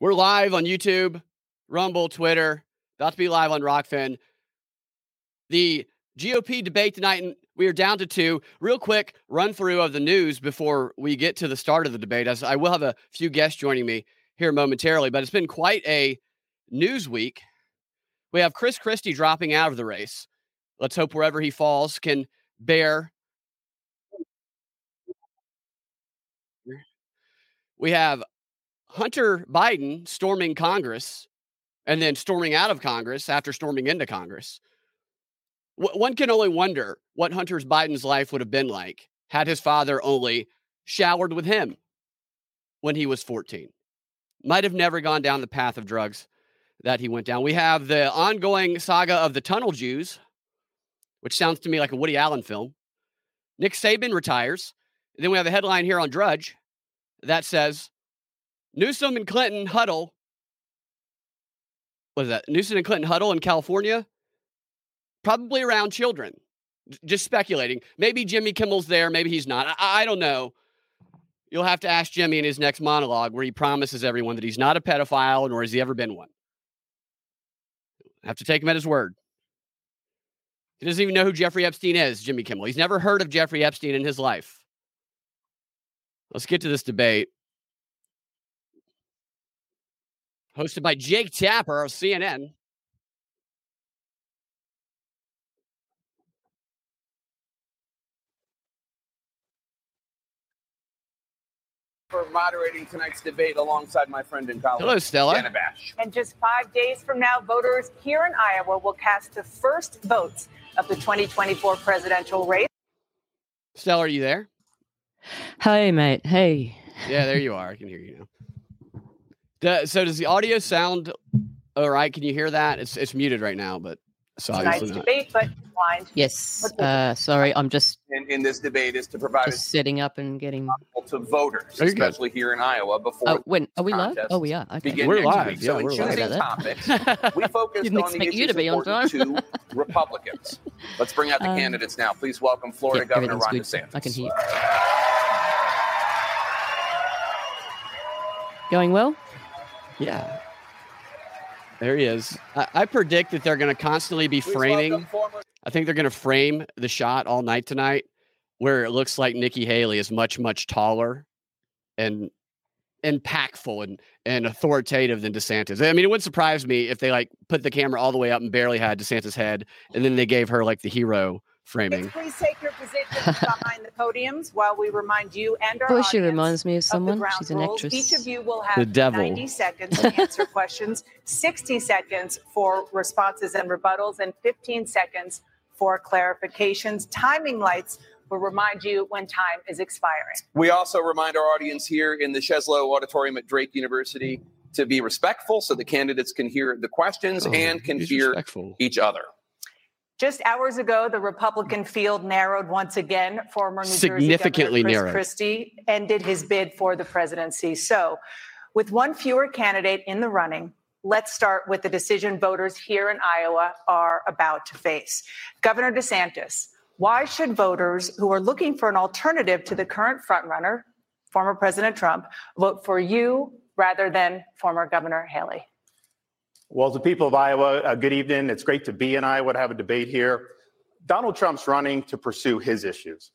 We're live on YouTube, Rumble, Twitter, about to be live on Rokfin. The GOP debate tonight, and we are down to two. Real quick run through of the news before we get to the start of the debate. As I will have a few guests joining me here momentarily, but it's been quite a news week. We have Chris Christie dropping out of the race. Let's hope wherever he falls can bear. We have Hunter Biden storming Congress and then storming out of Congress after storming into Congress. W- one can only wonder what Hunter Biden's life would have been like had his father only showered with him when he was 14. Might have never gone down the path of drugs that he went down. We have the ongoing saga of the Tunnel Jews, which sounds to me like a Woody Allen film. Nick Saban retires. Then we have a headline here on Drudge that says Newsom and Clinton huddle. What is that? Newsom and Clinton huddle in California? Probably around children. Just speculating. Maybe Jimmy Kimmel's there. Maybe he's not. I, I don't know. You'll have to ask Jimmy in his next monologue where he promises everyone that he's not a pedophile nor has he ever been one. have to take him at his word. He doesn't even know who Jeffrey Epstein is, Jimmy Kimmel. He's never heard of Jeffrey Epstein in his life. Let's get to this debate. Hosted by Jake Tapper of CNN. for moderating tonight's debate alongside my friend and colleague, Hello, Stella. Dana Bash. And just five days from now, voters here in Iowa will cast the first votes of the 2024 presidential race. Stella, are you there? Hey, mate. Hey. Yeah, there you are. I can hear you now. Do- so does the audio sound all right? Can you hear that? It's it's muted right now, but so Tonight's obviously not. debate, but blind. Yes. Uh, sorry, I'm just In, in this debate is to provide just setting up and getting. to voters, you're good. especially here in Iowa, before Oh, when are we live? Oh, we are. Okay. We're live. week. Yeah, so we're live. choosing About topics, we focused Didn't on the expect you to be on important to Republicans. Let's bring out the Um, candidates now. Please welcome Florida Yeah, Governor Ron good. DeSantis. I can hear. Going well? Yeah. There he is. I, I predict that they're going to constantly be Please framing. former I think they're going to frame the shot all night tonight, where it looks like Nikki Haley is much much taller, and impactful and and authoritative than DeSantis. I mean, it wouldn't surprise me if they like put the camera all the way up and barely had DeSantis' head, and then they gave her like the hero framing. Please take your positions behind the podiums while we remind you and our Oh, she audience reminds me of of the someone. ground She's an rules. actress. Each of you will have The have devil. 90 seconds to answer questions, 60 seconds for responses and rebuttals, and 15 seconds for clarifications. Timing lights will remind you when time is expiring. We also remind our audience here in the Sheslow Auditorium at Drake University to be respectful so the candidates can hear the questions Oh, and can hear respectful. each other. Just hours ago, the Republican field narrowed once again. Former New Significantly Jersey Governor narrowed. Chris Christie ended his bid for the presidency. So, with one fewer candidate in the running, let's start with the decision voters here in Iowa are about to face. Governor DeSantis, why should voters who are looking for an alternative to the current frontrunner, former President Trump, vote for you rather than former Governor Haley? Well, the people of Iowa, uh, good evening. It's great to be in Iowa to have a debate here. Donald Trump's running to pursue his issues.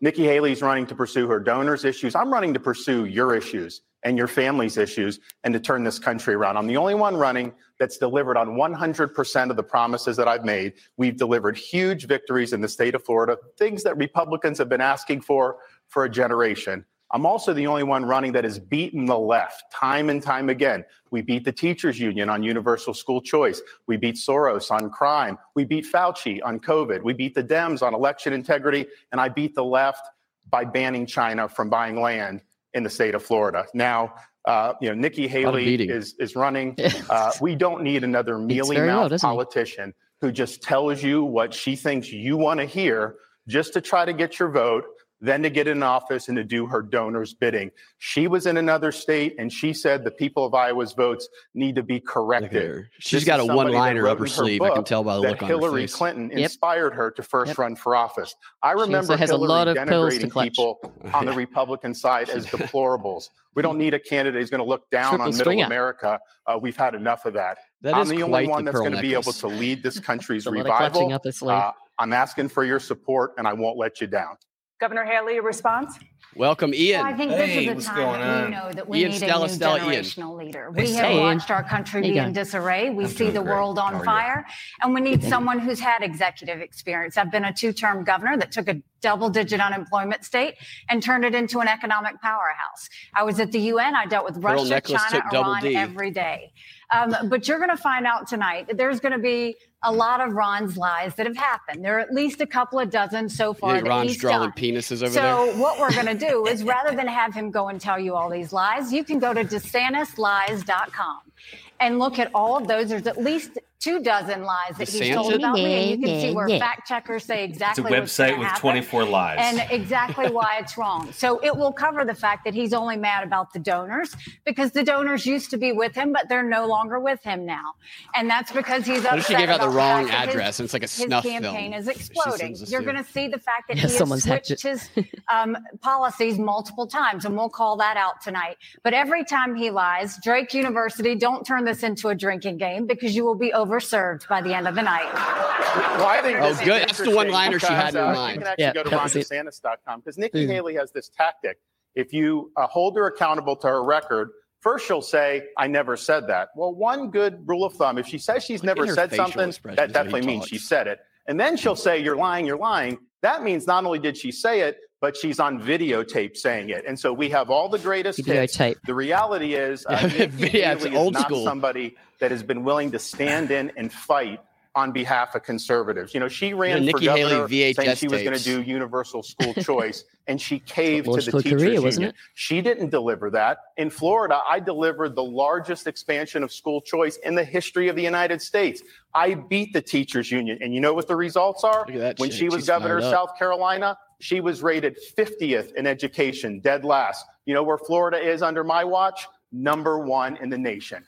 Nikki Haley's running to pursue her donors' issues. I'm running to pursue your issues and your family's issues and to turn this country around. I'm the only one running that's delivered on 100% of the promises that I've made. We've delivered huge victories in the state of Florida, things that Republicans have been asking for for a generation. I'm also the only one running that has beaten the left time and time again. We beat the teachers union on universal school choice. We beat Soros on crime. We beat Fauci on COVID. We beat the Dems on election integrity. And I beat the left by banning China from buying land in the state of Florida. Now, uh, you know, Nikki Haley is, is running. Uh, we don't need another mealy very well, mouthed doesn't he? politician who just tells you what she thinks you want to hear just to try to get your vote then to get in office and to do her donors' bidding. She was in another state and she said the people of Iowa's votes need to be corrected. She's This got a that one-liner up her sleeve. I can tell by the look on her face. Hillary. Clinton Yep. inspired her to first Yep. run for office. I remember has a lot of denigrating people on the Republican side as deplorables. We don't need a candidate who's going to look down Triple on middle. America. Uh, we've had enough of that. That I'm the only one the that's going to be able to lead this country's a lot of clutching revival. Uh, I'm asking for your support, and I won't let you down. Governor Haley, a response? Welcome, Ian. Well, I think Hey, this is what's a time going that on? we know that we Ian need Stella a new Stella Ian. generational leader. Hey, We have Stella. watched our country How be in disarray. We I'm see the great. world on fire, and we need someone who's had executive experience. I've been a two-term governor that took a double-digit unemployment state and turned it into an economic powerhouse. I was at the UN. I dealt with Pearl Russia, China, Iran every day. Um, but you're going to find out tonight that there's going to be a lot of Ron's lies that have happened. There are at least a couple of dozen so far that Ron's drawing done. penises over so there. what we're going to do is rather than have him go and tell you all these lies, you can go to DeSantisLies.com and look at all of those. There's at least two dozen lies that he's told DeSantis? about me, and you can see where Yeah. fact checkers say exactly. It's a exactly what's website with happen 24 lies. and exactly why it's wrong. So it will cover the fact that he's only mad about the donors because the donors used to be with him, but they're no longer with him now, and that's because he's What upset if she gave out the wrong fact that his- address and it's like a his snuff campaign film? is that she exploding. You're going to see the fact that Yeah, he has someone's hacked switched his um, policies multiple times, and we'll call that out tonight. But every time he lies, Drake University, don't turn this into a drinking game because you will be overserved by the end of the night. Well, I think Oh, good. That's the one-liner she had in her because, mind. You can actually Yeah, go to that was it. rondesantis.com because Nikki Mm. Haley has this tactic. If you uh, hold her accountable to her record, first she'll say, I never said that. Well, one good rule of thumb, if she says she's never said something, that definitely means she said it. And then she'll say, You're lying, you're lying. That means not only did she say it, but she's on videotape saying it. And so we have all the greatest hits. Videotape. The reality is, uh, Yeah, it's old is not school. somebody that has been willing to stand in and fight on behalf of conservatives. You know, she ran for Nikki Haley governor saying she was going to do universal school choice, and she caved to the her teachers career, union. wasn't it? She didn't deliver that. In Florida, I delivered the largest expansion of school choice in the history of the United States. I beat the teachers union, and you know what the results are? Look at that When chick. she was She's governor of. South Carolina, she was rated 50th in education, dead last. You know where Florida is under my watch? Number one in the nation.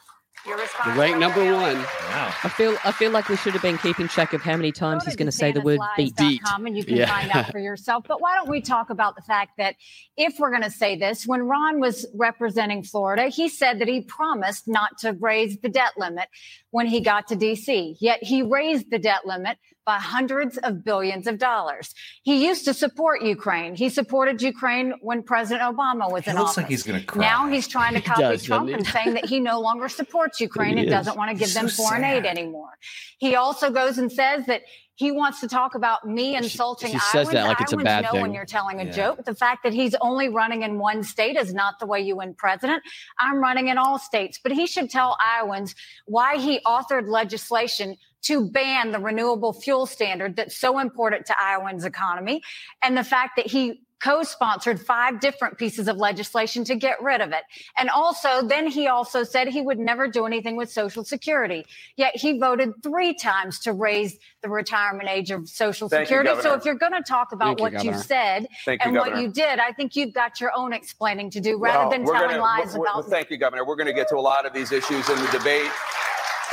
Your response, Rank number one. wow. I feel I feel like we should have been keeping track of how many times he's going to say the word beat. DeSantisLies.com And you can Yeah. find out for yourself. But why don't we talk about the fact that if we're going to say this, when Ron was representing Florida, he said that he promised not to raise the debt limit when he got to DC. Yet he raised the debt limit by hundreds of billions of dollars. He used to support Ukraine. He supported Ukraine when President Obama was He in looks office. like he's going to cry. Now he's trying to copy does, Trump and saying that he no longer supports Ukraine and is. doesn't want to give He's them so foreign aid anymore. He also goes and says that he wants to talk about me insulting she says Iowans. that like it's a Iowans bad know thing. when you're telling a Yeah. joke. The fact that he's only running in one state is not the way you win president. I'm running in all states, but he should tell Iowans why he authored legislation to ban the renewable fuel standard that's so important to Iowans' economy, and the fact that he co-sponsored five different pieces of legislation to get rid of it. And also, then he also said he would never do anything with Social Security. Yet he voted three times to raise the retirement age of Social Thank you, Security. so if you're going to talk about Thank what you Governor. said Thank you, and what you did, I think you've got your own explaining to do rather Well, than we're telling gonna- lies we're- about Thank you, Governor. We're going to get to a lot of these issues in the debate.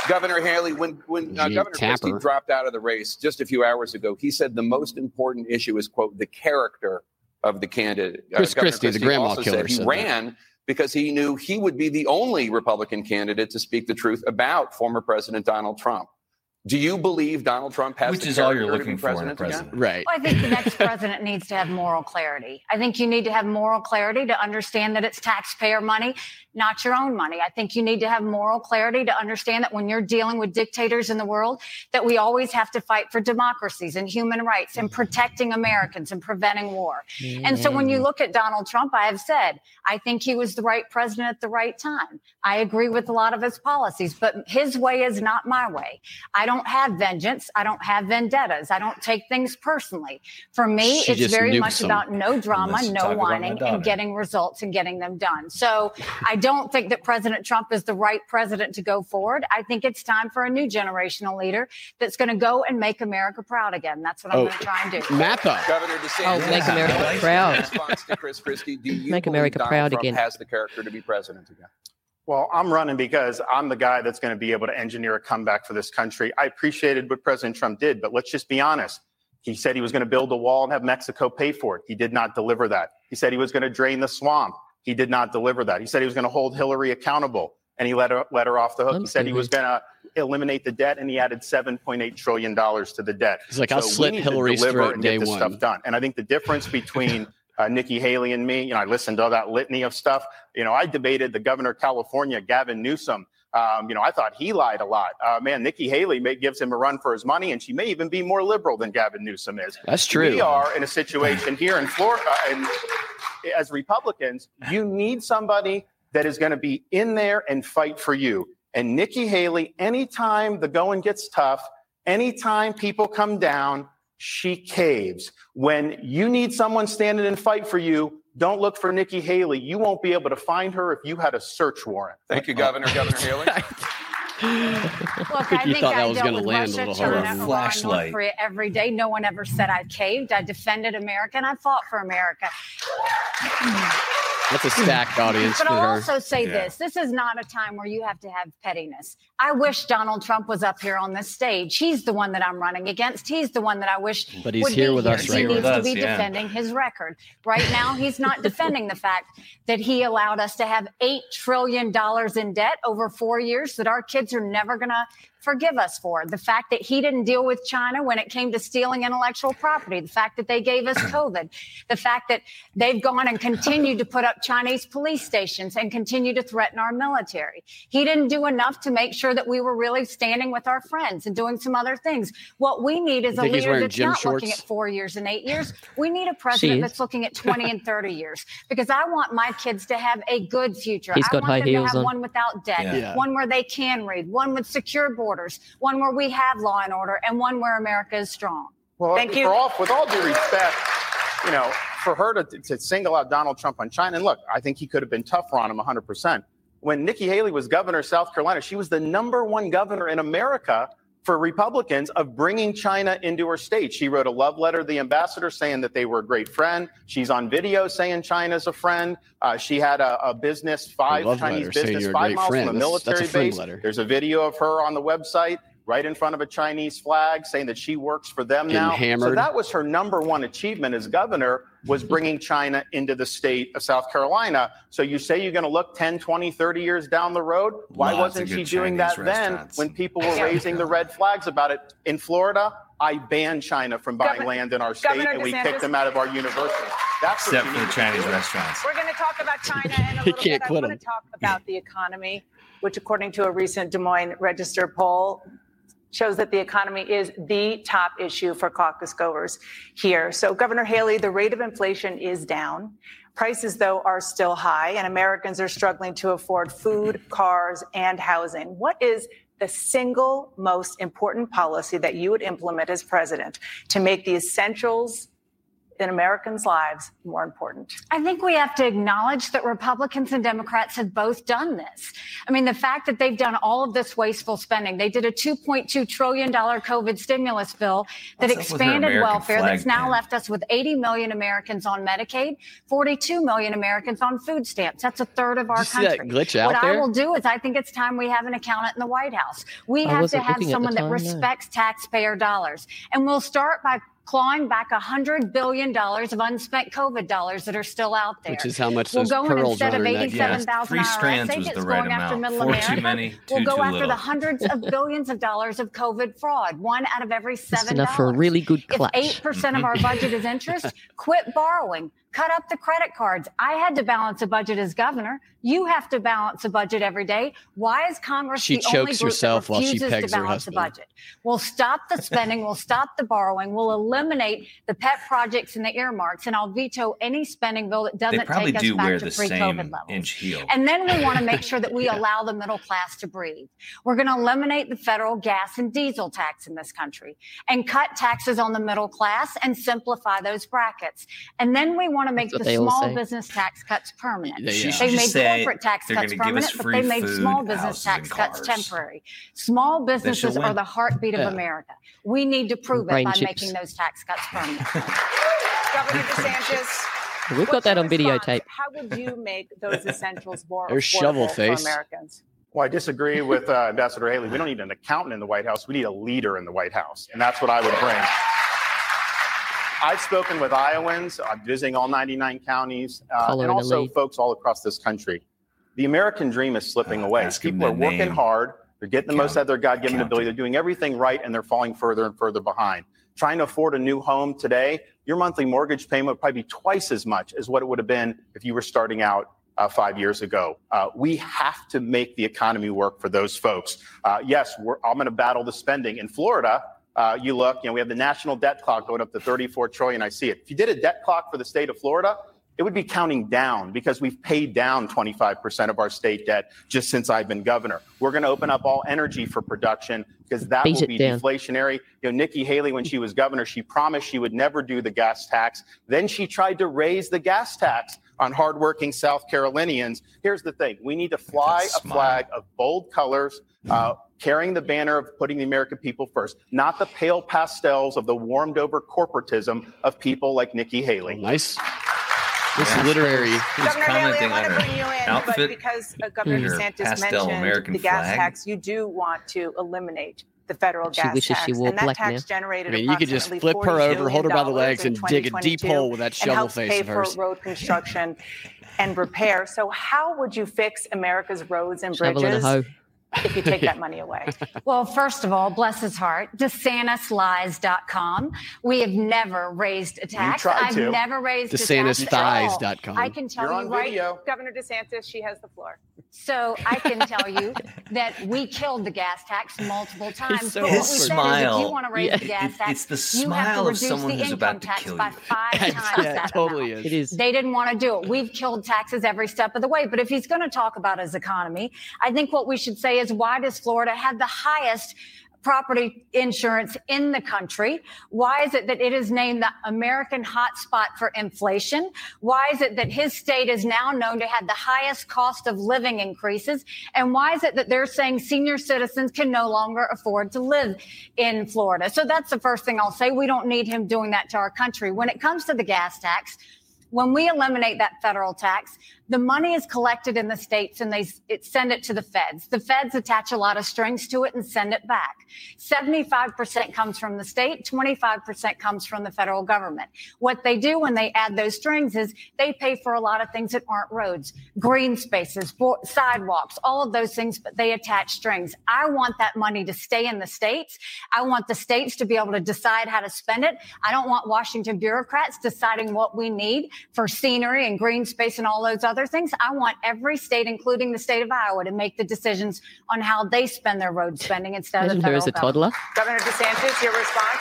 Governor Haley, when when uh, Gee, Governor Christie Tapper. dropped out of the race just a few hours ago, he said the most important issue is quote the character of the candidate. Uh, Chris Governor Christie, the grandma killer, said he said that. ran because he knew he would be the only Republican candidate to speak the truth about former President Donald Trump. Do you believe Donald Trump has Which the is all you're character to be looking for in a president again? president. Right. Well, I think the next president needs to have moral clarity. I think you need to have moral clarity to understand that it's taxpayer money, not your own money. I think you need to have moral clarity to understand that when you're dealing with dictators in the world, that we always have to fight for democracies and human rights and protecting Americans and preventing war. And so when you mm. look at Donald Trump, I have said, I think he was the right president at the right time. I agree with a lot of his policies, but his way is not my way. I don't don't have vengeance. I don't have vendettas. I don't take things personally. For me, She it's very much them. about no drama, no whining, and getting results and getting them done. So I don't think that President Trump is the right president to go forward. I think it's time for a new generational leader that's going to go and make America proud again. That's what I'm Oh. going to try and do. Mappa. Governor Oh, make Yeah. America In proud. response to Chris Christie, do you Make believe America Donald proud Trump again. has the character to be president again? Well, I'm running because I'm the guy that's going to be able to engineer a comeback for this country. I appreciated what President Trump did, but let's just be honest. He said he was going to build a wall and have Mexico pay for it. He did not deliver that. He said he was going to drain the swamp. He did not deliver that. He said he was going to hold Hillary accountable, and he let her, let her off the hook. He said he was going to eliminate the debt, and he added $7.8 trillion to the debt. He's like, I'll So we slit Hillary's deliver throat and day get this one. stuff done. And I think the difference between uh, Nikki Haley and me, you know, I listened to all that litany of stuff. You know, I debated the governor of California, Gavin Newsom. Um, you know, I thought he lied a lot. Uh, man, Nikki Haley may, gives him a run for his money, and she may even be more liberal than Gavin Newsom is. That's true. We are in a situation here in Florida, and as Republicans, you need somebody that is going to be in there and fight for you. And Nikki Haley, anytime the going gets tough, anytime people come down, she caves. When you need someone standing and fight for you, don't look for Nikki Haley. You won't be able to find her if you had a search warrant. Thank you, Governor. Oh. Governor Haley. Look, I You think thought that I was dealt gonna with land a Russia, little China, harder. Iran, North Korea every day. No one ever said I caved. I defended America and I fought for America. That's a stacked audience But for I'll her. also say Yeah. this this is not a time where you have to have pettiness. I wish Donald Trump was up here on this stage. He's the one that I'm running against. He's the one that I wish But he's would here be with here. us He right Here needs with to be yeah. defending his record. Right now, he's not defending the fact that he allowed us to have $8 trillion in debt over four years that our kids are never going to forgive us for. The fact that he didn't deal with China when it came to stealing intellectual property, the fact that they gave us COVID, the fact that they've gone and continued to put up Chinese police stations and continue to threaten our military. He didn't do enough to make sure that we were really standing with our friends and doing some other things. What we need is a leader that's gym not looking at four years and eight years. We need a president that's looking at 20 and 30 years because I want my kids to have a good future. He's I got want high them heels to have on. one without debt, Yeah. Yeah. one where they can read, one with secure borders, one where we have law and order, and one where America is strong. Well, Thank for you. All, with all due respect, you know, for her to, to single out Donald Trump on China, and look, I think he could have been tougher on him 100%. When Nikki Haley was governor of South Carolina, she was the number one governor in America for Republicans of bringing China into her state. She wrote a love letter to the ambassador saying that they were a great friend. She's on video saying China's a friend. Uh, she had a, a business, five Chinese letter business, five miles friend. from a That's- that's a military base. letter. There's a video of her on the website right in front of a Chinese flag saying that she works for them Getting now. So that was her number one achievement as governor was bringing China into the state of South Carolina. So you say you're going to look 10, 20, 30 years down the road. Why Lots wasn't she good doing Chinese that then when people were raising the red flags about it? In Florida, I banned China from buying Governor- land in our state Governor and we DeSantis- kicked them out of our university. That's what Except for the Chinese restaurants. We're going to talk about China in a He little can't bit. I quit want to talk about the economy, which, according to a recent Des Moines Register poll, shows that the economy is the top issue for caucus goers here. So, Governor Haley, the rate of inflation is down. Prices, though, are still high, and Americans are struggling to afford food, cars, and housing. What is the single most important policy that you would implement as president to make the essentials in Americans' lives more important? I think we have to acknowledge that Republicans and Democrats have both done this. I mean, the fact that they've done all of this wasteful spending, they did a $2.2 trillion COVID stimulus bill that What's up with her expanded American welfare that's now ban? left us with 80 million Americans on Medicaid, 42 million Americans on food stamps. That's a third of our you that country. glitch out what I will do is I think it's time we have an accountant in the White House. We I have to have looking at the someone that time, no. respects taxpayer dollars. And we'll start by clawing back $100 billion of unspent COVID dollars that are still out there. Which is how much We'll those go in pearls instead are of in that Yeah, 87,000 three IRS strands was agents the right going after amount. middle Four America. too many, we'll go too after the hundreds of billions of dollars of COVID fraud, one out of every Just seven enough for a really good clutch. If clutch. eight percent of our mm-hmm. budget is interest, quit borrowing. Cut up the credit cards. I had to balance a budget as governor. You have to balance a budget every day. Why is Congress She the only group herself that while she refuses pegs to balance the budget? We'll stop the spending. we'll stop the borrowing. We'll eliminate the pet projects and the earmarks, and I'll veto any spending bill that doesn't probably take us do back wear to the pre-COVID same levels. inch heel. And then we want to make sure that we Yeah. allow the middle class to breathe. We're going to eliminate the federal gas and diesel tax in this country and cut taxes on the middle class and simplify those brackets. And then we want to make the small say. business tax cuts permanent. Yeah, yeah. They made corporate tax cuts gonna give us permanent, but they made food, small business tax cuts temporary. Small businesses are the heartbeat Yeah. of America. We need to prove it by chips. making those tax cuts permanent. Governor DeSantis. We've got that on response? videotape. How would you make those essentials more There's affordable shovel for face. Americans? Well, I disagree with uh, Ambassador Haley. We don't need an accountant in the White House. We need a leader in the White House. And that's what I would bring. I've spoken with Iowans. I'm visiting all 99 counties uh, and also lead. folks all across this country. The American dream is slipping Uh, away. People are working name. hard. They're getting the most out of their God given ability. They're doing everything right and they're falling further and further behind. Trying to afford a new home today, your monthly mortgage payment would probably be twice as much as what it would have been if you were starting out uh, five years ago. Uh, we have to make the economy work for those folks. Uh, yes, we're, I'm going to battle the spending. In Florida, uh, you look, you know, we have the national debt clock going up to 34 trillion. I see it. If you did a debt clock for the state of Florida, it would be counting down because we've paid down 25% of our state debt just since I've been governor. We're going to open up all energy for production because that Beat will be down. deflationary. You know, Nikki Haley, when she was governor, she promised she would never do the gas tax. Then she tried to raise the gas tax on hardworking South Carolinians. Here's the thing we need to fly a a flag of bold colors, uh, carrying the banner of putting the American people first, not the pale pastels of the warmed over corporatism of people like Nikki Haley. Nice. This Yeah. literary. Who's Governor Haley, I commenting want to on her bring you in, but outfit? because uh, Governor Her DeSantis mentioned American the gas flag? tax, you do want to eliminate the federal She gas wishes tax, she wore and that black tax now. I generated mean, you could just approximately flip her $40 over, hold her by the legs, and in dig a deep hole with that shovel face pay of for hers. road construction and repair. So, how would you fix America's roads and Shovel bridges hoe. If you take that money away? Well, first of all, bless his heart, DeSantisLies.com. We have never raised a tax. tried I've to. never raised a tax. at. DeSantisThighs.com. I can tell You're you right. video. Governor DeSantis, she has the floor. So I can tell you that we killed the gas tax multiple times. so but what we His said is if smile, you want to raise yeah, the gas tax, it's the you have to smile of reduce someone the who's income about to tax kill by you. five times yeah, that it totally amount. is. It is. They didn't want to do it. We've killed taxes every step of the way. But if he's going to talk about his economy, I think what we should say why does Florida have the highest property insurance in the country? Why is it that it is named the American hotspot for inflation? Why is it that his state is now known to have the highest cost of living increases? And why is it that they're saying senior citizens can no longer afford to live in Florida? So that's the first thing I'll say. We don't need him doing that to our country. When it comes to the gas tax, when we eliminate that federal tax, the money is collected in the states and they it, send it to the feds. The feds attach a lot of strings to it and send it back. 75% comes from the state, 25% comes from the federal government. What they do when they add those strings is they pay for a lot of things that aren't roads, green spaces, sidewalks, all of those things, but they attach strings. I want that money to stay in the states. I want the states to be able to decide how to spend it. I don't want Washington bureaucrats deciding what we need for scenery and green space and all those other things. I want every state, including the state of Iowa, to make the decisions on how they spend their road spending instead of Imagine the her federal as a government. toddler. Governor DeSantis, your response?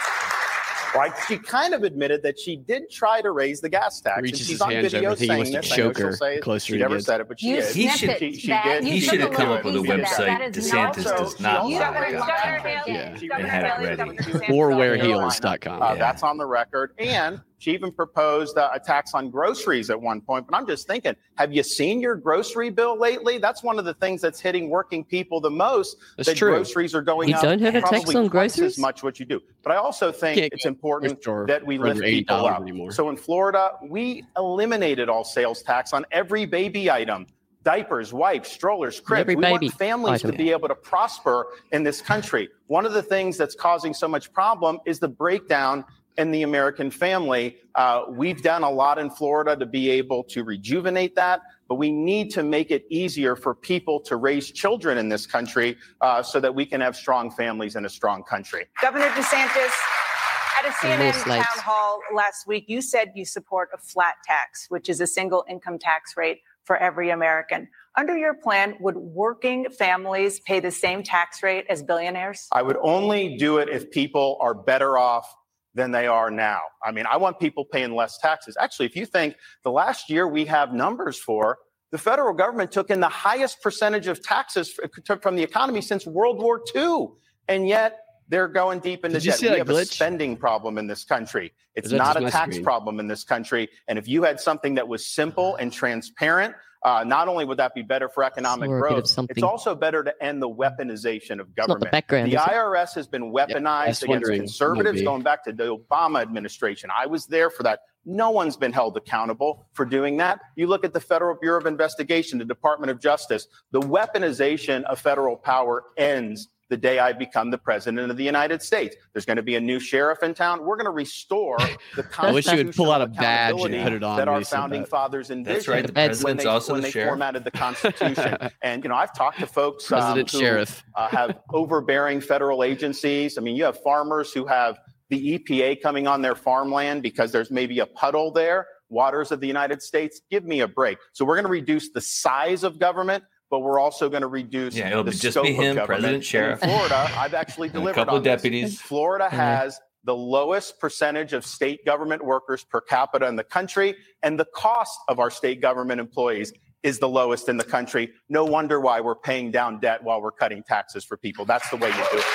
Right? She kind of admitted that she did try to raise the gas tax. and Reaches she's his on hands video over. He saying wants to this. I know choke she'll her say it. closer She never said it, but she You is. He should- it, She- she did. You He should have come up with a piece of that. That website. DeSantis Also, does not she want also- a Governor, gas Governor tax. Haley, Yeah. Governor had it ready. Or South Carolina. wearheels.com. Uh, Yeah. That's on the record. And she even proposed uh, a tax on groceries at one point. But I'm just thinking, have you seen your grocery bill lately? That's one of the things that's hitting working people the most. That's that true. groceries are going You up. don't have a tax on groceries? as much what you do. But I also think Can't it's important that we lift people up. anymore. So in Florida, we eliminated all sales tax on every baby item. Diapers, wipes, strollers, cribs. We want families item. to be able to prosper in this country. One of the things that's causing so much problem is the breakdown in the American family. Uh, we've done a lot in Florida to be able to rejuvenate that, but we need to make it easier for people to raise children in this country uh, so that we can have strong families in a strong country. Governor DeSantis, At a CNN town hall last week, you said you support a flat tax, which is a single income tax rate for every American. Under your plan, would working families pay the same tax rate as billionaires? I would only do it if people are better off than they are now. I mean, I want people paying less taxes. Actually, if you think the last year we have numbers for, the federal government took in the highest percentage of taxes from the economy since World War II. And yet they're going deep into debt. We have glitch? a spending problem in this country. It's not a tax screen? problem in this country. And if you had something that was simple and transparent, uh, not only would that be better for economic growth, it's also better to end the weaponization of government. The, background, the IRS has been weaponized against conservatives going back to the Obama administration. I was there for that. No one's been held accountable for doing that. You look at the Federal Bureau of Investigation, the Department of Justice, the weaponization of federal power ends the day I become the president of the United States. There's going to be a new sheriff in town. We're going to restore the I wish you would pull out a badge and put it on that our founding fathers envisioned. That's right. The president's they, also when the they sheriff. formatted the Constitution. and you know, I've talked to folks President um, who sheriff. Uh, have overbearing federal agencies. I mean, you have farmers who have the EPA coming on their farmland because there's maybe a puddle there waters of the United States. Give me a break. So we're going to reduce the size of government, but we're also going to reduce yeah, it'll the just scope be him, of President Sheriff. In Florida, I've actually delivered a couple on of this. deputies. Florida has the lowest percentage of state government workers per capita in the country, and the cost of our state government employees is the lowest in the country. No wonder why we're paying down debt while we're cutting taxes for people. That's the way you do it.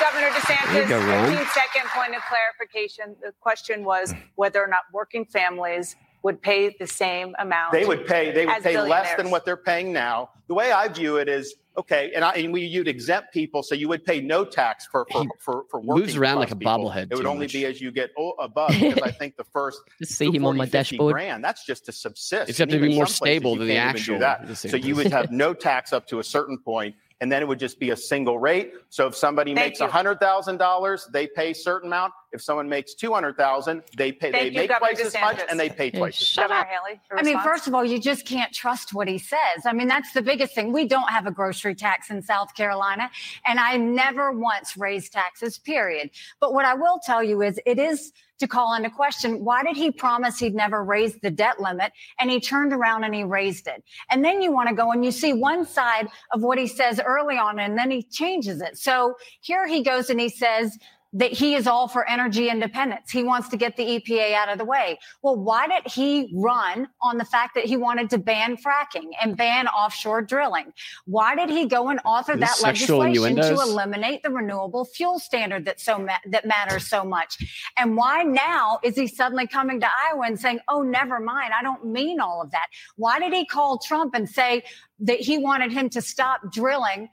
Governor DeSantis, 15 second point of clarification. The question was whether or not working families would pay the same amount. They would pay. They would pay less than what they're paying now. The way I view it is okay, and, I, and we you'd exempt people, so you would pay no tax for for for, for working. Moves around like a people. bobblehead. It would only much. be as you get above, because I think the first Just see him on my dashboard. Grand, that's just to subsist. Except And to be more stable than the can't even do actual that. DeSantis. So you would have no tax up to a certain point, and then it would just be a single rate. So if somebody Thank makes you. hundred thousand dollars, they pay a certain amount. If someone makes two hundred thousand, they pay. Thank they you, make Governor twice as much, and they pay Hey, twice. as shut Governor up. Haley, your I mean, first of all, you just can't trust what he says. I mean, that's the biggest thing. We don't have a grocery tax in South Carolina, and I never once raised taxes, period. But what I will tell you is it is to call into question why did he promise he'd never raise the debt limit? And he turned around and he raised it. And then you want to go and you see one side of what he says early on and then he changes it. So here he goes and he says that he is all for energy independence. He wants to get the EPA out of the way. Well, why did he run on the fact that he wanted to ban fracking and ban offshore drilling? Why did he go and author that legislation to eliminate the renewable fuel standard that so ma- that matters so much? And why now is he suddenly coming to Iowa and saying, "Oh, never mind, I don't mean all of that"? Why did he call Trump and say that he wanted him to stop drilling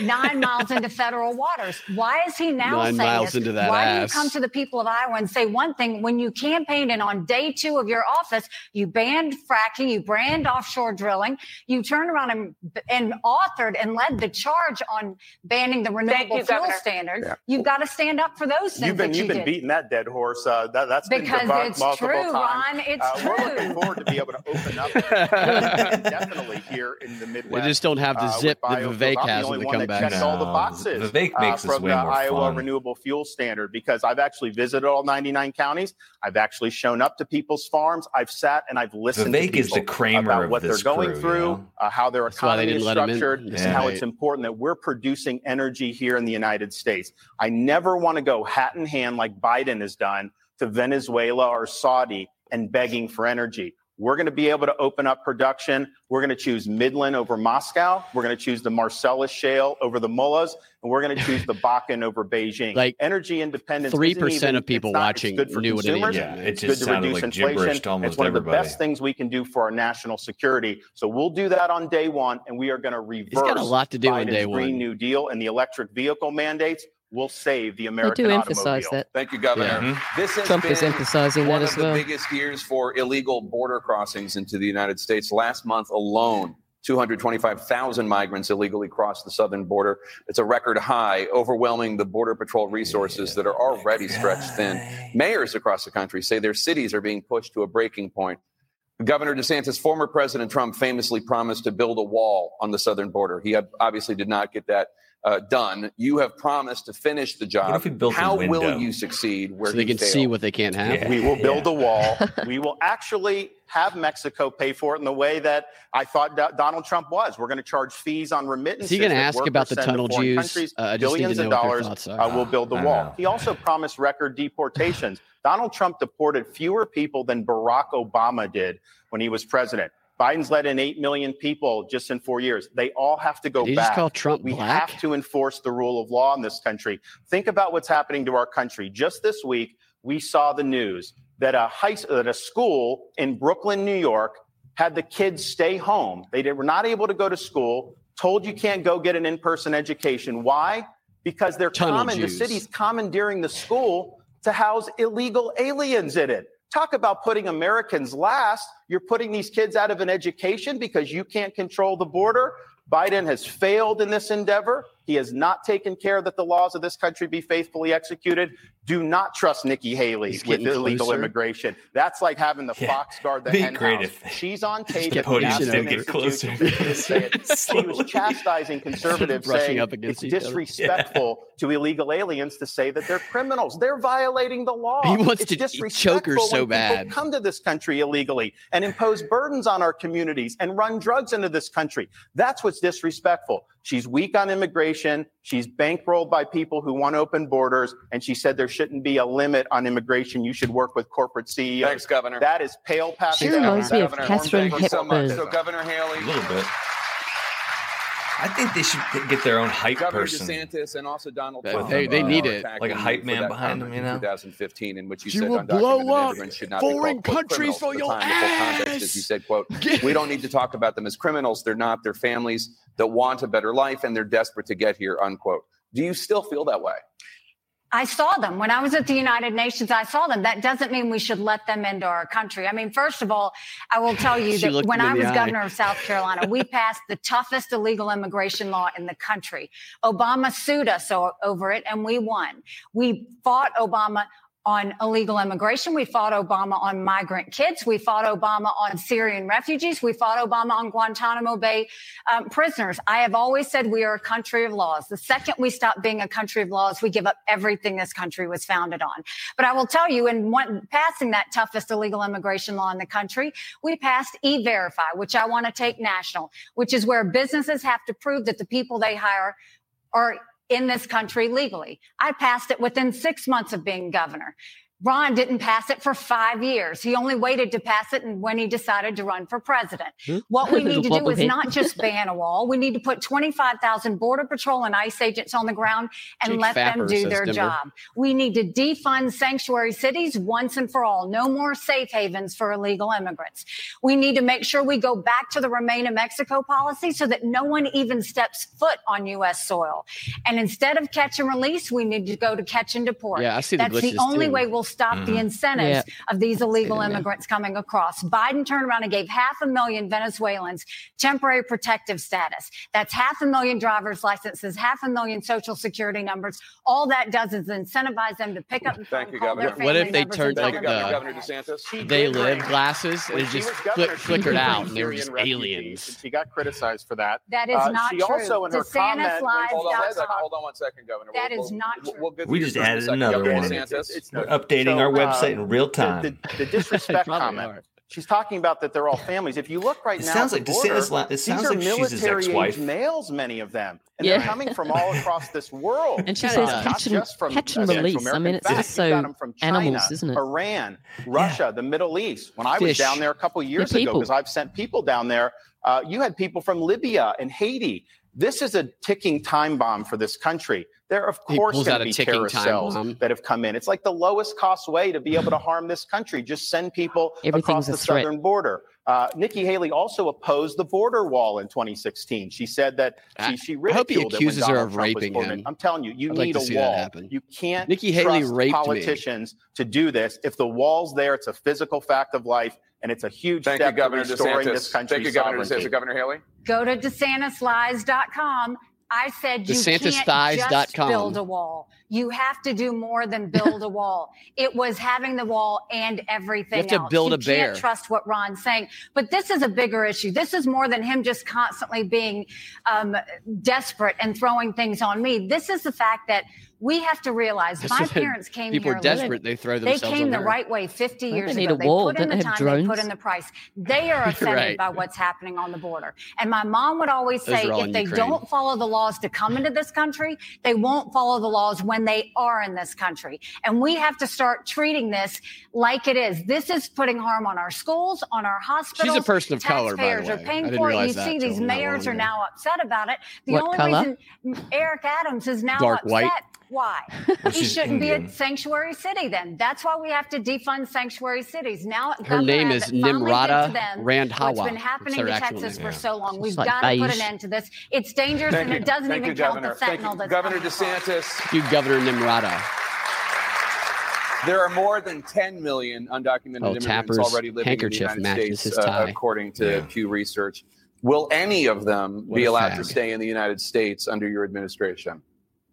nine miles into federal waters? Why is he now Nine saying miles this? into that Why ass. do you come to the people of Iowa and say one thing when you campaigned and on day two of your office you banned fracking, you banned offshore drilling, you turned around and and authored and led the charge on banning the renewable you, fuel Governor. standard? Yeah. You've got to stand up for those things You've been that you you've been did. beating that dead horse. Uh, that, that's Because been debunked it's multiple true, times. Ron. It's uh, We're true. looking forward to be able to open up definitely here in the They Midwest. just don't have the uh, zip that biofuels. Vivek I'm the has only when they one come that back. checks all the boxes Vivek uh, makes this from way the more Iowa fun. Renewable Fuel Standard because I've actually visited all 99 counties. I've actually shown up to people's farms. I've sat and I've listened Vivek to is the people Kramer about of what they're going crew, you through, know? uh, how their That's they economy is didn't let him in. structured, Yeah. and how it's important that we're producing energy here in the United States. I never want to go hat in hand like Biden has done to Venezuela or Saudi and begging for energy. We're going to be able to open up production. We're going to choose Midland over Moscow. We're going to choose the Marcellus Shale over the mullahs, and we're going to choose the Bakken over Beijing. Like, energy independence. Three percent of people it's not- watching it's good for knew what it consumers. is. Yeah, it It's just good to reduce like inflation. to almost It's one of the best things we can do for our national security. So we'll do that on day one, and we are going to reverse He's got a lot to do on Biden's day Green. New Deal and the electric vehicle mandates. Will save the American do automobile. emphasize that. Thank you, Governor. Yeah. Mhm. This has Trump been is emphasizing one that of as the well. biggest years for illegal border crossings into the United States. Last month alone, 225,000 migrants illegally crossed the southern border. It's a record high, overwhelming the Border Patrol resources that are already stretched thin. Mayors across the country say their cities are being pushed to a breaking point. Governor DeSantis, former President Trump, famously promised to build a wall on the southern border. He obviously did not get that uh, done. You have promised to finish the job. if we built a How will you succeed where so they can failed? see what they can't have. Yeah. We will build a wall. we will actually have Mexico pay for it in the way that I thought Do- Donald Trump was. We're going to charge fees on remittances. Is he going to ask about the tunnel Jews? Uh, I just need Billions of know what your dollars thoughts are. uh, will build the wall. know. He also promised record deportations. Donald Trump deported fewer people than Barack Obama did when he was president. Biden's let in 8 million people just in four years. They all have to go Did back. just call Trump We black? have to enforce the rule of law in this country. Think about what's happening to our country. Just this week, we saw the news that a high that a school in Brooklyn, New York, had the kids stay home. They did, were not able to go to school. Told you can't go get an in-person education. Why? Because they're Tunnel common. The Jews. city's commandeering the school to house illegal aliens in it. Talk about putting Americans last. You're putting these kids out of an education because you can't control the border. Biden has failed in this endeavor. He has not taken care that the laws of this country be faithfully executed. Do not trust Nikki Haley with illegal closer. immigration. That's like having the Yeah. fox guard the hen house. She's on tape. the at podium's Aspen get Institute closer. to say it. She was chastising conservatives, saying it's disrespectful to illegal aliens to say that they're criminals. They're violating the law. He wants it's to disrespectful choke her so bad. Come to this country illegally and impose burdens on our communities and run drugs into this country. That's what's disrespectful. She's weak on immigration. She's bankrolled by people who want open borders, and she said there shouldn't be a limit on immigration. You should work with corporate CEOs. Thanks, Governor. That is pale past She reminds me of Katharine thank you so much. Hepburn. So, Governor Haley, A little bit. I think they should get- get their own hype Governor person. DeSantis, and also Donald They- Trump. they- they uh, need are it. Like a hype man behind them, you know? 2015, in which you She said will blow up immigrants should not be foreign called, quote, countries criminals for at the your time. The full context is you said, "quote We don't need to talk about them as criminals. They're not. They're families that want a better life, and they're desperate to get here." Unquote. Do you still feel that way? I saw them when I was at the United Nations. I saw them. That doesn't mean we should let them into our country. I mean, first of all, I will tell you that when I was eye. governor of South Carolina, we passed the toughest illegal immigration law in the country. Obama sued us over it and we won. We fought Obama on illegal immigration. We fought Obama on migrant kids. We fought Obama on Syrian refugees. We fought Obama on Guantanamo Bay um, prisoners. I have always said we are a country of laws. The second we stop being a country of laws, we give up everything this country was founded on. But I will tell you, in one, passing that toughest illegal immigration law in the country, we passed E-Verify, which I want to take national, which is where businesses have to prove that the people they hire are in this country legally. I passed it within six months of being governor. Ron didn't pass it for five years. He only waited to pass it and when he decided to run for president. Hmm? What we need to do is not just ban a wall. We need to put 25,000 border patrol and ICE agents on the ground and Jake let them do their Denver. job. We need to defund sanctuary cities once and for all. No more safe havens for illegal immigrants. We need to make sure we go back to the Remain in Mexico policy so that no one even steps foot on U.S. soil. And instead of catch and release, we need to go to catch and deport. Yeah, I see the That's the only too. way we'll stop the Mhm. incentives of these illegal that now. immigrants coming across. Biden turned around and gave half a million Venezuelans temporary protective status. That's half a million driver's licenses, half a million social security numbers. All that does is incentivize them to pick up the phone, Thank you, call their Governor. What if they members, turned and Thank tell you, like Governor. the- to Governor DeSantis. They did live glasses when and it just was flick, flickered out and they were just aliens. and She got criticized for that. That is Uh, not she true. also, in her comment, DeSantis when- lies. Hold on one second. Hold on one second, Governor. That We'll- is not we'll- true. we'll get to We just turn in a added second. another Governor one. DeSantis. We're updating our website in real time. The, the, the disrespect comment. are. She's talking about that they're all families. If you look right It now, sounds like border, DeSantis la- it these sounds are like she's his military-age ex-wife. males, many of them, and Yeah. they're coming from all across this world. And she Yeah, says not catch and, from catch and uh, Central release. I mean, it's fact, just you've got so 'em from China, animals, isn't it? Iran, Russia, the Middle East. When I was Fish. down there a couple years ago, because I've sent people down there, uh, you had people from Libya and Haiti. This is a ticking time bomb for this country. There, are, of course, going to be terrorist cells bomb. that have come in. It's like the lowest cost way to be able to harm this country. Just send people across the threat. southern border. Uh, Nikki Haley also opposed the border wall in 2016. She said that she, she I hope he ridiculed accuses her of Trump raping him. I'm telling you, you I'd need to a wall. You can't Nikki Haley trust raped me. politicians to do this. If the wall's there, it's a physical fact of life, and it's a huge Thank you, step Governor to restoring this country. Thank you, Governor sovereignty. DeSantis. Governor Haley. Go to DeSantislies.com I said you DeSantisThighs.com. can't just build a wall. You have to do more than build a wall. It was having the wall and everything You have to else. build you a bear. Can't trust what Ron's saying. But this is a bigger issue. This is more than him just constantly being um, desperate and throwing things on me. This is the fact that we have to realize That's my parents came People here are desperate. They throw themselves. they came the right way 50 years they ago. They wall? put in Don't the time, they put in the price. They are offended Right. by what's happening on the border. And my mom would always Those say if they Ukraine. don't follow the laws to come into this country, they won't follow the laws when they are in this country. And we have to start treating this like it is. This is putting harm on our schools, on our hospitals. She's a person of color, by the Taxpayers way. are I paying didn't for it. You see, these mayors are now upset about it. The What only color? reason Eric Adams is now Dark upset. white. Why? Well, he shouldn't be Indian. a sanctuary city then. That's why we have to defund sanctuary cities. Now Her Governor name is Nimrata Randhawa. What's been happening her to Texas name. for so long. We've like got to put an end to this. It's dangerous Thank and you. it doesn't Thank even you, count Governor. the Thank fentanyl you. that's Governor coming across. DeSantis. You, Governor Nimrata. There are more than 10 million undocumented Oh, immigrants Tapper's already living in the United matches States, uh, according to Yeah. Pew Research. Will any of them What be allowed fag. to stay in the United States under your administration?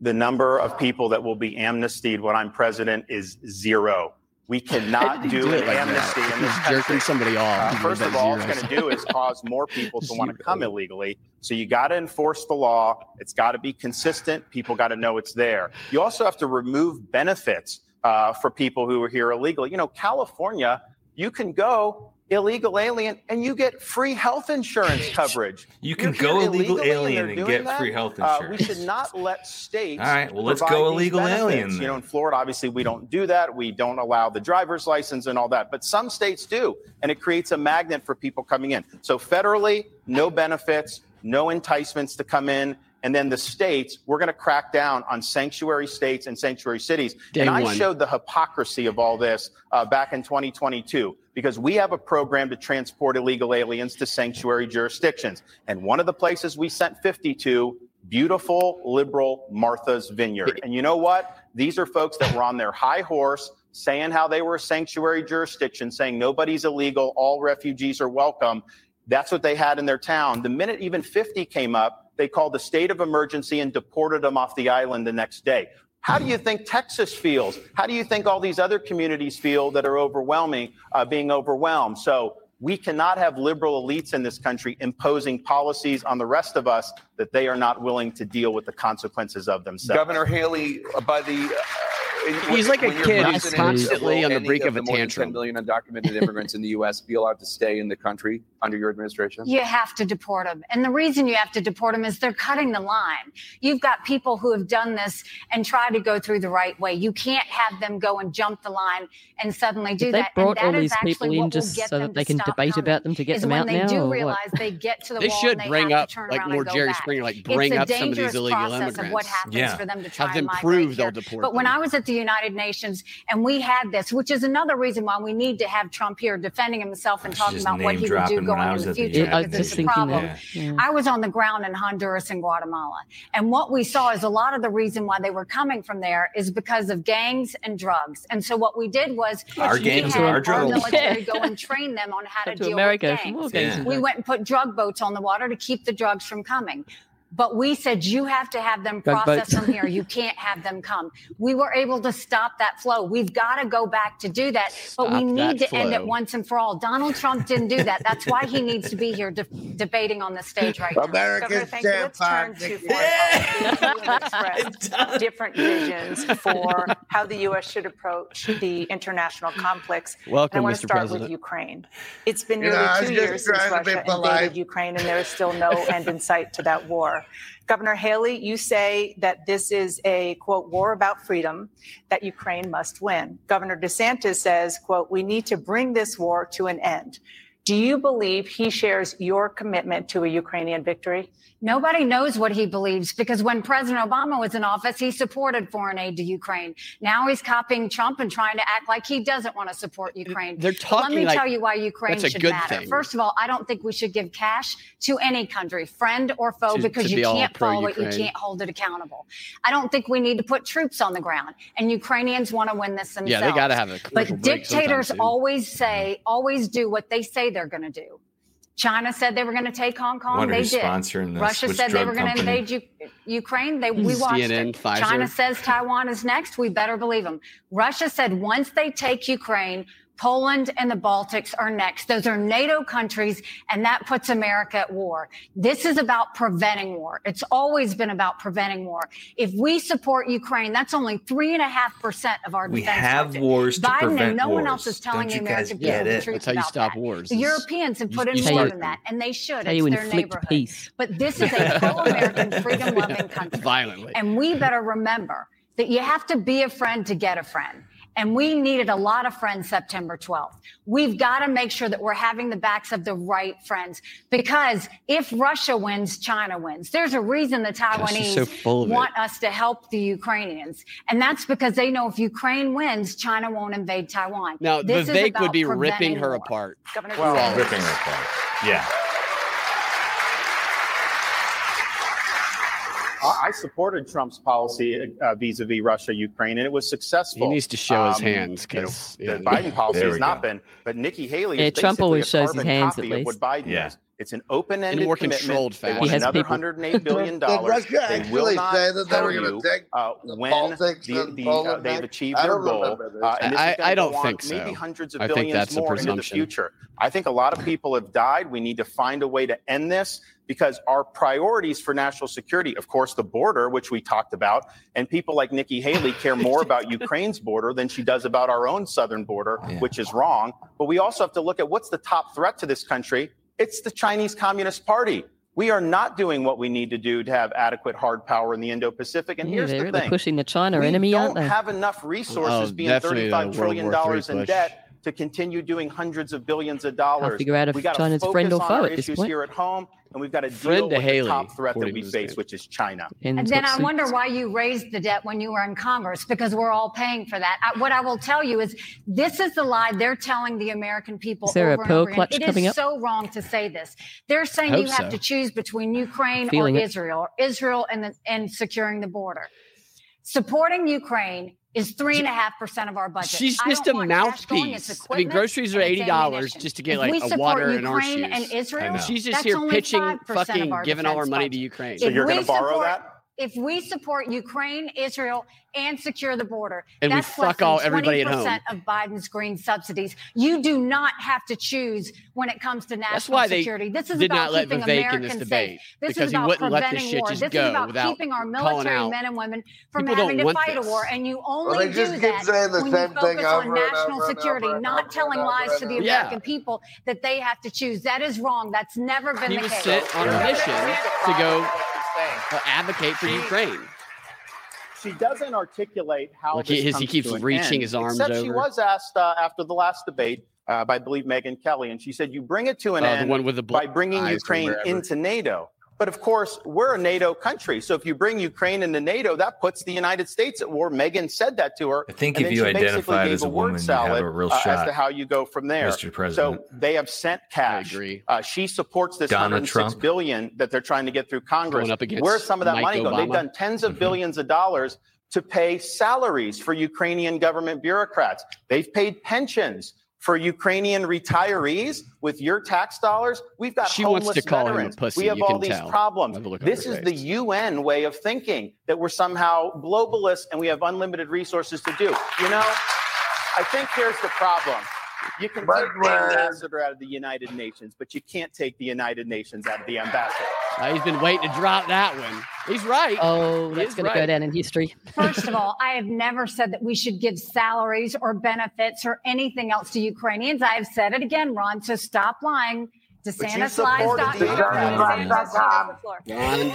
The number of people that will be amnestied when I'm president is zero. We cannot do, Do an like amnesty that. in this He's jerking country. somebody Uh, off. He first of all, it's going to do is cause more people to want to come illegally. So you got to enforce the law. It's got to be consistent. People got to know it's there. You also have to remove benefits uh, for people who are here illegally. You know, California, you can go illegal alien and you get free health insurance coverage. You can You're go here illegal illegally alien they're and get that? free health Uh, insurance. we should not let states. All right, well, let's provide go illegal benefits. alien You know, in Florida, obviously, we don't do that. We don't allow the driver's license and all that, but some states do, and it creates a magnet for people coming in. So federally, no benefits, no enticements to come in. And then the states, we're going to crack down on sanctuary states and sanctuary cities. Day and I one. showed the hypocrisy of all this uh, back in 2022 because we have a program to transport illegal aliens to sanctuary jurisdictions. And one of the places we sent 50 to, beautiful, liberal Martha's Vineyard. And you know what? These are folks that were on their high horse saying how they were a sanctuary jurisdiction, saying nobody's illegal, all refugees are welcome. That's what they had in their town. The minute even 50 came up, they called a state of emergency and deported them off the island the next day. How do you think Texas feels? How do you think all these other communities feel that are overwhelming, uh, being overwhelmed? So we cannot have liberal elites in this country imposing policies on the rest of us that they are not willing to deal with the consequences of themselves. Governor Haley, uh, by the. In- He's like a kid. president, He's constantly on the brink of a the more than tantrum. 10 million undocumented immigrants in the U.S. be allowed to stay in the country under your administration? You have to deport them. And the reason you have to deport them is they're cutting the line. You've got people who have done this and tried to go through the right way. You can't have them go and jump the line and suddenly do They that. And brought that all these people in just so that they can debate coming, about them to get them when out they now, do or what? they get to the They wall should they bring up, like around more Jerry back. Springer, like bring up some of these illegal process of what immigrants. happens Yeah. for them to try Have them prove they'll deport But when. I was at the United Nations and we had this, which is another reason why we need to have Trump here defending himself and talking about what he would do going I in the at the future Yeah, I was because just it's a thinking problem. that. Yeah. Yeah. I was on the ground in Honduras and Guatemala. And what we saw is a lot of the reason why they were coming from there is because of gangs and drugs. And so what we did was Our gangs had and our our military Yeah. go and train them on how to to deal America with gangs. gangs Yeah. We went and put drug boats on the water to keep the drugs from coming. But we said you have to have them Drug processed boats. from here. You can't have them come. We were able to stop that flow. We've got to go back to do that. But we need that to end it once and for all. Donald Trump didn't do that. That's why he needs to be here de- debating on the stage right now. Governor, America's thank you. Let's turn to foreign policy. You have different visions for how the U.S. should approach the international conflicts. And I Welcome, want Mr. to start President. with Ukraine. It's been You know, nearly I was two years since trying to be Russia invaded Ukraine, and there is still no end in sight to that war. Governor Haley, you say that this is a quote war about freedom that Ukraine must win. Governor DeSantis says, quote, we need to bring this war to an end. Do you believe he shares your commitment to a Ukrainian victory? Nobody knows what he believes because when President Obama was in office, he supported foreign aid to Ukraine. Now he's copying Trump and trying to act like he doesn't want to support Ukraine. They're Let me like tell you why Ukraine should matter. thing. First of all, I don't think we should give cash to any country, friend or foe, To- because to you can't follow it, you can't hold it accountable. I don't think we need to put troops on the ground, and Ukrainians want to win this themselves. Yeah, they got to have a But dictators always say, mm-hmm. always do what they say they're going to do. China said they were going to take Hong Kong. Wonder they did. sponsoring this. Russia Which said they were going to invade you. Ukraine. They we watched CNN, it. Pfizer. China says Taiwan is next. We better believe them. Russia said once they take Ukraine, Poland and the Baltics are next. Those are NATO countries, and that puts America at war. This is about preventing war. It's always been about preventing war. If we support Ukraine, that's only three and a half percent of our We defense have budget. wars to Biden prevent and no one else is telling Don't the you guys American get people the truth That's how you about stop that. wars. The Europeans have you- put in more start than that, and they should. How you It's their inflict neighborhood. peace. But this is a pro-American, freedom-loving country. violently. And we better remember that you have to be a friend to get a friend. And we needed a lot of friends September 12th. We've got to make sure that we're having the backs of the right friends because if Russia wins, China wins. There's a reason the Taiwanese so full of it. want us to help the Ukrainians. And that's because they know if Ukraine wins, China won't invade Taiwan. Now, This is Vivek about would be ripping her war. apart. Governor Well, DeSantis. ripping her apart. Yeah. I I supported Trump's policy uh, vis-a-vis Russia, Ukraine, and it was successful. He needs to show his Um, hands you know, because the Biden policy has not go. been, but Nikki Haley Yeah, is Trump always a shows his hands, at of what. Biden Yeah. is. It's an open-ended In more commitment. controlled They want He has another people. 108 billion Did dollars. Russia They will not say that they tell were gonna you take uh, when Baltics the, the, uh, they've achieved their goal. Uh, and I- I don't go on think Maybe hundreds of I think billions that's more into the future. I think a lot of people have died. We need to find a way to end this because our priorities for national security, of course, the border, which we talked about, and people like Nikki Haley care more about Ukraine's border than she does about our own southern border, Yeah. which is wrong. But we also have to look at what's the top threat to this country. It's the Chinese Communist Party. We are not doing what we need to do to have adequate hard power in the Indo-Pacific. And Yeah, here's they're the really thing: pushing the China we enemy, aren't don't they? have enough resources, Oh, being definitely the thirty-five trillion World War dollars in push. debt, to continue doing hundreds of billions of dollars. figure out if we got China's to friend focus or on foe our at issues point. here at home, and we've got to Friend deal to with Haley, the top threat that we face, game. which is China. In And then top I wonder why you raised the debt when you were in Congress, because we're all paying for that. I, what I will tell you is this is the lie they're telling the American people Is there over and pearl over again. clutch It coming is up? so wrong to say this. They're saying you have so. to choose between Ukraine Feeling or it. Israel, or Israel and, the, and securing the border. Supporting Ukraine is three and a half percent of our budget. She's just a want cash going, it's mouthpiece. I mean, groceries are eighty dollars just to get like we a support water and our Ukraine and Israel. She's just that's here pitching, fucking giving all our money budget. to Ukraine. So If you're going to borrow that? If we support Ukraine, Israel, and secure the border, And we that's fuck less all than everybody at home. 20% of Biden's green subsidies. You do not have to choose when it comes to national That's why they security. This is did about not let keeping Vivek in Americans this debate safe. This because is he about wouldn't let this preventing shit war. just this go is about without keeping our calling military out. men and women from People don't having to want fight this. a war. And you only they just do keep that saying the when same you focus thing on over and national over and security, over not over telling and lies over to the and over. American people that they have to choose. That is wrong. That's never been He the was case. sent on a mission to go uh, advocate for She- Ukraine. She doesn't articulate how Like he- this he comes keeps to an reaching end, his arms except She was asked uh, after the last debate uh, by, I believe, Megyn Kelly, and she said, "You bring it to an Uh, the end one with the bl- by bringing Ukraine into NATO." But of course, we're a NATO country, so if you bring Ukraine into NATO, that puts the United States at war. Megyn said that to her. I think and if you she basically identified gave as a word woman, you have a real uh, as to how you go from there. Mr. President. So they have sent I cash. agree. Uh, she supports this Donna 106 Trump. billion that they're trying to get through Congress. Up Where's some of that Mike money going? They've done tens of Mhm. billions of dollars to pay salaries for Ukrainian government bureaucrats. They've paid pensions for Ukrainian retirees with your tax dollars. We've got She wants homeless to call him a veterans. pussy, We have you all these tell problems. by the look on This is face. the UN way of thinking that we're somehow globalists and we have unlimited resources to do. You know, I think here's the problem. You can But take the ambassador out of the United Nations, but you can't take the United Nations out of the ambassador. Uh, he's been waiting to drop that one. He's right. Oh, He that's is going to go down in history. First of all, I have never said that we should give salaries or benefits or anything else to Ukrainians. I have said it again, Ron, so stop lying. You DeSantis supported lies. the dot-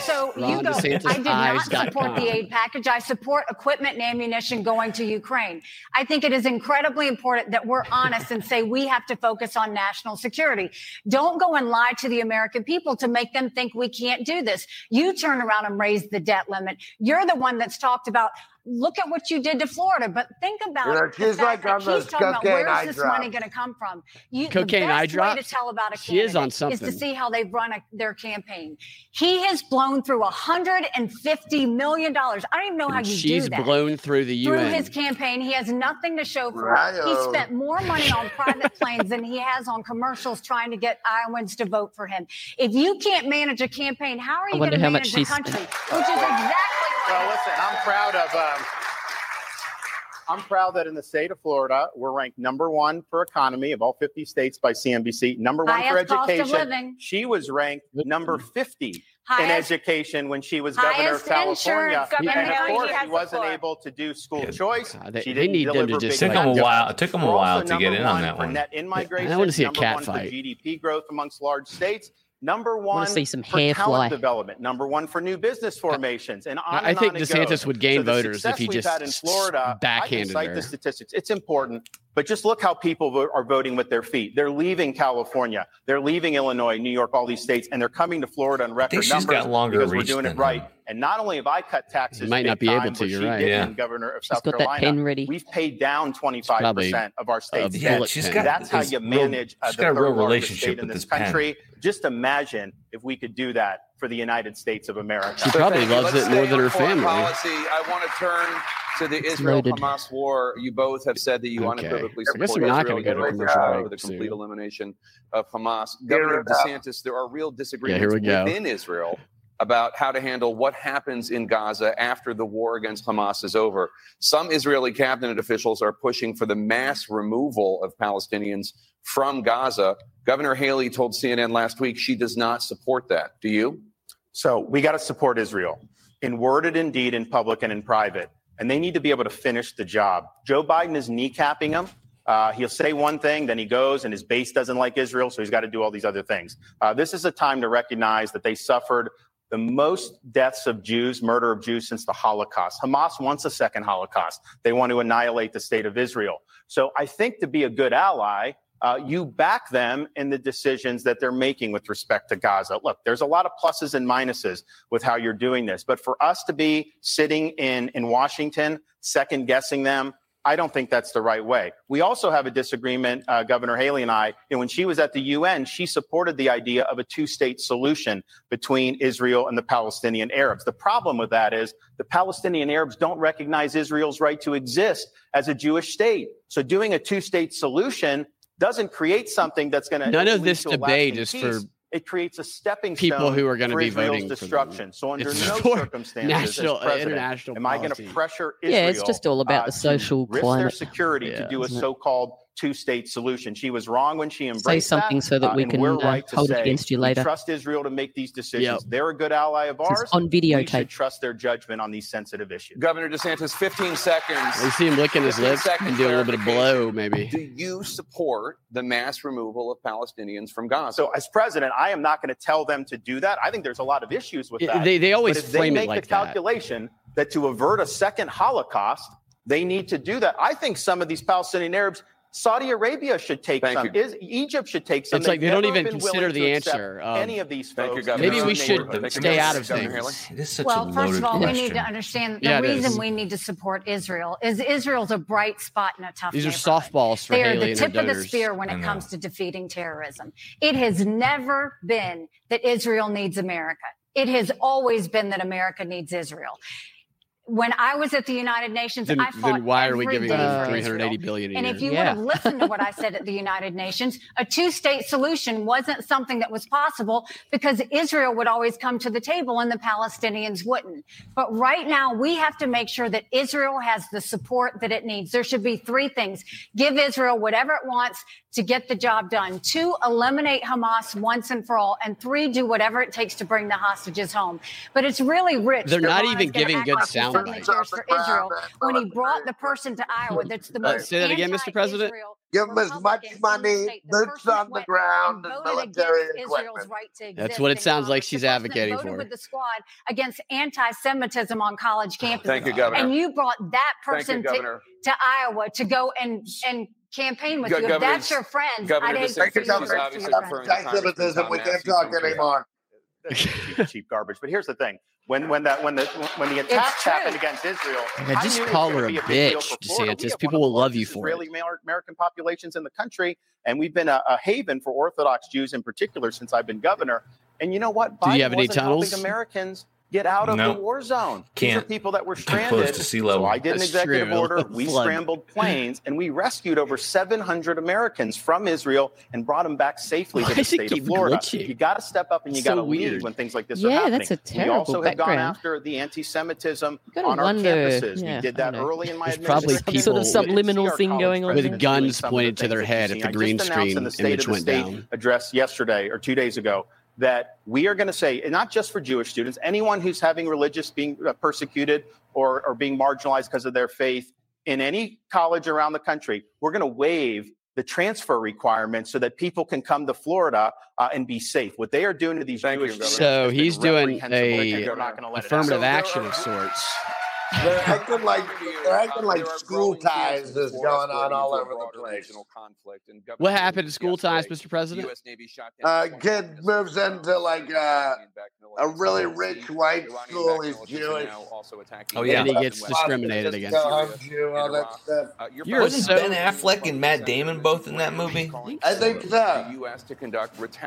So you go. I did not support the aid package. I support equipment and ammunition going to Ukraine. I think it is incredibly important that we're honest and say we have to focus on national security. Don't go and lie to the American people to make them think we can't do this. You turn around and raise the debt limit. You're the one that's talked about look at what you did to Florida. But think about You know, the she's fact like that on those she's talking about eye where's this money going to come from. You, Cocaine the eye best way to tell about a She is on candidate is to something. see how they've run a, their campaign. He has blown through 150 million dollars. I don't even know how And you she's do that blown through the U.S. through his campaign. He has nothing to show for it. He spent more money on private planes than he has on commercials trying to get Iowans to vote for him. If you can't manage a campaign, how are you going to manage much a country? Which is exactly Well, listen, I'm proud of. Uh, Um, I'm proud that in the state of Florida, we're ranked number one for economy of all 50 states by CNBC, number one for Highest cost of education. living. She was ranked number 50 in education when she was governor of highest California. Governor And of course, she wasn't support. able to do school Yeah. choice. God, they- she didn't need them to just, big Took them a while. It took them a while to get in on that one. Net in-migration, I wanna see a number cat one for fight. GDP growth amongst large states. Number I one see some for hair talent fly. development. Number one for new business formations. And I and think DeSantis would gain So voters if he just had in Florida. I can backhanded cite her. the statistics. It's important, but just look how people are voting with their feet. They're leaving California, they're leaving Illinois, New York, all these states, and they're coming to Florida in record numbers got longer because we're doing it right. And not only have I cut taxes, You might not big be able to, you're she right. didn't, Yeah. governor of She's South got that Carolina. pen ready. We've paid down 25 percent of our state's a Yeah, debt. bullet pen. got That's how this you real- manage uh, the got a third real largest relationship state in this this pen. country. Just imagine if we could do that for the United States of America. She probably thank you. loves Let's it more stay than on her foreign family. Policy. I want to turn to the. Israel-Hamas war. You both have said that you Okay. unequivocally I guess support we're not Israel gonna go to and commercial break for the complete soon. elimination of Hamas. Governor. DeSantis, there are real disagreements we go. within Israel about how to handle what happens in Gaza after the war against Hamas is over. Some Israeli cabinet officials are pushing for the mass removal of Palestinians from Gaza. Governor Haley told CNN last week she does not support that. Do you? So we got to support Israel in word and in deed, in public and in private. And they need to be able to finish the job. Joe Biden is kneecapping them. Uh, he'll say one thing, then he goes, and his base doesn't like Israel, so he's got to do all these other things. Uh, this is a time to recognize that they suffered the most deaths of Jews, murder of Jews since the Holocaust. Hamas wants a second Holocaust. They want to annihilate the state of Israel. So I think to be a good ally, uh, you back them in the decisions that they're making with respect to Gaza. Look, there's a lot of pluses and minuses with how you're doing this, but for us to be sitting in in Washington, second guessing them, I don't think that's the right way. We also have a disagreement, uh, Governor Haley and I. And when she was at the UN, she supported the idea of a two-state solution between Israel and the Palestinian Arabs. The problem with that is the Palestinian Arabs don't recognize Israel's right to exist as a Jewish state. So doing a two-state solution doesn't create something that's going to None of this debate is for it creates a stepping people stone who are gonna be Israel's voting for them. destruction. So under It's no for circumstances, national- as president, international am I going to policy. pressure Israel? Yeah, it's just all about uh, the to social risk their climate. security Yeah, to do a isn't it? so-called two-state solution. She was wrong when she embraced Say something that, so that uh, we and can we're uh, right to hold it against you later. trust Israel to make these decisions. Yep. They're a good ally of It's ours. on We videotape. should trust their judgment on these sensitive issues. Governor DeSantis, 15 seconds. You see him licking his lips and doing a little bit of blow, maybe. Do you support the mass removal of Palestinians from Gaza? So, as president, I am not going to tell them to do that. I think there's a lot of issues with Yeah, that. They, they always but if they make it like the that. calculation that. to avert a second Holocaust, they need to do that. I think some of these Palestinian Arabs, Saudi Arabia should take Thank some. you. Is, Egypt should take some. It's like They've they don't even consider the answer. Um, any of these Thank you, Maybe we should. Thank stay out of Governor things. Haley? It is such Well, a first of all, question. we need to understand that the Yeah, reason is. we need to support Israel is Israel's a bright spot in a tough These are softballs for They are Haley the and tip of the spear when it comes to defeating terrorism. It has never been that Israel needs America. It has always been that America needs Israel. When I was at the United Nations, Then, I fought then why are we giving day them for 380 Israel. And if you Yeah. would have listened to what I said at the United Nations, a two state solution wasn't something that was possible because Israel would always come to the table and the Palestinians wouldn't. But right now, we have to make sure that Israel has the support that it needs. There should be three things give Israel whatever it wants to get the job done. Two, eliminate Hamas once and for all. And three, do whatever it takes to bring the hostages home. But it's really rich. They're not Ron even giving good sound suddenly bites. cares for Israel when he brought the person to Iowa that's the Uh, most say that again, Mr. President? Give them as much Republican in the money, boots on the ground, and against military Israel's equipment. right to That's what it sounds like she's The person advocating voted for. with the squad against anti-Semitism on college campuses. Thank you, Governor. And you brought that Thank you, person to, to Iowa to go and and campaign with Go- you. If Governor, that's your friend, Governor I'd hate DeSantis to see you obviously versus referring to Anti-Semitism, we can't talk anymore. cheap, cheap garbage. But here's the thing: when when that when the when the attacks happened against Israel, Yeah, just knew call gonna her a be bitch, for Florida. We DeSantis. People will love you largest for it. Israeli Amer- American populations in the country, and we've been a, a haven for Orthodox Jews in particular since I've been governor. And you know what? Do you have any wasn't helping tunnels? Americans get out of No. the war zone. These are Can't. people that were Close stranded. to sea level. So I did an executive true. order. We Flood. scrambled planes and we rescued over 700 Americans from Israel and brought them back safely Why to the does state of Florida. glitching? You got to step up and you So got to lead when things like this are Yeah, happening. that's a terrible we terrible also have gone after the anti-Semitism gotta on our wonder- campuses. yeah, we did that early in my There's probably administration. Sort of subliminal thing going on With guns some of the pointed to their head you've if seen. the I just green announced screen in the State image of the went State down. address yesterday or two days ago that we are going to say, and not just for Jewish students, anyone who's having religious being uh, persecuted or, or being marginalized because of their faith in any college around the country, we're going to waive the transfer requirements so that people can come to Florida uh, and be safe. What they are doing to these Thank Jewish Governor. students So he's doing reprehensible. a We're not gonna let it affirmative action of sorts. They're acting like they're Uh, acting like school ties is going on all over the place. What happened to school ties, Mr. President? Uh, kid moves into like uh, a really rich white school. He's Jewish. Oh, yeah. And he gets discriminated against. Go home, Jew, all. You're Wasn't so- Ben Affleck and Matt Damon both in that movie? I think so.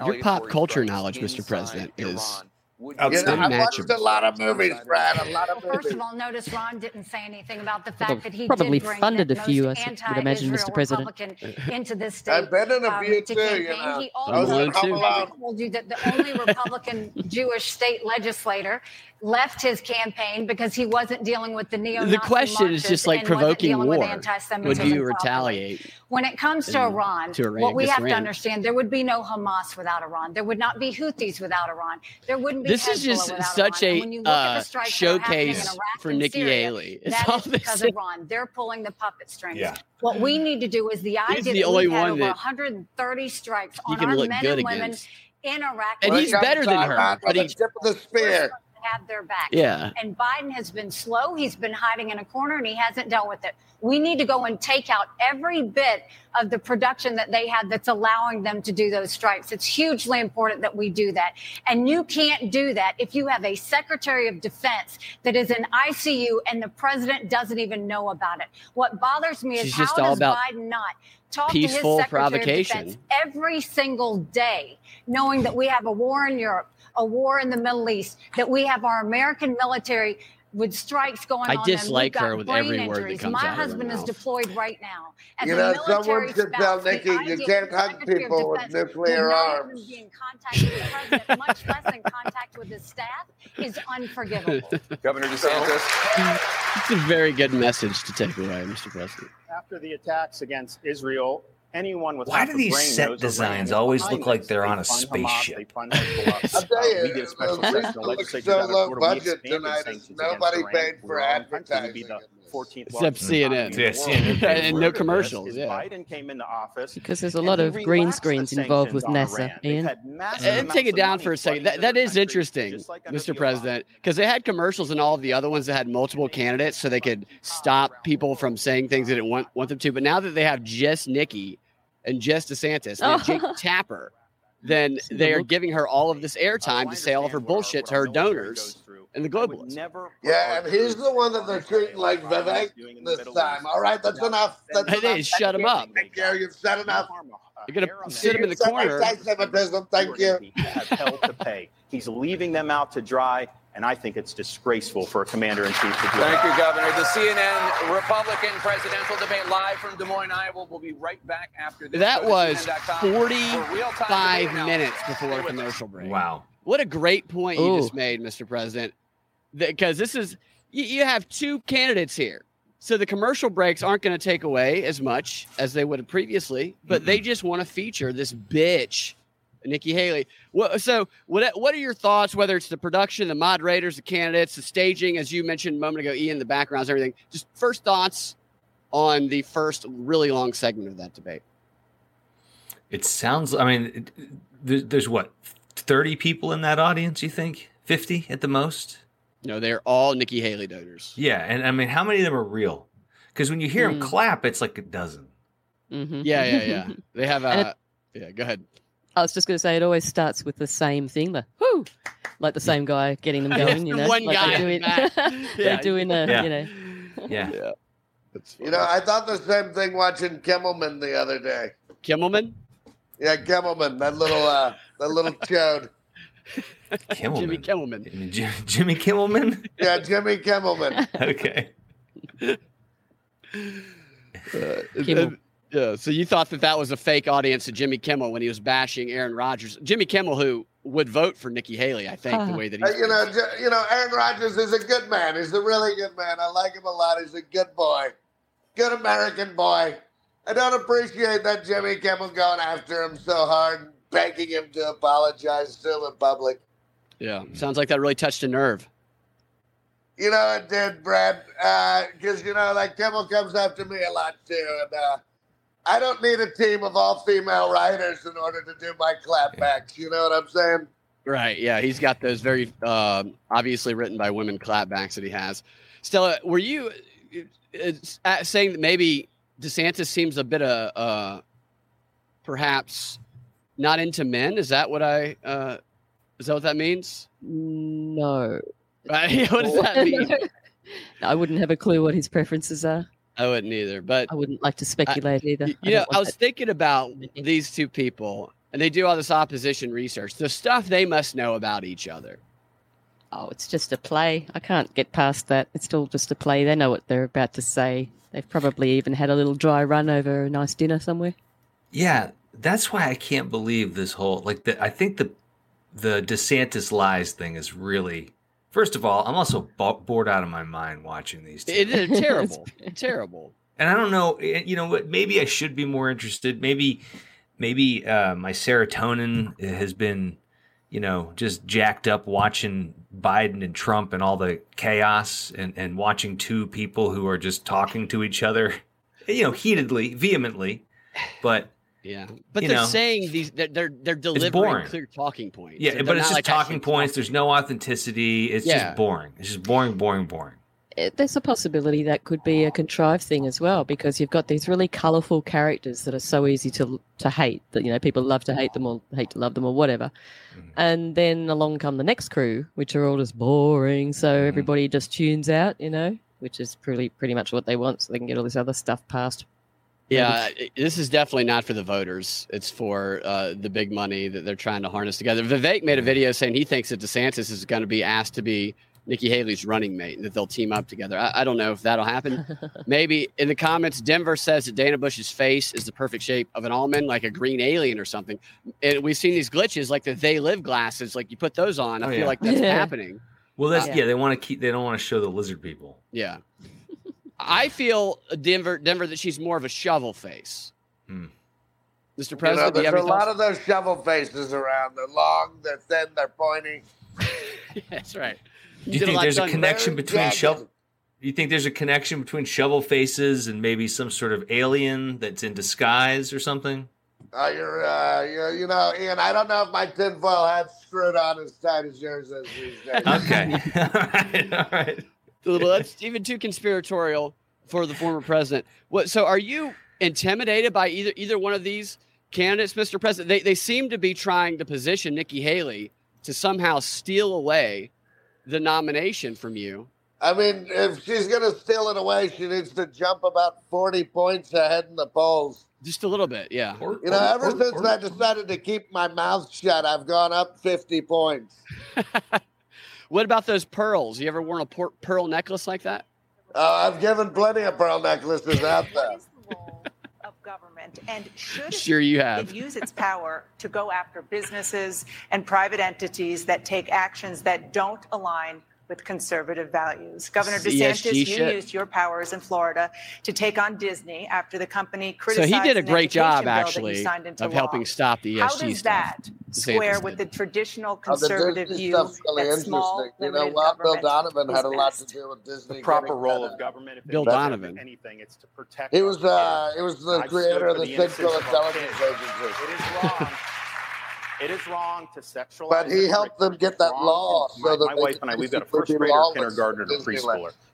Your pop culture knowledge, Mr. President, is You know, I've watched a lot of movies, Brad. A lot of Well, first of all, notice Ron didn't say anything about the Well, fact that he probably did bring funded the a few, most I s- would imagine, Mr. anti-Israel President. Republican into this state. I've been in a um, few to too, you campaign. know. He I was also at Home Alone. told you that the only Republican Jewish state legislator left his campaign because he wasn't dealing with the neo The question is just like provoking war. Would you retaliate? When it comes to Iran, to Iran- what we against have to understand, there would be no Hamas without Iran. There would not be Houthis without Iran. There wouldn't be This is just such Iran. A when you look at the uh, strikes that are happening in showcase for Nikki Syria, Haley. It's that all is the because same. of Iran. They're pulling the puppet strings. Yeah. What we need to do is the idea the that only we've had one over that 130 strikes He on our men and women against. in Iraq. And When he's better than her, but with the he, tip of the spear. Have their back. yeah. And Biden has been slow. He's been hiding in a corner and he hasn't dealt with it. We need to go and take out every bit of the production that they have that's allowing them to do those strikes. It's hugely important that we do that. And you can't do that if you have a Secretary of Defense that is in ICU and the president doesn't even know about it. What bothers me is She's how all does Biden not talk peaceful to his Secretary provocation. of Defense every single day, knowing that we have a war in Europe, a war in the Middle East, that we have our American military with strikes going I on. them. dislike her with brain every word that comes My out of her husband is mouth. deployed right now. As You know, someone should tell Nikki you can't that hug people with nuclear arms. be in contact with the president, much less in contact with his staff, is unforgivable. Governor DeSantis. It's a very good message to take away, Mr. President. After the attacks against Israel, anyone with Why do these brain set designs always look like they're They on a fund Hamas, spaceship? they fund Hezbollah. I'll tell Uh, you, we did a special session in reason the it looks legislature so low budget tonight nobody paid for We're on track to be advertising. 14th Except largest CNN. economy Yeah. CNN And no commercials, yeah. Biden came into office Because there's a lot of green screens involved with NASA, Ian. had And take it down for a second. flooding That, into that the is country, interesting, like Mr. President, because they had commercials and all of the other ones that had multiple candidates so they could stop people from saying things they didn't want, want them to. But now that they have just Nikki and just DeSantis and Jake Tapper, then they are giving her all of this airtime to say all of her bullshit to her donors and the globalists. Yeah, and he's the one that they're treating like Vivek this time. All right, that's enough. That's Hey, they enough. shut him up. Thank you. You've said enough. You're gonna sit him in the corner. Thank you. Have hell to pay. He's leaving them out to dry, and I think it's disgraceful for a commander in chief to do Thank that. you, Governor. The CNN Republican presidential debate live from Des Moines, Iowa. We'll be right back after this. That was CNN.com for 45 minutes before Stay a with us. commercial break. Wow. What a great point you just made, Mr. President. Because this is, you, you have two candidates here. So the commercial breaks aren't going to take away as much as they would have previously, but they just want to feature this bitch, Nikki Haley. So what, what are your thoughts, whether it's the production, the moderators, the candidates, the staging, as you mentioned a moment ago, Ian, the backgrounds, everything? Just first thoughts on the first really long segment of that debate. It sounds. I mean, there's what thirty people in that audience. You think fifty at the most? No, they're all Nikki Haley donors. Yeah, and I mean, how many of them are real? Because when you hear them Mm. clap, it's like a dozen. hmm Yeah, yeah, yeah. They have And a. Yeah, go ahead. I was just going to say it always starts with the same thing, the whoo, woo, like the same guy getting them going. You know, One like guy they in do the it. back. they Yeah. do in a, Yeah. you know. Yeah. You know, I thought the same thing watching Kimmelman the other day. Kimmelman, Yeah, Kimmelman, that little uh that little chode. Kimmelman. Jimmy Kimmelman. I Jimmy Kimmelman. Yeah, Jimmy Kimmelman. Okay. Kimmel. Uh, Yeah, so you thought that that was a fake audience to Jimmy Kimmel when he was bashing Aaron Rodgers. Jimmy Kimmel, who would vote for Nikki Haley, I think, the Uh, way that he. you know, you know, Aaron Rodgers is a good man. He's a really good man. I like him a lot. He's a good boy, good American boy. I don't appreciate that Jimmy Kimmel going after him so hard, and begging him to apologize to him in public. Yeah, sounds like that really touched a nerve. You know, it did, Brad, because you know, like Kimmel comes after me a lot too, and uh, I don't need a team of all female writers in order to do my clapbacks. You know what I'm saying? Right. Yeah, he's got those very um, obviously written by women clapbacks that he has. Stella, were you uh, uh, saying that maybe DeSantis seems a bit of uh, perhaps not into men? Is that what I? Uh, is that what that means? No. Right? what does that mean? I wouldn't have a clue what his preferences are. I wouldn't either. But I wouldn't like to speculate either. Y- I You know, I want was thinking about these two people, and they do all this opposition research. The stuff they must know about each other. Oh, it's just a play. I can't get past that. It's still just a play. They know what they're about to say. They've probably even had a little dry run over a nice dinner somewhere. Yeah, that's why I can't believe this whole like the I think the the DeSantis lies thing is really First of all, I'm also bo- bored out of my mind watching these two. It is terrible, terrible. and I don't know, eh, you know what? Maybe I should be more interested. Maybe, maybe uh, my serotonin has been, you know, just jacked up watching Biden and Trump and all the chaos, and and watching two people who are just talking to each other, you know, heatedly, vehemently, but. Yeah, but You they're know, saying these. They're they're, they're delivering clear talking points. Yeah, They're but it's just like talking actually points. There's no authenticity. It's Yeah. just boring. It's just boring, boring, boring. Eh, There's a possibility that could be a contrived thing as well, because you've got these really colourful characters that are so easy to to hate that you know people love to hate them or hate to love them or whatever, and then along come the next crew, which are all just boring, so everybody just tunes out, you know, which is pretty pretty much what they want, so they can get all this other stuff passed. Yeah, this is definitely not for the voters. It's for uh, the big money that they're trying to harness together. Vivek made a video saying he thinks that DeSantis is going to be asked to be Nikki Haley's running mate and that they'll team up together. I, I don't know if that'll happen. Maybe in the comments, Denver says that Dana Bash's face is the perfect shape of an almond, like a green alien or something. And we've seen these glitches, like the They Live glasses. Like you put those on, I Oh, feel yeah. like that's happening. Well, that's Uh, yeah. They want to keep. They don't want to show the lizard people. Yeah. I feel uh, Denver, Denver, that she's more of a shovel face. Hmm. Mr. You know, President, you there's a lot of those shovel faces around. They're long, they're thin, they're pointy. That's right. Do you did a think there's a connection very between jagged. shovel? Do you think there's a connection between shovel faces and maybe some sort of alien that's in disguise or something? Oh, you're, uh, you're, you know, Ian, I don't know if my tinfoil hat's screwed on as tight as yours is these days. Okay. all right. All right. A little- That's even too conspiratorial for the former president. What? So, are you intimidated by either either one of these candidates, Mr. President? They they seem to be trying to position Nikki Haley to somehow steal away the nomination from you. I mean, if she's going to steal it away, she needs to jump about 40 points ahead in the polls. Just a little bit, yeah. Or- You know, or- ever or- since or- I decided to keep my mouth shut, I've gone up 50 points. What about those pearls? You ever worn a por- pearl necklace like that? Uh, I've given plenty of pearl necklaces out there. What is the role of government, and should Sure, you have. it use its power to go after businesses and private entities that take actions that don't align with conservative values? Governor DeSantis, ESG you shit. used your powers in Florida to take on Disney after the company criticized. So he did a great job, education bill that you actually, signed into of law. helping stop the ESG How does that DeSantis square with the did. traditional Oh, the conservative view stuff's really that small, interesting. You know limited what? Bill Donovan had a lot to do with Disney. the proper role of government. If Bill Donovan. anything, it's to protect. He was kids. uh, he was the I've creator of the the Central innocence of our Intelligence. Agency. It is wrong. It is wrong to sexualize. But he helped them get that law so my, that my wife and I, we've got a first grader, kindergartner, in and a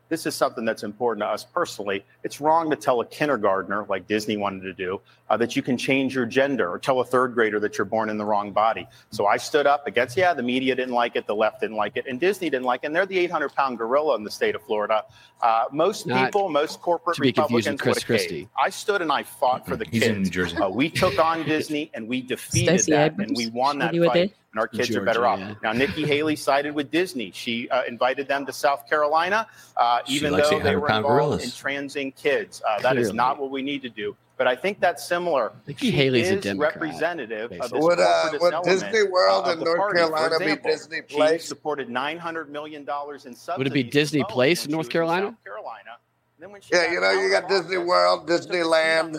this is something that's important to us personally. It's wrong to tell a kindergartner, like Disney wanted to do, uh, that you can change your gender or tell a third grader that you're born in the wrong body. So I stood up against, yeah, the media didn't like it, the left didn't like it, and Disney didn't like it. And they're the 800 pound gorilla in the state of Florida. Uh, most Not people, most corporate Republicans Chris Christie. I stood and I fought for the He's kids. Uh, we took on Disney and we defeated Stacey that and we won that fight and our kids Georgia, are better off. Yeah. Now, Nikki Haley sided with Disney. She uh, invited them to South Carolina, uh, even though they were involved gorillas. in transing kids. Uh, that is not what we need to do. But I think that's similar. Nikki Haley Haley's is a Democrat, representative basically. of would, uh, would Disney uh, World in North party. Carolina example, be Disney Place? She supported nine hundred million dollars in subsidies. Would it be Disney Place in North Carolina? South Carolina. yeah, you know, you got Disney World, Disneyland.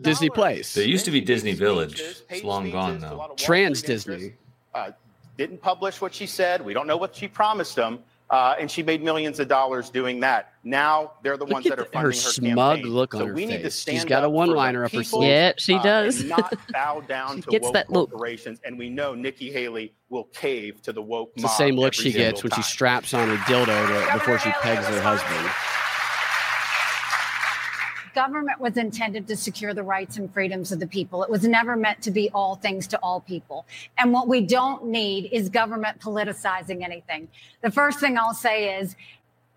Disney Place. There used to be Disney Village. It's long gone now. Trans Disney. Uh, didn't publish what she said. We don't know what she promised them. Uh, and she made millions of dollars doing that. Now they're the look ones that are funding her, her smug campaign. look on so her we face. Need to stand She's got a one-liner up her sleeve. Yeah, she uh, does. Uh, not bow down she to gets woke that look. and we know Nikki Haley will cave to the woke. It's the same look she gets time. when she straps on a dildo to, before she pegs her husband. Government was intended to secure the rights and freedoms of the people. It was never meant to be all things to all people. And what we don't need is government politicizing anything. The first thing I'll say is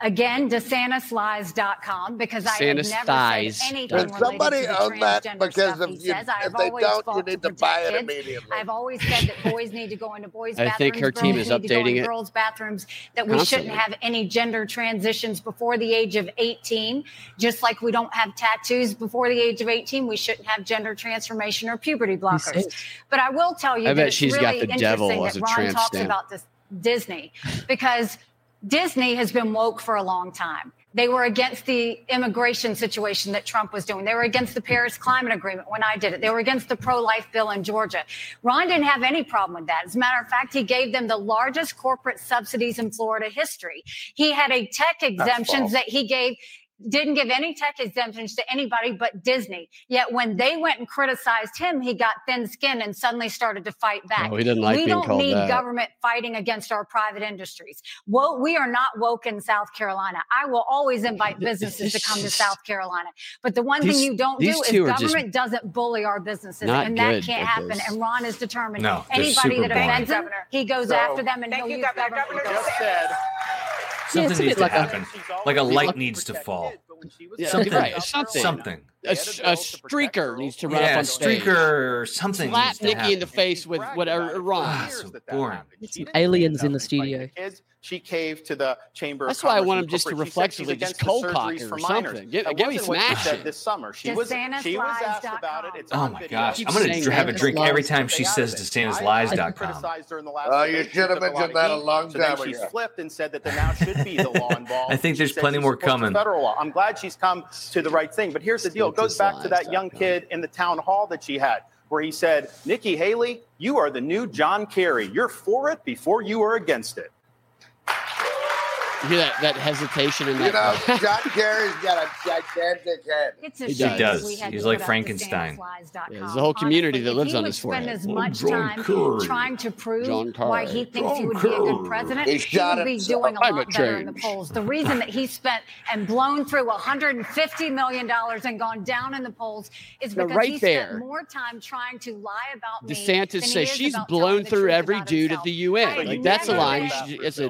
Again, DeSantisLies.com because I Santa's have never said anything Does somebody own that because if, you, says. if they don't, you need to, to buy it immediately. I've always said that boys need to go into boys' bathrooms. I think her team is updating it. Girls' bathrooms that we Constantly. shouldn't have any gender transitions before the age of 18. Just like we don't have tattoos before the age of 18, we shouldn't have gender transformation or puberty blockers. But I will tell you, I bet she's really got the devil as a Ron talks stamp. about this Disney because Disney has been woke for a long time. They were against the immigration situation that Trump was doing. They were against the Paris Climate Agreement when I did it. They were against the pro life bill in Georgia. Ron didn't have any problem with that. As a matter of fact, he gave them the largest corporate subsidies in Florida history. He had a tech exemptions that he gave didn't give any tech exemptions to anybody but Disney. Yet when they went and criticized him, he got thin skinned and suddenly started to fight back. No, he didn't like we being don't need that. government fighting against our private industries. Well, we are not woke in South Carolina. I will always invite businesses to come to South Carolina. But the one these, thing you don't do is government doesn't bully our businesses, and that can't happen. And Ron is determined. No, Anybody that blind. offends him, he goes so, after them and he'll you, use government. government. government something yeah, needs to like happen. A, like a light needs to fall. Yeah, something, right, something, something. A, a streaker needs to run yeah, up on a streaker or something. Slap Nikki in the face with whatever wrong. Ah, so boring. Aliens in the studio. She caved to the chamber. That's why I want him just to reflexively just cold cock or something. Get, get me. This summer, she was she was asked about it. It's oh my gosh, I'm gonna have a drink every time she says DeSantisLies.com. Oh, you should have mentioned that a long time ago. She flipped and said that the now should be the law involved. I think there's plenty more coming. Federal law. I'm glad she's come to the right thing. But here's the deal: it goes back to that young kid in the town hall that she had where he said, Nikki Haley, you are the new John Kerry. You're for it before you are against it hear that that hesitation in that. You know, John Kerry's got a gigantic head. It's a he does. He's like Frankenstein. Yeah, there's a whole community that lives on his forehead. Spend as much time Curry. trying to prove why he thinks John he would Curry. be a good president. He, he would be doing a lot better in the polls. The reason that he spent and blown through 150 million dollars and gone down in the polls is because right he spent more time trying to lie about DeSantis me says she's blown through every dude at the UN. Like that's a line. It's a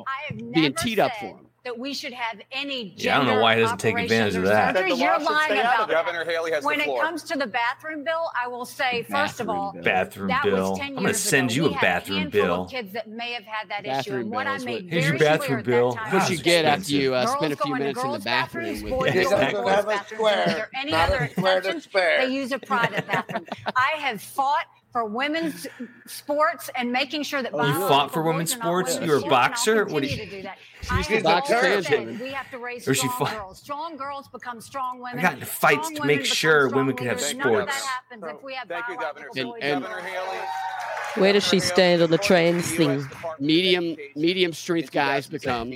being teed up for that we should have any yeah, I don't know why he doesn't take advantage of that. You're lying about Governor Haley has When it comes to the bathroom bill, I will say first of all, bathroom that bill. Was 10 I'm going to send ago. you we a bathroom bill. kids that may have had that bathroom issue, and what I made here's your bathroom bill. Time, what you get after you uh, spend a few minutes in the bathroom Is you. have a square. Are there any other exceptions? They use a private bathroom. I have fought for women's sports and making sure that you fought for women's sports. You're a boxer. What do you? She's the box trans woman. We have to raise strong she fought. girls. Strong girls become strong women. I got into fights strong to make sure women could have sports. That happens if we have Thank you, Governor. And, Haley. Where does she stand on the trans thing? Medium, medium strength guys become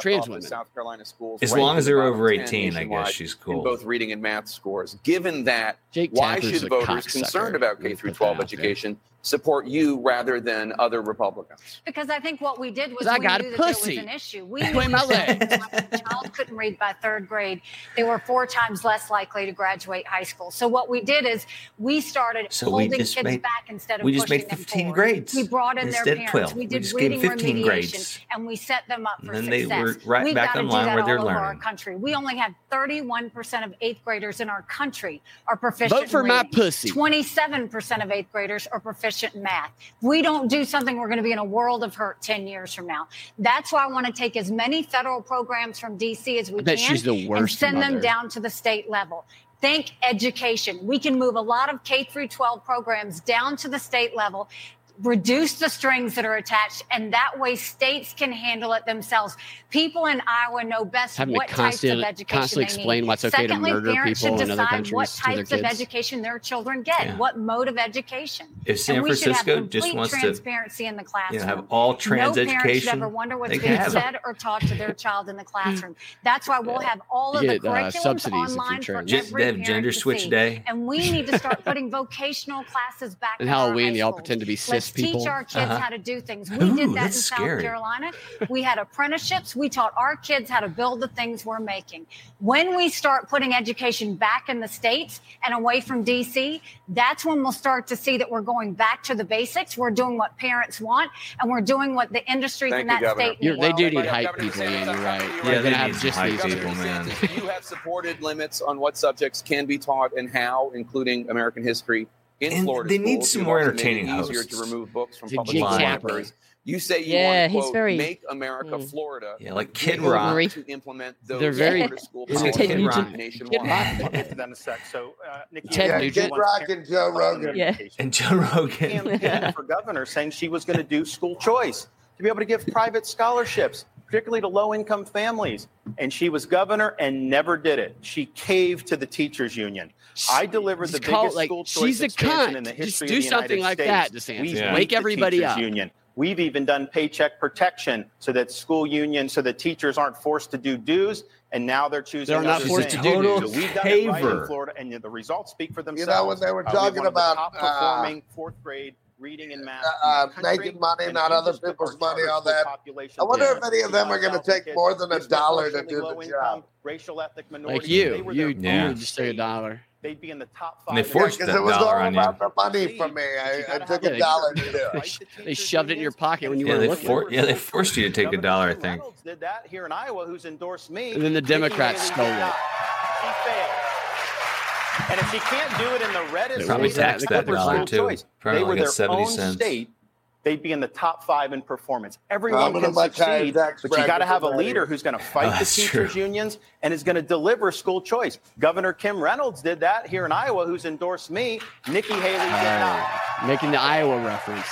trans women. South Carolina schools, as long as they're over eighteen, I guess she's cool. In both reading and math scores. Given that, Jake why Tapper's should voters concerned about K through twelve education support you rather than other Republicans? Because I think what we did was 'Cause I we got a knew that pussy there was an issue. We knew my that legs. a child couldn't read by third grade, they were four times less likely to graduate high school. So what we did is we started So we holding just kids made- back instead of we just pushing made 15 forward. grades We brought in their instead of parents. 12. We We did just reading 15 remediation, grades. and we set them up for And then they success. were right We've back got to do line that where all they're over our country. We only have 31% of eighth graders in our country are proficient. Vote for in my pussy. 27% of eighth graders are proficient in math. If we don't do something, we're going to be in a world of hurt 10 years from now. That's why I want to take as many federal programs from DC as we can the and send them down to the state level. Think education. We can move a lot of K through 12 programs down to the state level. Reduce the strings that are attached, and that way states can handle it themselves. People in Iowa know best Having what types of constantly- education constantly they explain need. why it's okay to Secondly, murder parents people should in other decide countries what to their types of education their children get, Yeah. what mode of education. If San and we should have Francisco complete just wants to transparency in the you classroom. know, have all trans no parent should education, ever wonder what's being said or taught to their child in the classroom. That's why we'll have all of the get, uh, curriculums subsidies if you're online for. Just- every they have parent gender to switch see. day. And we need to start putting vocational classes back And in our Halloween, high they all pretend to be cis Let's people. teach our kids Uh-huh. how to do things. We Ooh, did that in that's South scary. Carolina. We had apprenticeships. We taught our kids how to build the things we're making. When we start putting education back in the states and away from DC, that's when we'll start to see that we're going back to the basics. We're doing what parents want, and we're doing what the industries Thank in that Governor. state You're- need. they do Well, need but hype people, DeSantis, Ian, you're right. to you Yeah, We're they gonna need have just hype these people, man. you have supported limits on what subjects can be taught and how, including American history in And Florida. they need schools. some more also made it entertaining Easier hosts. to remove books from public Jake libraries. You say you Yeah, want to he's quote, very- make America Mm. Florida. Yeah, like Kid Rock. to implement those They're very- school Is policies Kid Rock? nationwide. Kid Rock. I'll get to that in a sec. So, uh, Nikki Ted Haley Nugent. Kid Rock and Joe Rogan. Yeah. And Joe Rogan. campaign for governor saying she was going to do school choice to be able to give private scholarships, particularly to low income families. And she was governor and never did it. She caved to the teachers union. I delivered the call biggest like, school choice she's a expansion cunt. in the Just history do of the something United like States. that, DeSantis. We've Yeah. Wake everybody up. Union. We've even done paycheck protection so that school unions, so that teachers aren't forced to do dues, and now they're choosing. They're not forced things. to do dues. So we've done it right in. Florida, and the results speak for themselves. You know, when they were Uh, we have talking one of the about, top uh, performing fourth grade reading and math, uh, in the country, making money, and not other people's money, all that. population I wonder down if any of them are going to take more than a dollar to disproportionately do low the income, job. Racial ethnic minorities. Like They you, were you, Yeah. you just take a dollar. They'd be in the top And they forced Because that it was dollar all on you. about the money for me. I, I took a dollar to do it. They shoved it in your pocket when you Yeah, weren't they looking. for- yeah, they forced you to take a dollar, I think. Reynolds did that here in Iowa, who's endorsed me. And then the Democrats stole it. not. She failed. And if she can't do it in the reddest They probably state taxed that country, dollar, school too. choice, Probably they were like their 70 own cents. state. They'd be in the top five in performance. Everyone can succeed, but you got to have a leader who's going to fight Oh, the teachers true. unions and is going to deliver school choice. Governor Kim Reynolds did that here in Iowa, who's endorsed me. Nikki Haley did not. Uh, making the Iowa reference.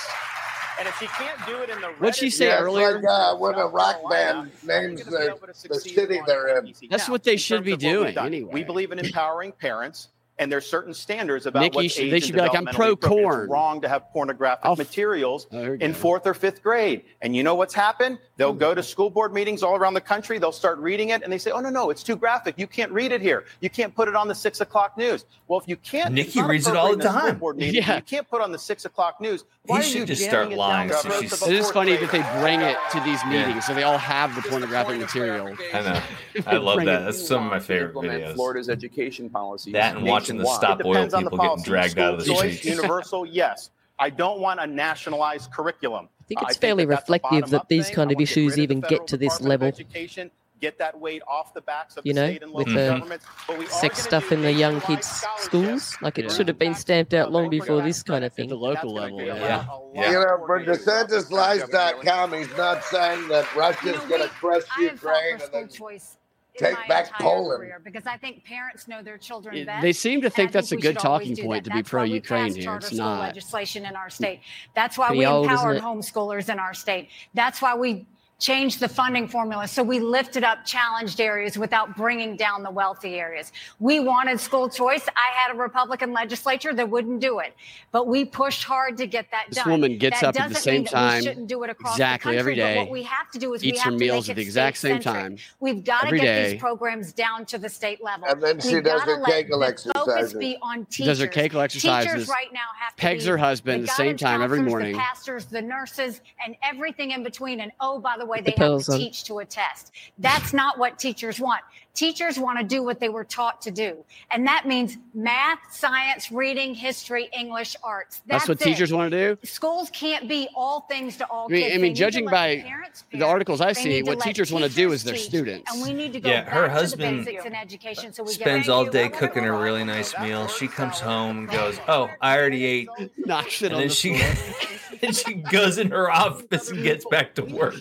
And if she can't do it in the What'd she reddest say Yeah, earlier? like uh, when a rock band how names the, the city they're in. That's Now, what they should be of what we've doing anyway. We believe in empowering parents, and there's certain standards about Nikki, what's should- age they and should be like, I'm pro appropriate. corn. It's wrong to have pornographic I'll f- materials Oh, in go. fourth or fifth grade. And you know what's happened? They'll go to school board meetings all around the country. They'll start reading it, and they say, "Oh no, no, it's too graphic. You can't read it here. You can't put it on the six o'clock news." Well, if you can't, Nikki reads it all the in a school time. board meeting, Yeah. You can't put on the six o'clock news. Why are should you just start lying so she's- It is fourth funny that they bring it to these Yeah. meetings, so they all have the pornographic material. I know. I love that. That's some of my favorite videos. Florida's education policy. That and watching the stop It oil depends on people getting policy. dragged out of the School streets. Universal, yes. I don't want a nationalized curriculum. I think it's that fairly that's a reflective that these thing. kind of issues rid of the even get to this Department of level. Education, get that weight off the backs of You the know, state and with local the governments. But sex stuff in the young kids' schools. Like it Yeah. should have been stamped out long before this kind of At the local level, create yeah. Yeah. You know, more for issues. DeSantisLies.com, he's not saying that You Russia's know, going to we- crush I have Ukraine for and school then choice in take my back Poland. career because I think parents know their children It- best. they seem to and I think that's a we good should always talking do point that. to be That's why we pro-Ukraine passed here. charter It's school not. legislation in our state. That's why we old, empowered homeschoolers in our state. That's why we changed the funding formula. So we lifted up challenged areas without bringing down the wealthy areas. We wanted school choice. I had a Republican legislature that wouldn't do it, but we pushed hard to get that This done. woman gets That up at the doesn't same mean that we time, shouldn't do it across exactly the country, day, But what we have to do is we eats have her to meals make at the exact same state-centric. time, We've got to get day. these programs down to the state level. And then she We've does gotta her let Kegel the Focus exercises. be on She does her teachers. Kegel exercises, Teachers right now have to pegs be her husband the at the same time every morning. The pastors, the nurses, and everything in between. And oh, by the way, they have to on. teach to a test. That's not what teachers want. Teachers want to do what they were taught to do, and that means math, science, reading, history, English, arts. That's, what it. teachers want to do. Schools can't be all things to all I mean, kids. I mean judging by parents the articles I see, what let teachers want to do teachers is their teach. students. And we need to go Yeah, back her to husband the in education so we Spends all day cooking a really nice meal. She comes home and goes, "Oh, I already ate," Knocks it and on then the she floor. and she goes in her office and gets back to work.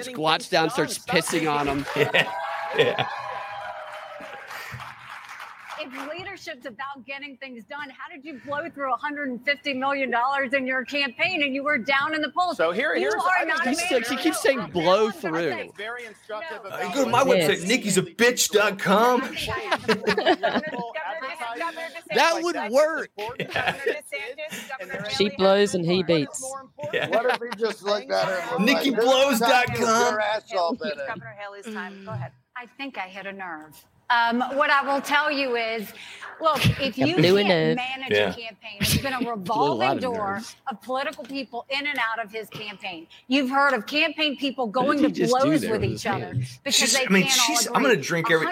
Squats down, starts pissing on him. Yeah, yeah. If leadership's about getting things done, how did you blow through 150 million dollars in your campaign and you were down in the polls? So here- you here's- I are not a He's man. she keeps saying No, blow no, I'm through. say- Very instructive No. about You go to my Yes. website, nickie'sabitch.com. That would work. She blows and he beats. Yeah. What if he just looked at her and was like, NikkiBlows.com. "This is not your ass. Governor Haley's time. Go ahead. Mm. I think I hit a nerve. Um, what I will tell you is, look, if you can't manage Yeah. a campaign, it's been a revolving of door nerves. of political people in and out of his campaign. You've heard of campaign people going to he just do blows with with each his other hands? because She's- they I mean, can't she's- all I'm gonna drink every-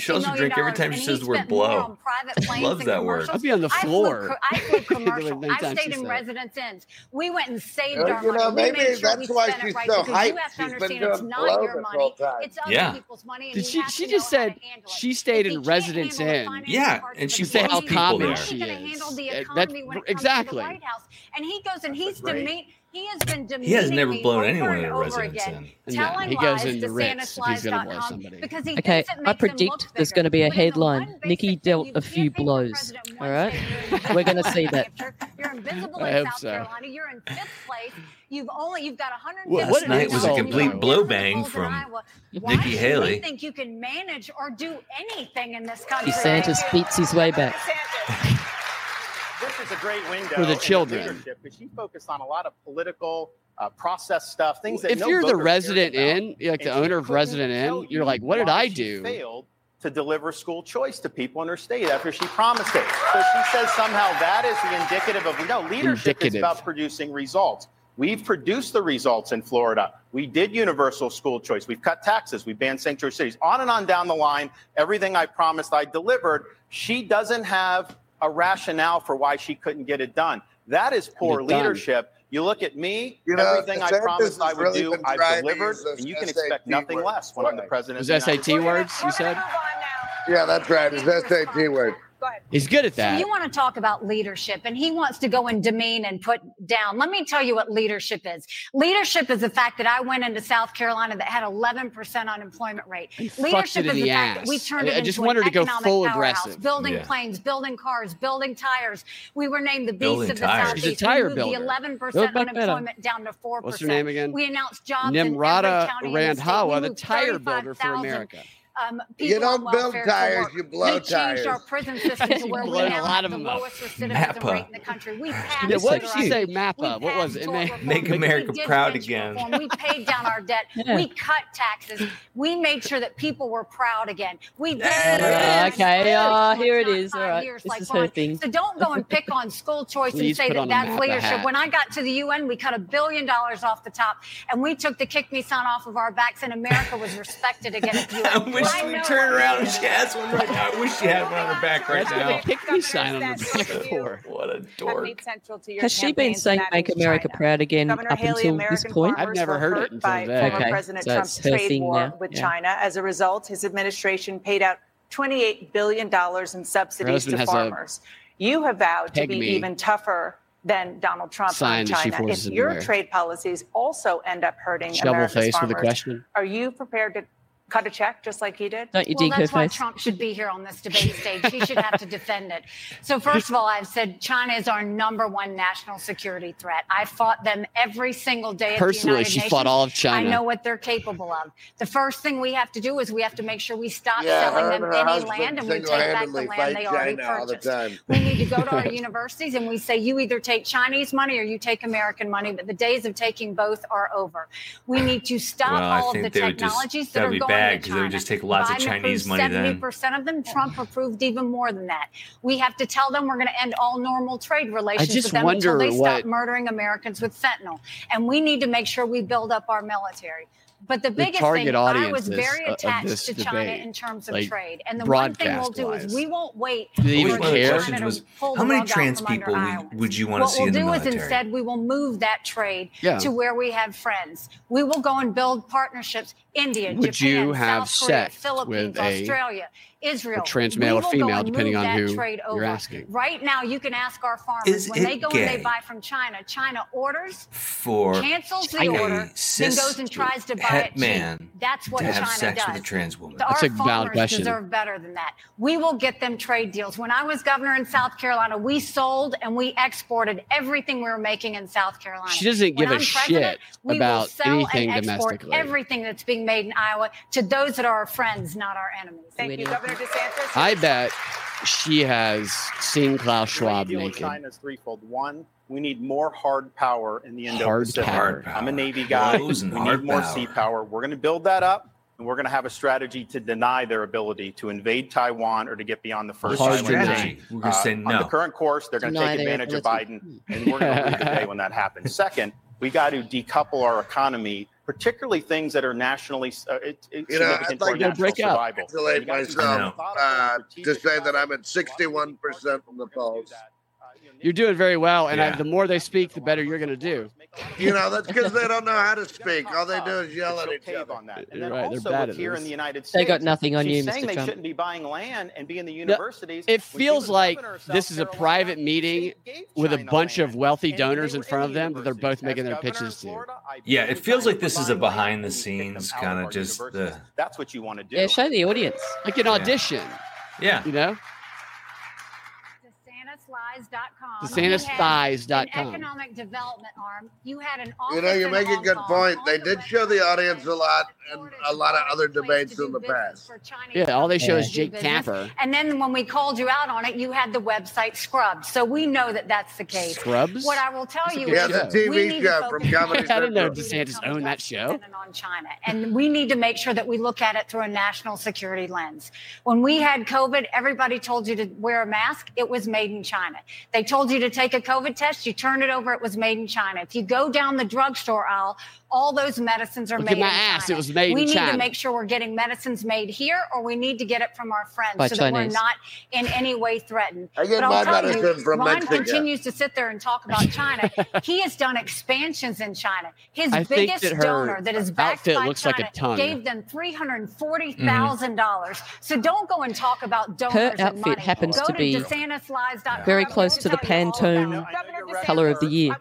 she also drink every time she says the word spent more blow. on private Loves that word. I'd be on the I flew floor. co- I flew commercial. Every I time stayed in said residence inns. We went and saved Uh, our you money. know, we maybe sure that's why she's right so because you have to She's been understand it's not blow your money. whole time. It's other Yeah. people's money. And Did she? She just know how to said handle it. She stayed in Residence handle Inn. Yeah, and of she the Say how brought economy, common there. she you gonna is. handle the Uh, that- when it comes exactly. to the White House? And he goes and he's great. demean. He has been demeaning He has never blown anyone in a residence again, inn. Yeah, he goes lies into to Ritz if he's gonna blow somebody. he Okay, I predict there's going to be a headline. Nikki dealt a few blows. president All one right, state, you're we're going to see that. You're invisible I in hope South so. Carolina. You're in fifth place. You've only you've got 150 What- what night was a complete though. blow bang from Iowa. Nikki Haley. We think you can manage or do anything in this country. DeSantis beats his way back. This is a great window For the children. leadership because she focused on a lot of political uh, process stuff, things that If no you're the resident in, like the owner of Resident tell Inn, you're like, what did why I she do? Failed to deliver school choice to people in her state after she promised it. So she says somehow that is the indicative of no leadership is about producing results. We've produced the results in Florida. We did universal school choice. We've cut taxes. We banned sanctuary cities. On and on down the line, everything I promised I delivered. She doesn't have a rationale for why she couldn't get it done. That is poor it done. leadership. You look at me, You know, everything I promised I would really do, I've delivered, and you can SAT expect nothing words. less when I'm the president. Was of the United SAT words you said? Yeah, that's right. It's SAT word. Go ahead. He's good at that. So that. you want to talk about leadership, and he wants to go and demean and put down. Let me tell you what leadership is. Leadership is the fact that I went into South Carolina that had 11% unemployment rate. He Leadership it in is the the fact that we turned I- it I just into want her an to go economic full powerhouse, aggressive. building Yeah. planes, building cars, building tires. We were named the beast Building of the tires. Southeast. She's a tire we moved builder. the 11% Build unemployment down to 4%. What's her name again? We announced jobs in every Nimrata county in the state. We Randhawa, the tire builder for America. Um, You don't build tires, you blow we changed tires. our prison system to where we blow a now lot have of the them up. lowest recidivism Mappa. rate in the country. We passed Yeah, what did voter she say? ID. Mappa. What was it? tort Ma- reform. Make America proud again. reform. We paid down our debt. Yeah. We cut taxes. We made sure that people were proud again. We did Uh, okay, uh, here it Not is. All five right, years this like is her thing. So don't go and pick on school choice and say put that that's leadership. When I got to the UN, we cut a billion dollars off the top, and we took the kick me sign off of our backs, and America was respected again at the UN. I wish I we know turned around and she has one right now. I wish she had one on her back right That's what now. a pick me sign on the back for. What a Have dork. made central to your Has she been saying "Make America Proud Again" Governor up Haley, until American this point? farmers I've never were heard it hurt until by today. former Okay, President so Trump's it's her trade thing war now, with yeah. China. As a result, his administration paid out $28 billion in subsidies husband to has a farmers. You have vowed to peg be me even tougher than Donald Trump sign on that she China. forces If him to your wear. trade policies also end up hurting Shovel America's face with farmers, a question. are you prepared to cut a check just like he did? Not you well, that's why Trump should be here on this debate stage. He should have to defend it. So first of all, I've said China is our number one national security threat. I fought them every single day. Personally, she Nations. fought all of China. I know what they're capable of. The first thing we have to do is we have to make sure we stop yeah, selling them any land and we take back the land they China already purchased. We need to go to our universities and we say you either take Chinese money or you take American money. But the days of taking both are over. We need to stop well, all of the technologies that are going bag because they would just take lots Biden of Chinese money. Seventy percent of them. Trump approved even more than that. We have to tell them we're going to end all normal trade relations with them until they what... stop murdering Americans with fentanyl, and we need to make sure we build up our military. But the biggest the thing, I was very attached to debate, China in terms of like, trade. And the one thing we'll do is we won't wait. for they even care? Was, how many trans people would, would, you want what to see we'll in the military? What we'll do is instead we will move that trade yeah. to where we have friends. We will go and build partnerships. India, would Japan, you have South Korea, Philippines, with Australia, a, Israel, a trans male or female, depending on who you're asking? Right now, you can ask our farmers Is when they go gay? and they buy from China. China orders for cancels the order, then goes and tries to buy it man. That's what to have China sex does. With a trans woman. That's our a farmers question. deserve better than that. We will get them trade deals. When I was governor in South Carolina, we sold and we exported everything we were making in South Carolina. She doesn't give when a shit about anything domestically. Everything that's being made in Iowa to those that are our friends, not our enemies. Thank you, Governor DeSantis. I bet she has seen Klaus Schwab deal naked. China's threefold. One, we need more hard power in the Indo-Pacific. Hard power. I'm a Navy guy. we need more power. sea power. We're going to build that up. And we're going to have a strategy to deny their ability to invade Taiwan or to get beyond the first hard strategy. We're going to say no. On the current course, they're going to take advantage of Biden, and we're going to lead the day when that happens. Second, we got to decouple our economy particularly things that are nationally uh, it, you know, I'd like to break out. Congratulate myself uh, to say that I'm at 61% in the polls you're doing very well. And yeah. I, the more they speak, the better you're going to do. You know, that's because they don't know how to speak. All they do is yell at each other. On that. And then right, also with here this. in the United States, they got nothing on you, Mr. Saying they shouldn't be buying land and be in the universities. No, it feels like this is a private meeting with a bunch of wealthy donors in front of them that they're both making their pitches to. Yeah, it feels like this is a behind the scenes kind of just the. That's what you want to do. Yeah, show the audience like an audition. Yeah. You know? DeSantisThighs.com. DeSantisThighs.com. Economic development arm. You had an You know, you make a good point. They did show the audience a lot and a lot of other debates in the past. Yeah, all they show is Jake Tapper. And then when we called you out on it, you had the website scrubbed. So we know that that's the case. Scrubs? What I will tell you yeah, the TV show from Comedy I didn't know DeSantis owned that show. On China. And we need to make sure that we look at it through a national security lens. When we had COVID, everybody told you to wear a mask. It was made in China. They told you to take a COVID test, you turn it over, it was made in China. If you go down the drugstore aisle, all those medicines are Look made. my ass, it was made. We need China. to make sure we're getting medicines made here, or we need to get it from our friends By so Chinese. that we're not in any way threatened. I get but my medicine you, from Ron Mexico. continues to sit there and talk about China. he has done expansions in China. His I biggest that donor, that is backed by China, like gave them mm-hmm. three hundred forty thousand mm. dollars. So don't go and talk about donors. Her outfit money. happens go to be very close to the Pantone color of the year.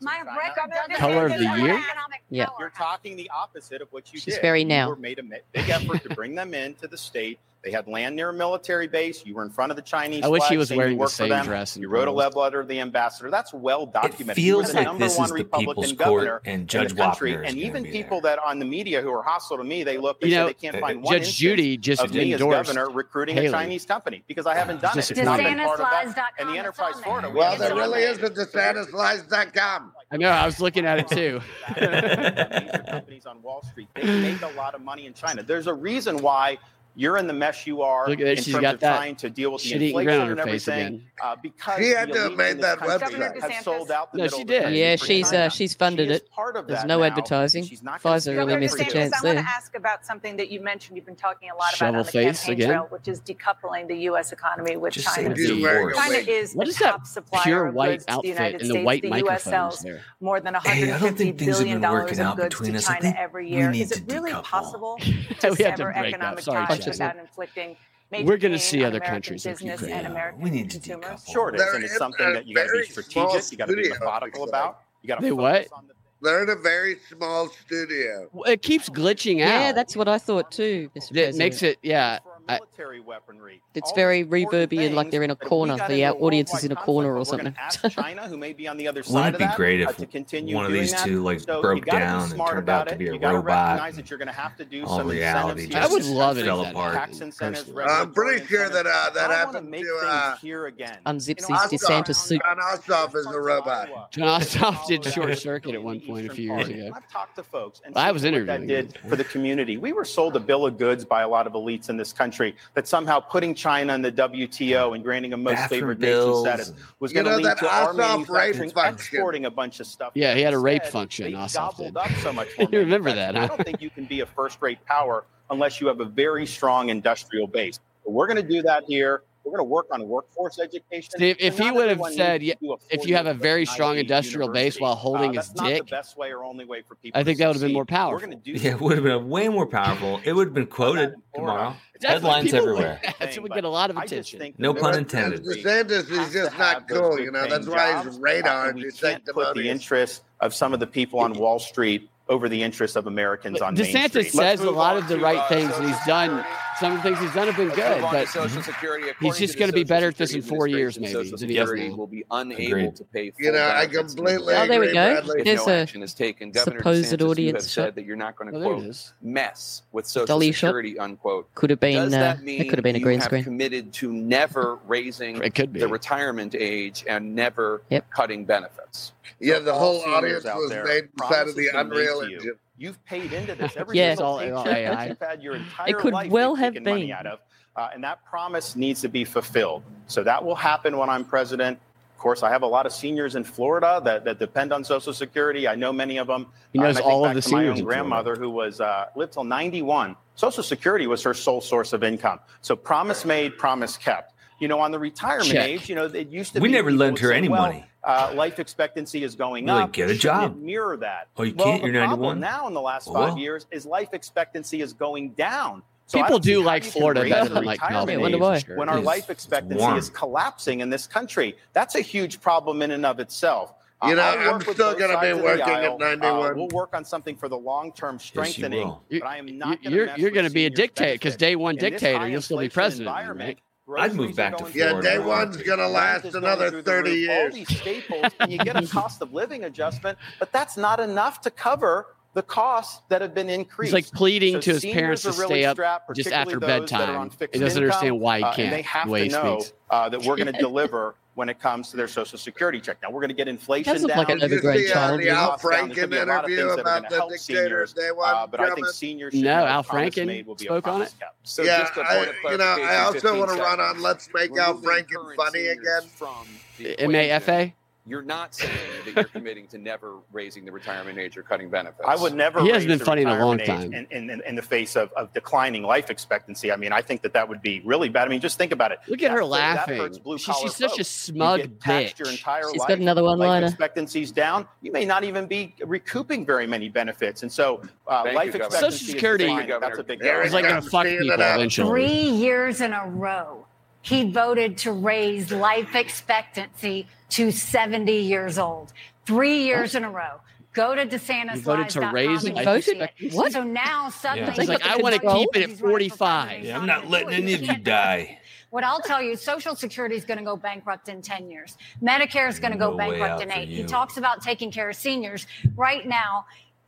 My record color of the year yeah. You're talking the opposite of what you She's did. She's very now. You made a big effort to bring them into the state they had land near a military base. You were in front of the Chinese. I wish he was wearing the same dress. you wrote a love letter to the ambassador. That's well documented. It feels like this is the Republican people's court and Judge in country, and even people there. that on the media who are hostile to me, they look. They you know, they can't uh, find one Judge Judy just of me as governor recruiting Haley. a Chinese company because I haven't done it. It's not been part of that. And the Enterprise Florida. Well, there really is with DeSantisLies.com. I know. I was looking at it too. Major companies on Wall Street. They made a lot of money in China. There's a reason why you're in the mess you are Look at in she's terms got of that trying to deal with the inflation and everything. Uh, because She had to have made that website. Have sold out the No, she did. Yeah, she's uh, she's funded She it. part of There's that no now, advertising. she's not Pfizer really missed a chance I want to there. ask about something that you mentioned. You've been talking a lot about on the Shovel-face campaign again. trail, which is decoupling the U.S. economy with Just China. China is what is the that top supplier pure of white goods to the outfit United and the States. white the U.S. microphones sells there? more than 150 billion I don't think things have been working dollars out goods between to us. I China think every we year. need Is it really possible to sever economic Sorry, ties without inflicting we're going to see other countries business Ukraine. and American we need to consumers. Sure, it is, and it's something that you got to be strategic. You got to be methodical about. You got to what? On the- they're in a very small studio. It keeps glitching out. Yeah, that's what I thought too. Mr. It President. makes it yeah military I, weaponry. It's All very reverby and like they're in a corner. The audience is in a corner or something. China, who may be on the other side Wouldn't it be great uh, if one of these that? two like so broke down and turned out to be a you robot? That you're have to do All some reality just I would love it. Fell apart. I'm pretty sure that uh, that happened to uh, here again. Unzips his DeSantis suit. Jon Ossoff is a robot. Jon Ossoff did short circuit at one point a few years ago. I've talked to folks. I was interviewed. That did for the community. We were sold a bill of goods by a lot of elites in this country country that somehow putting China in the WTO and granting a most Bathroom favored nation status was going to lead to our manufacturing exporting a bunch of stuff. Yeah, he had a rape Instead, function, They gobbled did. up so much. You remember that. I don't think you can be a first-rate power unless you have a very strong industrial base. But we're going to do that here we're going to work on workforce education. If he would have said, yeah, if you have a very strong industrial university. base while holding uh, his dick, the best way or only way for people. I think that would have been more powerful. yeah, it would have been way more powerful. It would have been quoted tomorrow. Headlines everywhere. Would, would get a lot of attention. No pun intended. DeSantis is just not cool. You know, that's why his radar is put the interest of some of the people on Wall Street over the interest of Americans on DeSantis says a lot of the right uh, things, and he's done some of the things he's done have been Let's good, but Social mhm. Security, he's just going to be better at this in four years, maybe. Social Security will be unable Agreed. to pay. for. you know, I completely. Oh, there we go. There's no a action is taken. Supposed DeSantis, audience said uh, that you're not going to oh, mess with Social Dolly Security. Shot. Unquote. Could have been. Uh, it could have been a green screen. Committed to never raising the retirement age and never yep. cutting benefits. Yeah, the whole audience was made inside of the Unreal Engine. You've paid into this. Every yeah, single all, all you've had your entire it could life well have been. money out of, uh, and that promise needs to be fulfilled. So that will happen when I'm president. Of course, I have a lot of seniors in Florida that, that depend on Social Security. I know many of them. He knows um, all of the seniors. My own grandmother, who was uh, lived till 91, Social Security was her sole source of income. So promise made, promise kept. You know, on the retirement Check. age, you know, it used to we never lent her say, any well, money uh, life expectancy is going really up. Get a job. Mirror that. Oh, you well, can't. You're 91 now. In the last five oh. years, is life expectancy is going down. So People do like Florida better than like California. When our it's, life expectancy is collapsing in this country, that's a huge problem in and of itself. You uh, know, uh, I'm still going to be working at uh, 91. Uh, we'll work on something for the long term strengthening. Yes, but I am not. You're, you're going to be a dictator because day one dictator, you'll still be president. Environment, right? I'd move back to Florida. Yeah, day one's going to last another 30 years. All these staples, and you get a cost of living adjustment, but that's not enough to cover the costs that have been increased. It's like pleading so to his parents to really stay up strapped, just after bedtime. He doesn't income. understand why he uh, can't. Uh, they have to know uh, that we're going to deliver when it comes to their Social Security check. Now we're going to get inflation That's down. Like another great challenge. The Al Franken interview about the dictator. Seniors, they uh, want uh, but I think seniors. No, Al Franken will be spoke on it. So yeah, I, you know, I also want to run on. Let's make Al Franken funny again. It may fa you're not saying that you're committing to never raising the retirement age or cutting benefits. I would never. He has been funny in a long time. In, in, in the face of, of, declining life expectancy, I mean, I think that that would be really bad. I mean, just think about it. Look at that, her laughing. That hurts she, she's such a smug bitch. Your entire she's life, got another one Life Expectancy's down. You may not even be recouping very many benefits, and so uh, life you, expectancy. Social Security. That's a big. It's like going to fuck people eventually. Three years in a row he voted to raise life expectancy to 70 years old, three years in a row. Go to DeSantis. voted to raise it. Voted, what? So now suddenly, yeah. like, I want to keep it at 45. Yeah, I'm not letting any of you die. What I'll tell you, Social Security is going to go bankrupt in 10 years. Medicare is going to go bankrupt in eight. He talks about taking care of seniors. Right now,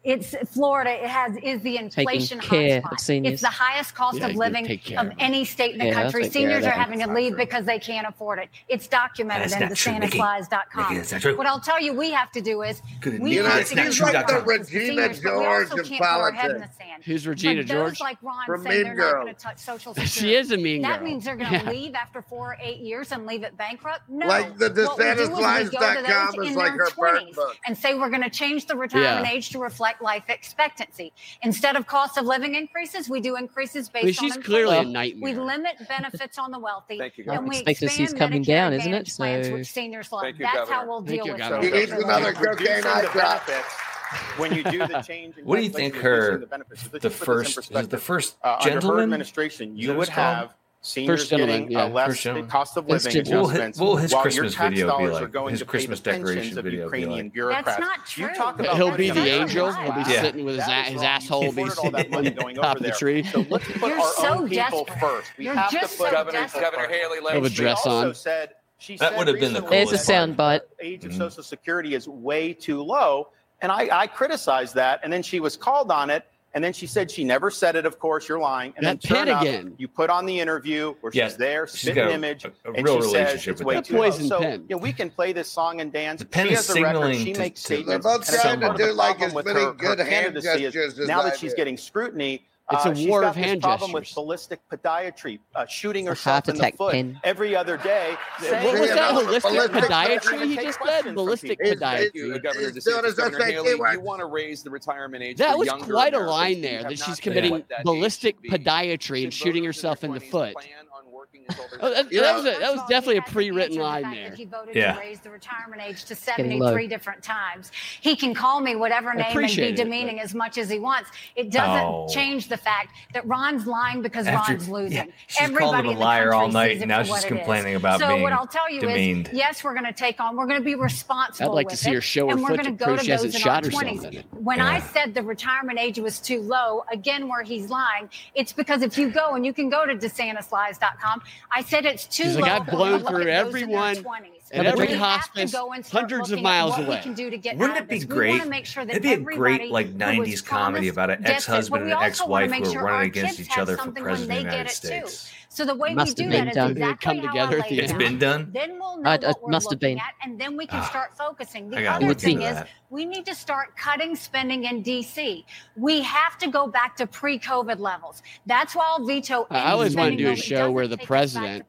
it's Florida. It has is the inflation hotspot. It's the highest cost yeah, of living of any state in the yeah, country. Seniors are having to leave true. because they can't afford it. It's documented in the SantaClaus.com. What I'll tell you, we have to do is Good we have to get like the Regina seniors, George of politics. Who's Regina but George? Like Ron saying they're not going to touch Social Security. she is a mean girl. That means they're going to yeah. leave after four or eight years and leave it bankrupt. No, like the DeSantisLies.com is, is like her birth book. and say we're going to change the retirement age to reflect life expectancy. Instead of cost of living increases, we do increases based I mean, on she's clearly a inflation. We limit benefits on the wealthy. Thank you, and we Expectancy's expand coming Medicare down, isn't it? Advantage plans, So- which seniors love. Thank you, That's Governor. how we'll Thank deal you, with it. social He needs another cocaine eye drop. when you do the change in What do you think reducing her the benefits. Let's the just put this in first the first Uh, under her gentleman? administration, you would what Seniors getting uh, yeah, a less cost of living adjustments will his, will his while Christmas your tax dollars like, are going to pay the pensions of Ukrainian bureaucrats. That's not true. You talk about He'll be the angel. He'll be yeah. sitting with his, that his asshole be sitting that money the tree. So let's put You're our so own people first. We You're have to put so Governor, Governor Haley let a dress on. That would have been the coolest. There's a sound bite. Age of mm-hmm. Social Security is way too low, and I criticized that, and then she was called on it – and then she said she never said it. Of course, you're lying. And that then again, you put on the interview where she's yeah, there, she's spit an image, a, a and she says it's way too. So yeah, we can play this song and dance. The pen she is has a record. She to, makes to, statements. They're both trying to do like as many her, good her hand gestures. Now that she's getting scrutiny, it's a uh, war of hand problem gestures. problem with ballistic podiatry, uh, shooting herself in the foot pin. every other day. What was that, holistic podiatry he just said? Ballistic podiatry. You want to raise the retirement age That was quite a line there, that she's committing ballistic podiatry and shooting herself in the foot working his older. Oh, that, was a, that was definitely a pre-written line there. He voted yeah. to raise the retirement age to 73 different times. He can call me whatever name and be demeaning it, as much as he wants. It doesn't oh. change the fact that Ron's lying because After, Ron's losing. Yeah, she's Everybody him a liar all night. Now she's complaining about so being what I'll tell you demeaned. is, yes, we're going to take on. We're going to be responsible. I'd like to see her show her and foot to prove she hasn't shot herself. When I said the retirement age was too low, again, where he's lying, it's because if you go and you can go to DeSantisLies.com I said it's too. She's low. Like, I've blown through everyone. And every hospice, hundreds of miles away. Can do to get Wouldn't it be great? Sure It'd be a great like '90s comedy about an ex-husband and an ex-wife who are running against each other for president of the United States. So the way we do that is done. exactly come together. How it's been done. Then we'll know uh, what we're must looking at, and then we can ah. start focusing. The other thing is we need to start cutting spending in DC. We have to go back to pre-COVID levels. That's why I'll veto. I always wanted to do a show where the president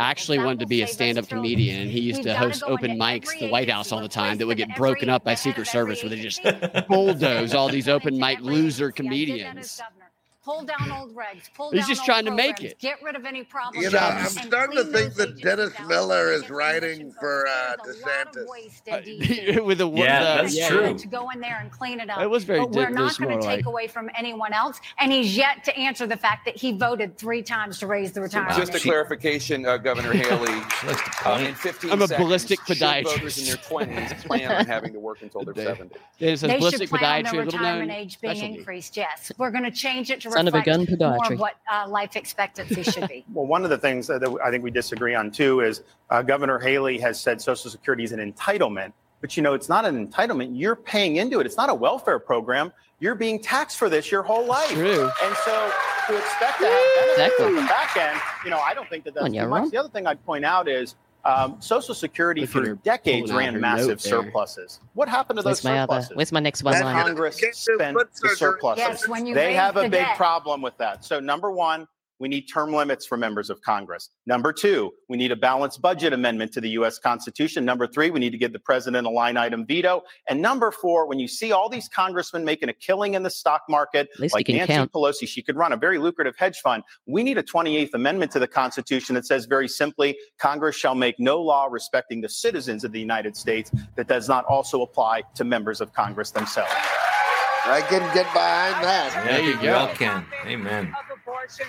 actually wanted to be a stand-up comedian, and he used to host open mics the White House all the time that would get broken up by Secret Service, where they just bulldoze all these open mic loser comedians. Pull down old regs. Pull He's down just trying to make it. Get rid of any problems. You know, I'm starting to think that Dennis Miller is writing for uh, DeSantis. Uh, with a yeah, that's yeah, true. To go in there and clean it up. It was very. But we're not going to take away from anyone else, and he's yet to answer the fact that he voted three times to raise the retirement. Just a clarification, uh, Governor Haley. uh, in 15 I'm a ballistic podiatrist. Voters in their 20s plan on having to work until they're 70. They, they should plan on their retirement age being increased. Yes, we're going to change it to to Son reflect more what uh, life expectancy should be. well, one of the things that, I think we disagree on too is uh, Governor Haley has said Social Security is an entitlement, but you know it's not an entitlement. You're paying into it. It's not a welfare program. You're being taxed for this your whole life. True. And so to expect to have benefits exactly. on the back end, you know, I don't think that that's much. Wrong. The other thing I'd point out is um, Social Security for decades ran massive surpluses. What happened to Where's those my surpluses? Other? Where's my next one? That? Congress spent the surpluses. Yes, when you they have a big debt. problem with that. So number one, we need term limits for members of Congress. Number two, we need a balanced budget amendment to the U.S. Constitution. Number three, we need to give the president a line item veto. And number four, when you see all these congressmen making a killing in the stock market, like Nancy count. Pelosi, she could run a very lucrative hedge fund. We need a 28th Amendment to the Constitution that says very simply Congress shall make no law respecting the citizens of the United States that does not also apply to members of Congress themselves. I can get behind that. There you go. Well, Ken. Amen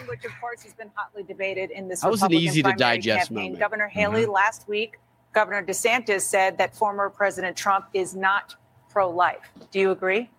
which of course has been hotly debated in this. That was an easy to digest campaign. moment. Governor mm-hmm. Haley mm-hmm. last week, Governor DeSantis said that former President Trump is not pro-life. Do you agree?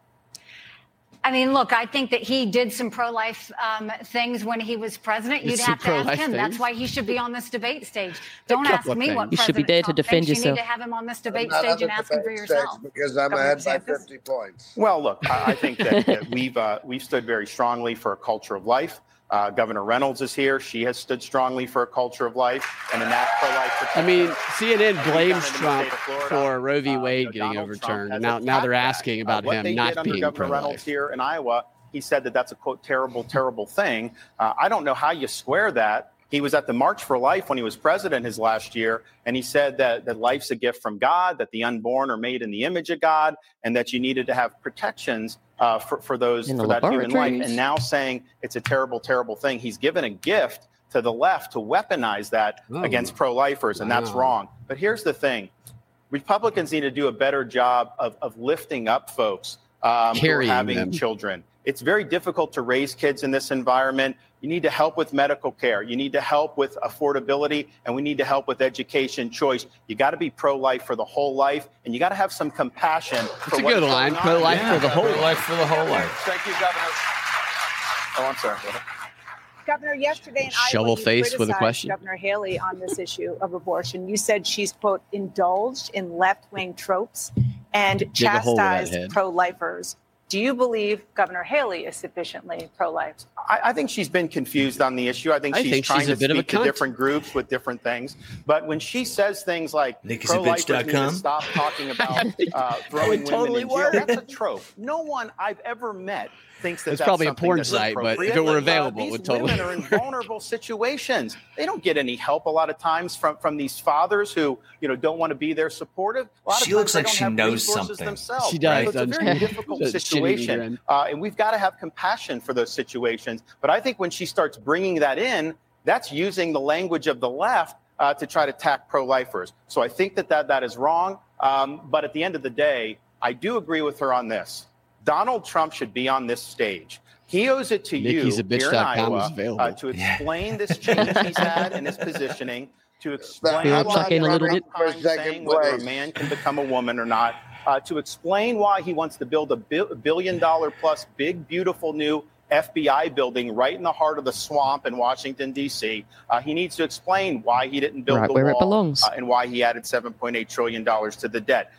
I mean, look, I think that he did some pro life um, things when he was president. You'd it's have to ask him. Things. That's why he should be on this debate stage. Don't ask me things. what you should be there to defend yourself. You need to have him on this debate stage and ask him for yourself. Because I'm ahead by 50 points. Well, look, I, I think that, that we've uh, we've stood very strongly for a culture of life. Uh, Governor Reynolds is here. She has stood strongly for a culture of life and a natural life. I mean, CNN blames Trump for Roe v. Wade uh, you know, getting Donald overturned. Now, now they're asking uh, about uh, him not being Governor pro-life. Reynolds here in Iowa. He said that that's a quote terrible, terrible thing. Uh, I don't know how you square that he was at the March for Life when he was president his last year, and he said that, that life's a gift from God, that the unborn are made in the image of God, and that you needed to have protections uh, for, for those for that human life. And now saying it's a terrible, terrible thing. He's given a gift to the left to weaponize that Ooh. against pro lifers, and that's wrong. But here's the thing Republicans need to do a better job of, of lifting up folks um, who are having them. children. It's very difficult to raise kids in this environment. You need to help with medical care. You need to help with affordability, and we need to help with education choice. You got to be pro life for the whole life, and you got to have some compassion. It's a good line. Pro life for the whole life for the whole life. Thank you, Governor. Oh, I'm sorry. Governor, yesterday in Shovel Iowa, you face with a criticized question. Governor Haley on this issue of abortion. You said she's quote indulged in left-wing tropes and Dig a hole with that chastised pro-lifers. Do you believe Governor Haley is sufficiently pro-life? I, I think she's been confused on the issue. I think I she's think trying she's a to bit of a speak to different groups with different things. But when she says things like pro-lifers need to stop talking about uh, throwing women totally in jail, work. that's a trope. No one I've ever met thinks that It's that's probably a something porn site, but if it were Uh, available, it these would totally women are in vulnerable situations. They don't get any help a lot of times from from these fathers who you know don't want to be there supportive. A lot of She times looks like don't she have knows resources something. themselves. She does, So it's a doesn't very she? difficult She's a shit-eating situation, uh, and we've got to have compassion for those situations. But I think when she starts bringing that in, that's using the language of the left uh, to try to attack pro-lifers. So I think that that, that is wrong. Um, but at the end of the day, I do agree with her on this. Donald Trump should be on this stage. He owes it to you here in Iowa available. uh, to explain this change he's had in his positioning, to explain Yeah, why tuck in a little bit. Saying whether a man can become a woman or not, uh, to explain why he wants to build a bi- billion dollar plus big, beautiful new FBI building right in the heart of the swamp in Washington, D.C. Uh, he needs to explain why he didn't build Right the where it belongs. uh, and why he added $7.8 trillion to the debt.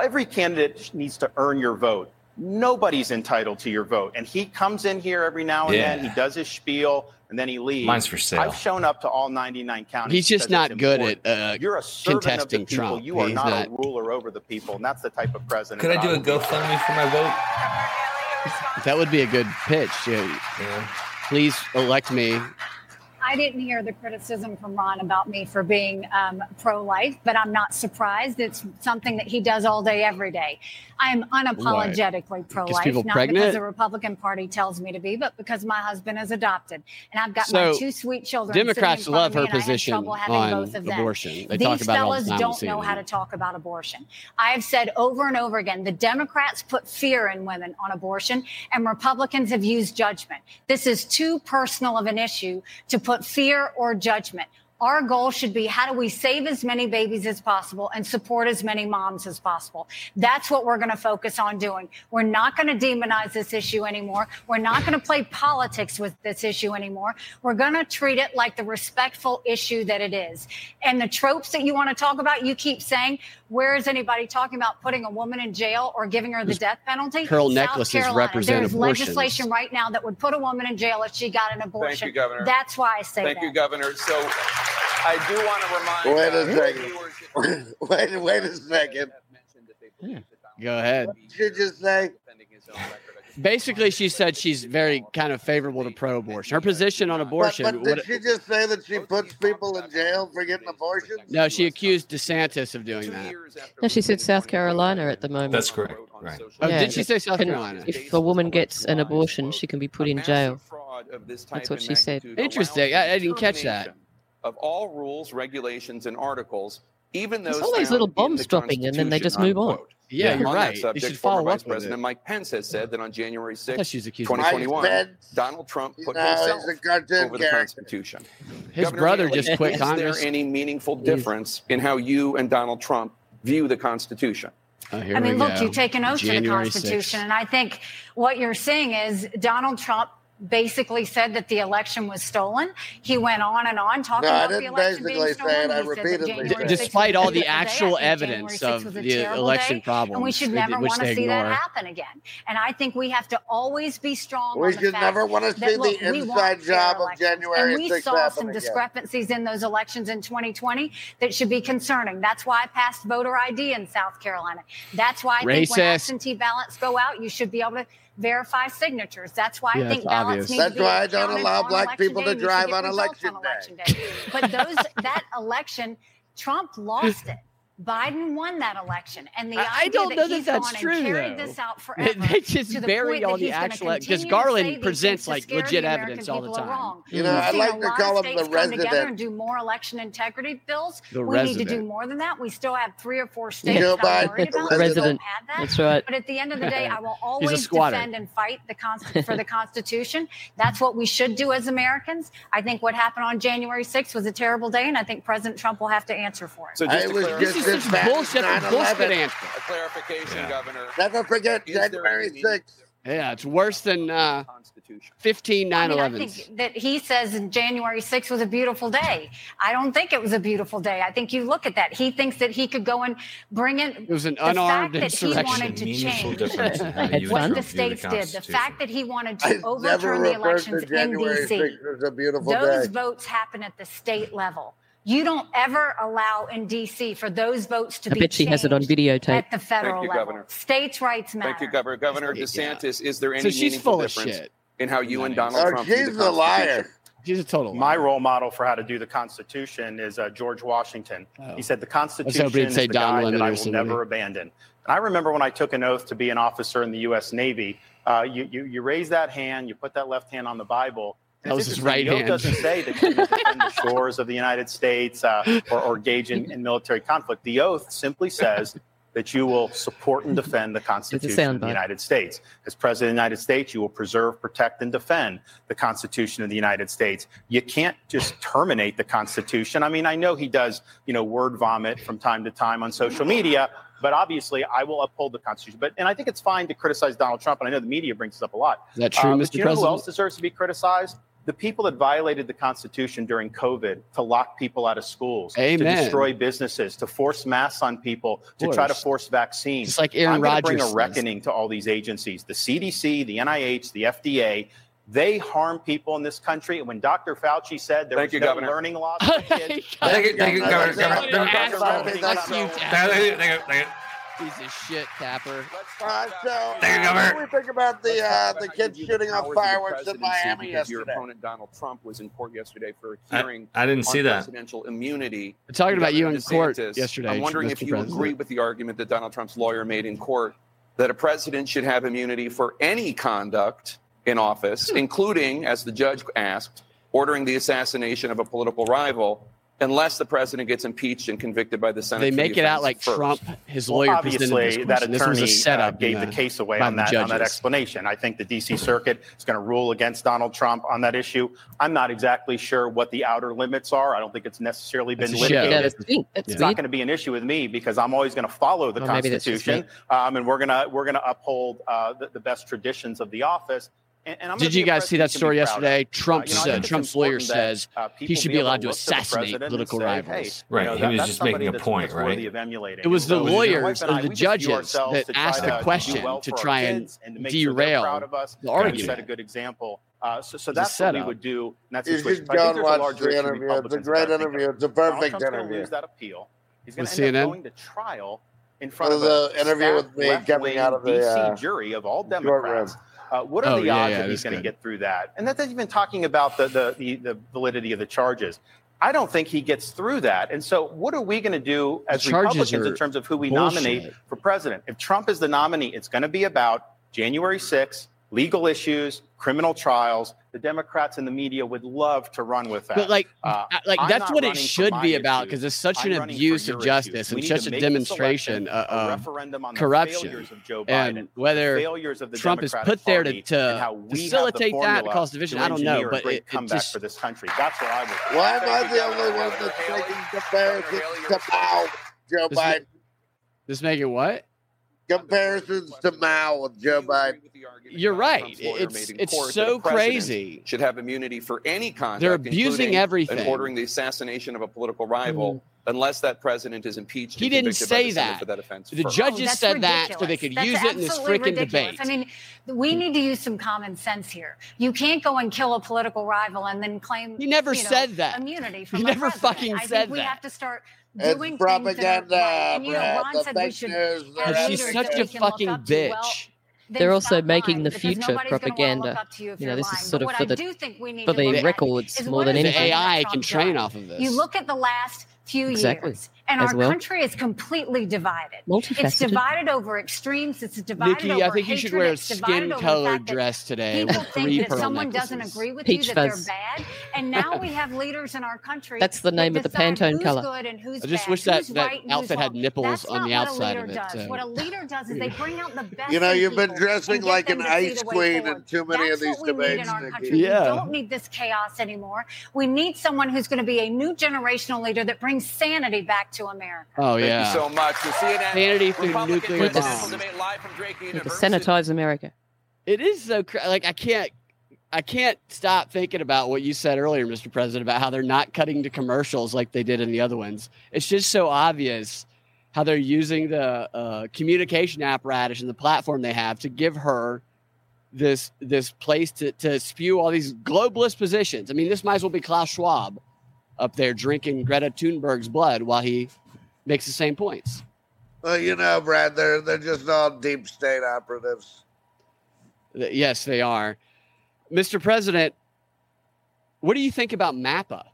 Every candidate needs to earn your vote. Nobody's entitled to your vote. And he comes in here every now and Yeah. then, he does his spiel, and then he leaves. Mine's for sale. I've shown up to all 99 counties. He's just not good important. at uh, You're a servant contesting of the people. Trump. You are He's not, not- a ruler over the people, and that's the type of president. Could I do a. GoFundMe for my vote? that would be a good pitch. Yeah. Yeah. Please elect me. I didn't hear the criticism from Ron about me for being um, pro life, but I'm not surprised. It's something that he does all day, every day. I'm unapologetically pro life, not pregnant? because the Republican Party tells me to be, but because my husband is adopted. And I've got So, my two sweet children. Democrats love her I position on both of them. abortion. They These talk about the fellas don't know how to talk about abortion. I have said over and over again the Democrats put fear in women on abortion, and Republicans have used judgment. This is too personal of an issue to put fear or judgment. Our goal should be how do we save as many babies as possible and support as many moms as possible? That's what we're going to focus on doing. We're not going to demonize this issue anymore. We're not going to play politics with this issue anymore. We're going to treat it like the respectful issue that it is. And the tropes that you want to talk about, you keep saying, where is anybody talking about putting a woman in jail or giving her the death penalty? pearl South necklaces Carolina. represent There's abortions. legislation right now that would put a woman in jail if she got an abortion. Thank you, Governor. That's why I say Thank that. you, Governor. So I do want to remind. Wait a uh, second. viewers- wait, wait a second. Go ahead. What did you just say? Basically, she said she's very kind of favorable to pro-abortion. Her position on abortion. but did she just say that she puts people in jail for getting abortions? no, she accused DeSantis of doing that. No, she said South Carolina at the moment. That's correct. Right. Oh, Yeah, did she say South can- Carolina? If a woman gets an abortion, she can be put in jail. That's what she said. Interesting. I- I didn't catch that. Of all rules, regulations, and articles, even those There's all these little in bombs dropping and then they just Constitution, move on. Yeah, you're on right. That You subject, should former follow Vice up with President it. Mike Pence has said that on January I 6, thought she 2021, Pence. Donald Trump put No, himself he's a cartoon over the character. Constitution. His Governor brother Haley, just quit is Congress. there any meaningful difference in how you and Donald Trump view the Constitution? Oh, I mean, look, go. you take an oath to the Constitution, 6th. and I think what you're seeing is Donald Trump basically said that the election was stolen. He went on and on talking No, I about the didn't election being basically stolen. say it. I He said that repeatedly January said Despite all the good day. Actual evidence of the election day, problems, and we should never want to see that happen again. And I think we have to always be strong. We on the should fact never want to that, see look, the we inside job of elections. January And we saw happen some again. discrepancies in those elections in 2020 that should be concerning. That's why I passed voter ID in South Carolina. That's why I think when absentee ballots go out, you should be able to verify signatures. That's why Yeah, I think ballots obvious. need That's to be why I don't allow on black people day, to and you should drive on election day. election day. But those that election, Trump lost it. Biden won that election, and the I, idea I don't that know that that's true. Carried though. this out forever. they just the bury all the actual because Garland presents like legit evidence all the time. You know, I like to call them the resident. Together and do more election integrity bills. The we resident. need to do more than that. We still have three or four states. You Biden, resident. That's right. But at the end of the day, I will always defend and fight the for the Constitution. That's what we should do as Americans. I think what happened on January 6th was a terrible day, and I think President Trump will have to answer for it. So just is bullshit. Bullshit answer. A clarification, yeah. Governor. Never forget January 6th. Yeah, it's worse than uh, 15 9 I, mean, I think that he says January 6th was a beautiful day. I don't think it was a beautiful day. I think you look at that. He thinks that he could go and bring in. It was an unarmed the fact That he wanted to change what the states the did. The fact that he wanted to I overturn the elections in D.C. Those day. votes happen at the state level. You don't ever allow in D.C. for those votes to I be. I bet she has it on videotape at the federal you, level. Governor. States' rights matter. Thank you, Governor. Governor DeSantis, yeah. is there any so she's meaningful full difference of shit. in how you and Donald oh, Trump? She's a liar. She's a total. Liar. My role model for how to do the Constitution is uh, George Washington. Oh. He said the Constitution is the Don guide that I will never abandon. I remember when I took an oath to be an officer in the U.S. Navy. Uh, you, you you raise that hand, you put that left hand on the Bible, that was his right hand. doesn't say that you defend the shores of the United States uh, or, or, engage in, in, military conflict. The oath simply says that you will support and defend the Constitution of the United States. As President of the United States, you will preserve, protect, and defend the Constitution of the United States. You can't just terminate the Constitution. I mean, I know he does, you know, word vomit from time to time on social media, but obviously I will uphold the Constitution. But and I think it's fine to criticize Donald Trump, and I know the media brings this up a lot. Is that true, uh, Mr. You know President? who else deserves to be criticized? the people that violated the Constitution during COVID to lock people out of schools, Amen. to destroy businesses, to force masks on people, to try to force vaccines. It's like Aaron I'm Rodgers. Bring a reckoning says. to all these agencies: the CDC, the NIH, the FDA. They harm people in this country. And when Dr. Fauci said there thank was you, no Governor. learning loss for kids, thank you, thank you, Governor. Governor. Governor. Governor. Governor. Governor. Governor. Governor. Governor piece of shit, Capper. So Thank you, what do we think about the uh, the kids shooting off fireworks in Miami yesterday? Your opponent Donald Trump was in court yesterday for a hearing. I, I didn't see that. Presidential immunity. We're talking about you in DeSantis. court yesterday. I'm wondering Mr. if you President. agree with the argument that Donald Trump's lawyer made in court that a president should have immunity for any conduct in office, hmm. including, as the judge asked, ordering the assassination of a political rival unless the president gets impeached and convicted by the Senate. They make it out like first. Trump, his lawyer, obviously that attorney uh, setup gave the, the, case away on that, on that explanation. I think the D.C. Circuit is going to rule against Donald Trump on that issue. I'm not exactly sure what the outer limits are. I don't think it's necessarily been litigated. Yeah, it's yeah. not going to be an issue with me because I'm always going to follow the well, Constitution, um, and we're going to we're going to uphold uh, the, the best traditions of the office. And, and Did you guys see that story yesterday? Trump's uh, you know, uh, Trump's lawyer says he should be allowed to assassinate political say, rivals. Hey, right, know, he that, was just making a point, right? It was the so lawyers, or the judges, that asked the question to try and derail the argument. Set a good example. Uh, so, so that's what we would do That's that situation. But a the interview. It's a great interview. It's a perfect interview. That appeal. He's going to end CNN? up going to trial in front of the interview with me coming out of the DC jury of all Democrats. Uh, what are oh, the yeah, odds yeah, that he's going to get through that? And that's even talking about the, the, the, the, validity of the charges. I don't think he gets through that. And so, what are we going to do as Republicans in terms of who we bullshit. nominate for president? If Trump is the nominee, it's going to be about January 6th, legal issues, criminal trials, the Democrats and the media would love to run with that. But like, uh, like that's what it should be about because it's such an abuse of justice and such a demonstration uh, um, of corruption. Of and Biden, whether Trump Democratic is put there to, to facilitate that and cause division, I don't know. But it, it just for this country. That's where I was. Why am I the only one that's taking the to Joe Biden? This making what? comparisons to Mao with Joe Biden. You're right. It's, it's so crazy. Should have immunity for any conduct. They're abusing everything and ordering the assassination of a political rival. Mm. Unless that president is impeached, he didn't say that. that offense the judges oh, said ridiculous. that so they could that's use it in this freaking ridiculous. debate. I mean, we need to use some common sense here. You can't go and kill a political rival and then claim He never you know, said that immunity. From he never president. fucking I said we that. We have to start doing it's propaganda. And, you know, Ron said we should. she's such a fucking bitch. They're also making the future propaganda. You, you know, this lying. is sort of for the, for the records more than anything. AI can train off of this. You look at the last few exactly. years and As our well. country is completely divided. It's divided over extremes. It's divided Nikki, over I think you should wear a skin colored dress today People with think three that if someone necklaces. doesn't agree with Peach you that they're bad, and now we have leaders in our country. That's the that name of the Pantone who's color. Good and who's I just bad, wish that- that right outfit had nipples That's on the outside of it, so- What a leader does is they bring out the best. You know, you've been dressing like an ice queen in too many of these what we need debates, in Nikki. Yeah. We don't need this chaos anymore. We need someone who's going to be a new generational leader that brings sanity back to America. Oh Thank yeah. Thank you so much. The CNN Sanity through Republican nuclear presidential bombs. debate live from Drake University. sanitize America. It is so cra- like I can't I can't stop thinking about what you said earlier, Mr. President, about how they're not cutting to commercials like they did in the other ones. It's just so obvious how they're using the uh, communication apparatus and the platform they have to give her this this place to, to spew all these globalist positions. I mean, this might as well be Klaus Schwab up there drinking Greta Thunberg's blood while he makes the same points. Well, you know, Brad, they're they're just all deep state operatives. Yes, they are. Mr. President, what do you think about MAPA?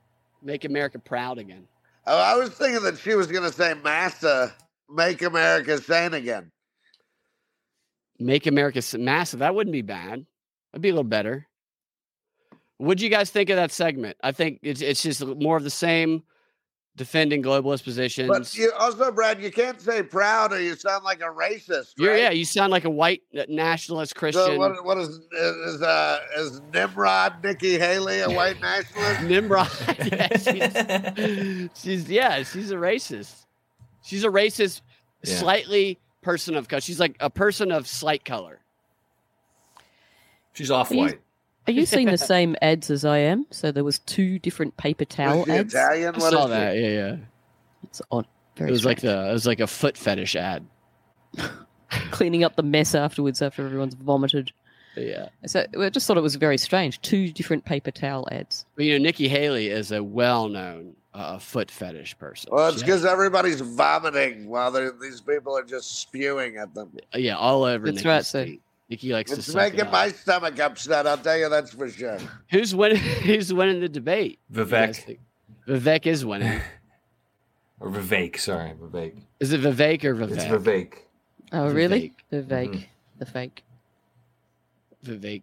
Make America proud again. Oh, I was thinking that she was going to say "Massa, make America sane again." Make America massive. That wouldn't be bad. That'd be a little better. What'd you guys think of that segment? I think it's it's just more of the same, defending globalist positions. But you also, Brad, you can't say "proud" or you sound like a racist. You're- right? yeah, you sound like a white uh, nationalist Christian. So what, what is is uh, is Nimrod Nikki Haley a white nationalist? Nimrod. yeah, she's, she's yeah, she's a racist. She's a racist, Yeah. slightly person of color. She's like a person of slight color. She's off white. Are you seeing the same ads as I am? So there was two different paper towel Was ads. Italian? I What saw is she? that. Yeah, yeah. It's on. Very It was like strange. the it was like a foot fetish ad. cleaning up the mess afterwards after everyone's vomited. Yeah. So I just thought it was very strange. Two different paper towel ads. But you know, Nikki Haley is a well-known uh, foot fetish person. Well, it's She because everybody's vomiting while these people are just spewing at them. yeah, all over. That's Nikki's right, sir. feet. Nikki likes to It's suck making up. my stomach upset. I'll tell you that's for sure. Who's winning? Who's winning the debate? Vivek? Vivek is winning. or Vivek. Sorry, Vivek. Is it Vivek or Vivek? It's Vivek. Oh, really? Vivek, fake. Mhm. The fake. Vivek.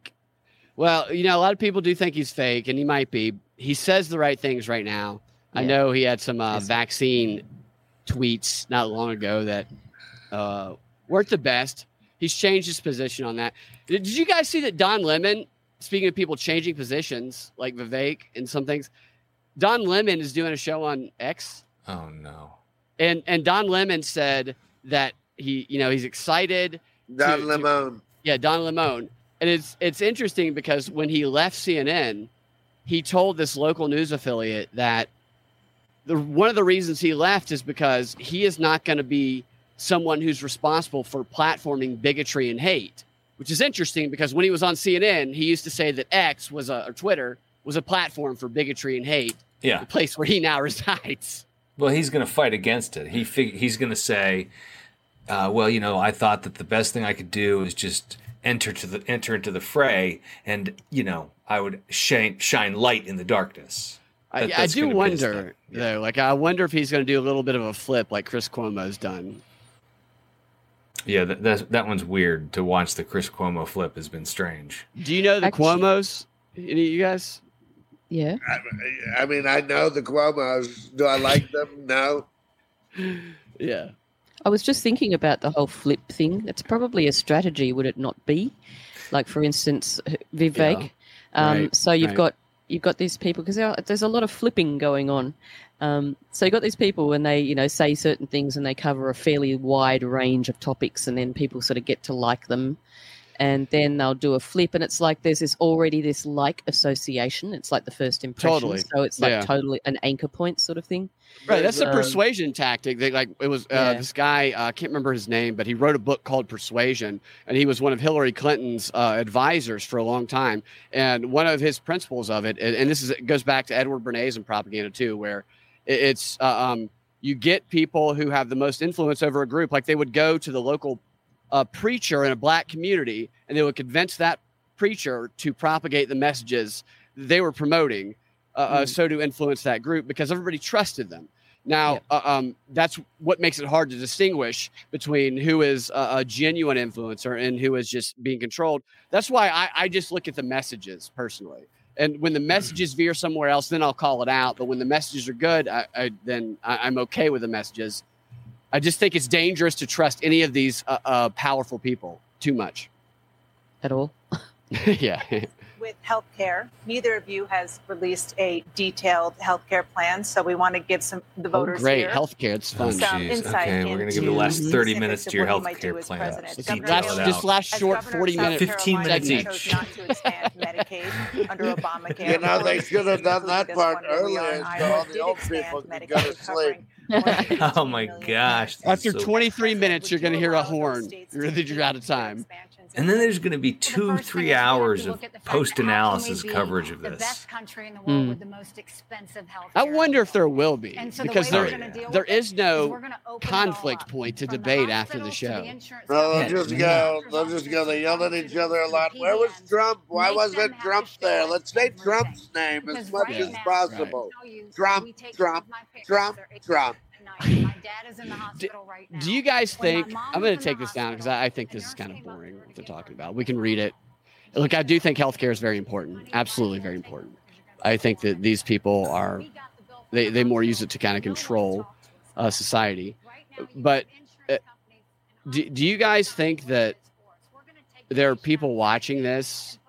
Well, you know, a lot of people do think he's fake, and he might be. He says the right things right now. I know he had some uh, Yes. vaccine tweets not long ago that uh, weren't the best. He's changed his position on that. Did, did you guys see that Don Lemon, speaking of people changing positions like Vivek and some things, Don Lemon is doing a show on X Oh no. and and Don Lemon said that he, you know, he's excited. Don to- Lemon. Yeah, Don Lemon, and it's it's interesting because when he left CNN, he told this local news affiliate that the one of the reasons he left is because he is not going to be someone who's responsible for platforming bigotry and hate. Which is interesting because when he was on CNN, he used to say that X was a or Twitter was a platform for bigotry and hate, Yeah. the place where he now resides. Well, he's going to fight against it. He fig- he's going to say, uh, "Well, you know, I thought that the best thing I could do is just enter to the enter into the fray, and you know, I would shine shine light in the darkness." I, That- I that's do gonna be his wonder. Yeah. though. Like I wonder if he's going to do a little bit of a flip, like Chris Cuomo's done. Yeah, that that, that one's weird to watch. The Chris Cuomo flip has been strange. Do you know the Actually- Cuomo's? Any of you guys? Yeah. I, I mean, I know the Cuomo's. Do I like them? No. Yeah. I was just thinking about the whole flip thing. It's probably a strategy, would it not be? Like, for instance, Vivek. Yeah, um, right, so you've right. got you've got these people because there's a lot of flipping going on. Um, so you've got these people and they, you know, say certain things and they cover a fairly wide range of topics, and then people sort of get to like them, and then they'll do a flip, and it's like there's this already this like association. It's like the first impression, Totally. so it's like Yeah. totally an anchor point sort of thing. Right. That's a Um, persuasion tactic. They like it was uh, Yeah. this guy. uh, I can't remember his name, but he wrote a book called Persuasion, and he was one of Hillary Clinton's uh, advisors for a long time. And one of his principles of it, and and this is it goes back to Edward Bernays and propaganda too, where it's uh, um, you get people who have the most influence over a group. Like they would go to the local uh, preacher in a black community, and they would convince that preacher to propagate the messages they were promoting, uh, uh, so to influence that group because everybody trusted them. Now, uh, um, that's what makes it hard to distinguish between who is a, a genuine influencer and who is just being controlled. That's why I, I just look at the messages personally. And when the messages veer somewhere else, then I'll call it out. But when the messages are good, I, I then I, I'm okay with the messages. I just think it's dangerous to trust any of these uh, uh, powerful people too much. At all. yeah. With healthcare. Neither of you has released a detailed healthcare plan, so we want to give some the Oh, voters great. here Healthcare. It's fun. some oh, Jeez, insight okay, we're gonna give the last 30 minutes to your what he healthcare as plan. president. Let's Governor detail Last, it this last short governor 40 minutes, 15 minutes each. not to expand Medicaid under Obamacare. You know, they should have done that part one where we are earlier so all the old people could go to sleep. Oh my gosh. After So- 23 minutes, you're going to hear a Would you allow horn. You're, you're out of time. Expansions And then there's going to be two, three thing is we have to hours of at the fact that how post can we analysis coverage of The this. best country in the world Mm. with the most expensive health. I wonder if there will be And so because way there we're gonna deal there with it is no we're gonna open it all conflict point to from the debate after the show. insurance No, they'll companies, just to go. They'll just go. They yelled at each other a lot. Where was Trump? Why wasn't Trump there? Let's say. Trump's name as much right as possible. I'll tell you, Trump, Trump, some of my parents, Trump, Trump. At night. My dad is in the hospital right now. Do you guys think I'm going to take this down because I, I think this is kind of boring what they're talking about. We can read it. Look, I do think healthcare is very important. Absolutely very important. I think that these people are they, they more use it to kind of control uh, society. But uh, do, do you guys think that there are people watching this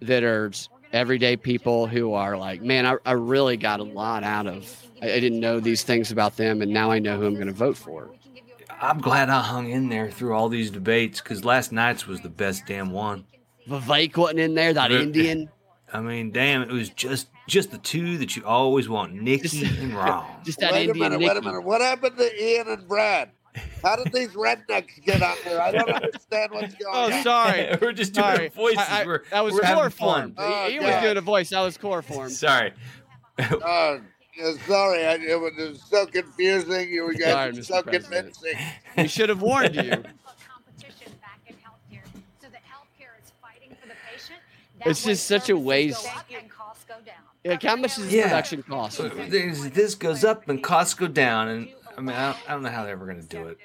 that are everyday people who are like, man, I, I really got a lot out of. I, I didn't know these things about them, and now I know who I'm going to vote for. I'm glad I hung in there through all these debates because last night's was the best damn one. Vivek wasn't in there, that Indian. I mean, damn, it was just just the two that you always want, Nikki and Ron. Just that Wait a Indian minute. Wait a minute. What happened to Ian and Brad? How did these rednecks get on there? I don't understand what's oh, going on. Oh, sorry. We're just doing Sorry. voices. I- I- we're, that was we're having chloroformed. fun. Oh, he, he was doing a voice. That was chloroformed. Sorry. Oh, sorry. I, it, was, it was so confusing. You were Sorry, guys Mr. so President. convincing. We should have warned you. It's just such a waste. Like, how much does Yeah. production cost? This goes up and costs go down, and I mean, I don't, I don't know how they're ever going to do it.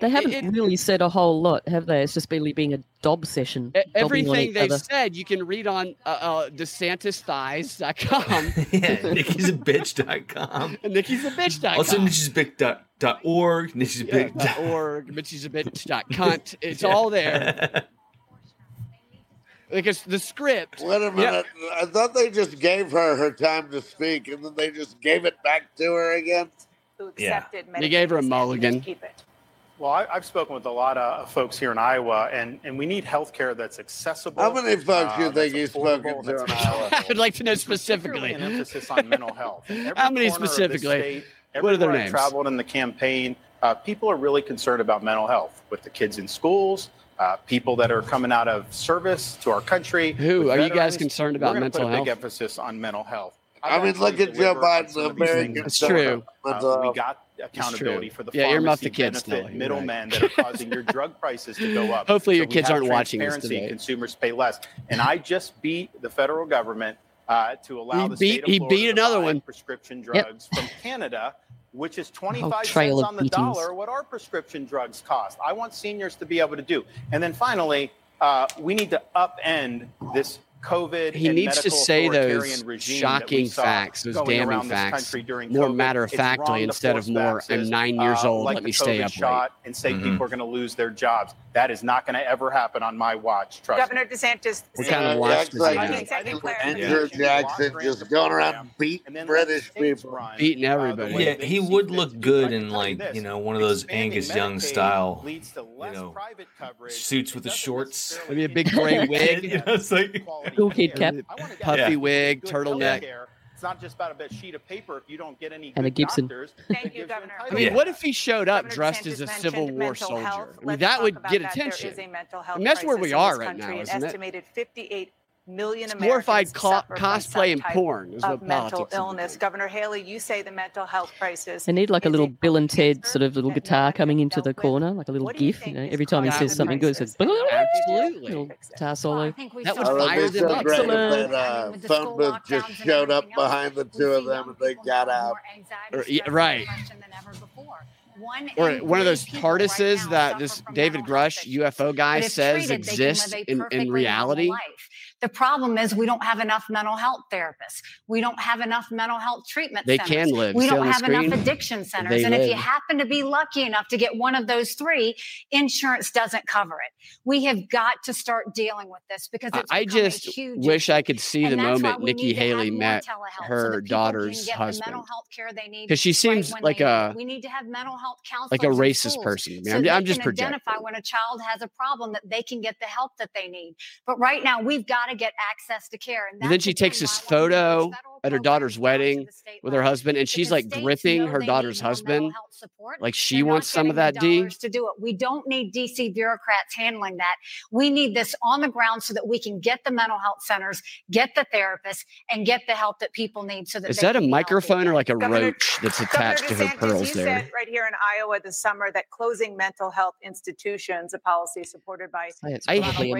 They haven't it- really said a whole lot, have they? It's just really being a dob session. Dobbing on Everything they've other. said, you can read on uh, uh, DeSantisThighs.com yeah, nickie'sabitch.com. and Nikki'sABitch.com. Also, nickie'sabitch.org, yeah, nickie'sabitch. dot org, Mitchie'sabitch.cunt. It's all there. Because the script. Wait a minute. I thought they just gave her her time to speak, and then they just gave it back to her again. Who Yeah. accepted They gave her a mulligan. Keep it. Well, I, I've spoken with a lot of folks here in Iowa, and, and we need health care that's accessible. How many folks uh, you think you've spoken to in Iowa? I would like to know Particularly specifically. an emphasis on mental health. How many corner of this specifically? state, What are their everywhere I've traveled in the campaign, uh, people are really concerned about mental health with the kids in schools, uh, people that are coming out of service to our country. Who? with Are you guys veterans. concerned We're about gonna mental put a health? big emphasis on mental health. I mean, look at Joe Biden's the American. That's true. Mental we got accountability for the Yeah, earmuff pharmacy the kids benefit still, you're middlemen that are causing your drug prices to go up. Hopefully your kids aren't watching this transparency, today. Consumers pay less, and I just beat the federal government uh, to allow He the beat- state of he beat to another one. prescription Yep. drugs from Canada. Which is 25 trail cents on the beatings. dollar, what our prescription drugs cost. I want seniors to be able to do. And then finally, uh, we need to upend this COVID. He and needs to say those authoritarian regime that we shocking facts, those damning facts, during more COVID. matter of factly instead of more. I'm nine years uh, old. like let the me stay COVID upright. shot and say Mhm. people are going to lose their jobs. That is not going to ever happen on my watch. Trust me. Governor DeSantis. What kind of Yeah, watch that's does like he I have? think Second Claire. Andrew Jackson just going around beating British people. Beating everybody. Yeah, he would look good in like you know one of those Angus Young style you know, suits with the shorts. Maybe a big gray wig. You know, it's like- Cool kid cap. Puffy Yeah. wig, Good turtleneck. It's not just about a bit sheet of paper if you don't get any And a Gibson. doctors. Thank you, Governor. I mean, Yeah. what if he showed up Governor dressed DeSantis as a Civil War soldier? I mean, that would about get that. attention. There is a mental health I mean, that's where crisis we in are this right now, million it's Americans co- cosplay and porn is of mental illness. Governor Haley, you say the mental health crisis. They need like a little Bill and Ted sort of little guitar coming into the corner, like a little what gif. You, know, every time he says something good, says absolutely little guitar solo. That would fire them up. Phone uh, booth just showed up behind the two of them and they got out. right one or one of those TARDISes right that this David Grusch UFO guy says exists exist in, in reality. The problem is we don't have enough mental health therapists. We don't have enough mental health treatment. They centers. can live. We don't have screen, enough addiction centers. And live. if you happen to be lucky enough to get one of those three, insurance doesn't cover it. We have got to start dealing with this because I just wish I could see the moment Nikki Haley met her so daughter's husband. Because she seems right like a need. we need to have mental health counselors like a racist person. So I'm, I'm just projecting. Identify when a child has a problem that they can get the help that they need. But right now we've got to get access to care. And, and then she takes this photo at her daughter's wedding with her husband, and she's like gripping her daughter's husband. Like she They're wants some of that D to do it. We don't need DC bureaucrats handling that. We need this on the ground so that we can get the mental health centers, get the therapists, and get the help that people need. So that is that a microphone or like a Governor, roach that's attached Governor to her pearls? You there, said right here in Iowa this summer that closing mental health institutions, a policy supported by I, hate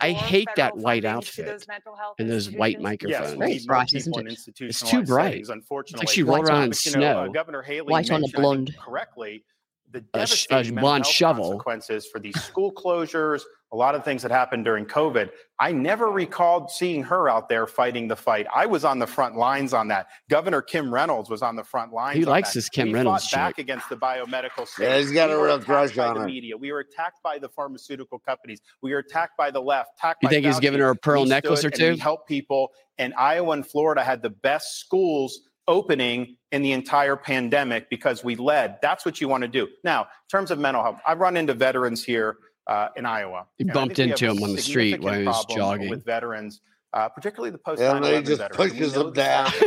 I hate that white outfit. To those mental health and those white microphones. Yes, bright, isn't it? It's too bright. Settings, unfortunately, it's like she rolled around in snow. You know, uh, Governor Haley white on a blonde. Correctly, the devastating sh- blonde shovel consequences for these school closures, a lot of things that happened during COVID. I never recalled seeing her out there fighting the fight. I was on the front lines on that. Governor Kim Reynolds was on the front lines. He likes that. this Kim we Reynolds. Fought back against the biomedical. Yeah, he's got we a real grudge on the Media. We were attacked by the pharmaceutical companies. We were attacked by the left. Attacked you think Fauci. he's giving her a pearl we necklace or two? help people. And Iowa and Florida had the best schools opening in the entire pandemic because we led. That's what you want to do. Now, in terms of mental health, I've run into veterans here uh, in Iowa. he and bumped into him on the street while he was jogging with veterans. Uh, particularly the post 9 yeah, just pushes them down.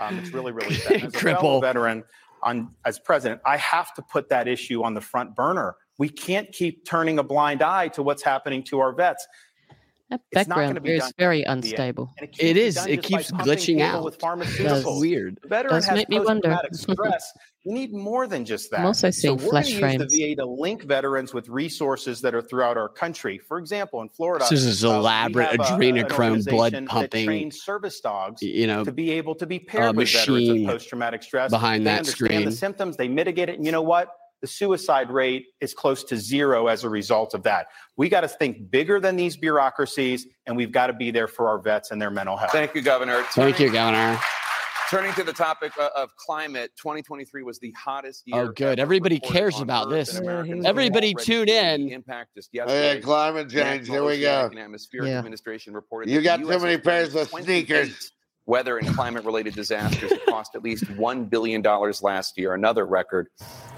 um, it's really, really bad. As a cripple. veteran, on as president, I have to put that issue on the front burner. We can't keep turning a blind eye to what's happening to our vets. Background is very unstable. It is. It keeps glitching out. With pharmaceuticals. Does, weird. The veteran does make me wonder. stress. We need more than just that. I'm also seeing so we're flash frames. Use the VA to link veterans with resources that are throughout our country. For example, in Florida, this is uh, elaborate uh, adrenochrome blood pumping. service dogs, you know, to be able to be uh, paired with veterans with post-traumatic stress behind they that understand screen. The symptoms they mitigate it. And you know what? the suicide rate is close to zero as a result of that. We got to think bigger than these bureaucracies, and we've got to be there for our vets and their mental health. Thank you, Governor. Thank you, Governor. Turning to the topic of climate, 2023 was the hottest year. Oh, good. Everybody cares about Earth this. Yeah, Everybody tune in. Impact just yesterday. Climate change. Here we go. Atmospheric yeah. Administration reported you got too many pairs of sneakers weather and climate related disasters that cost at least $1 billion last year, another record.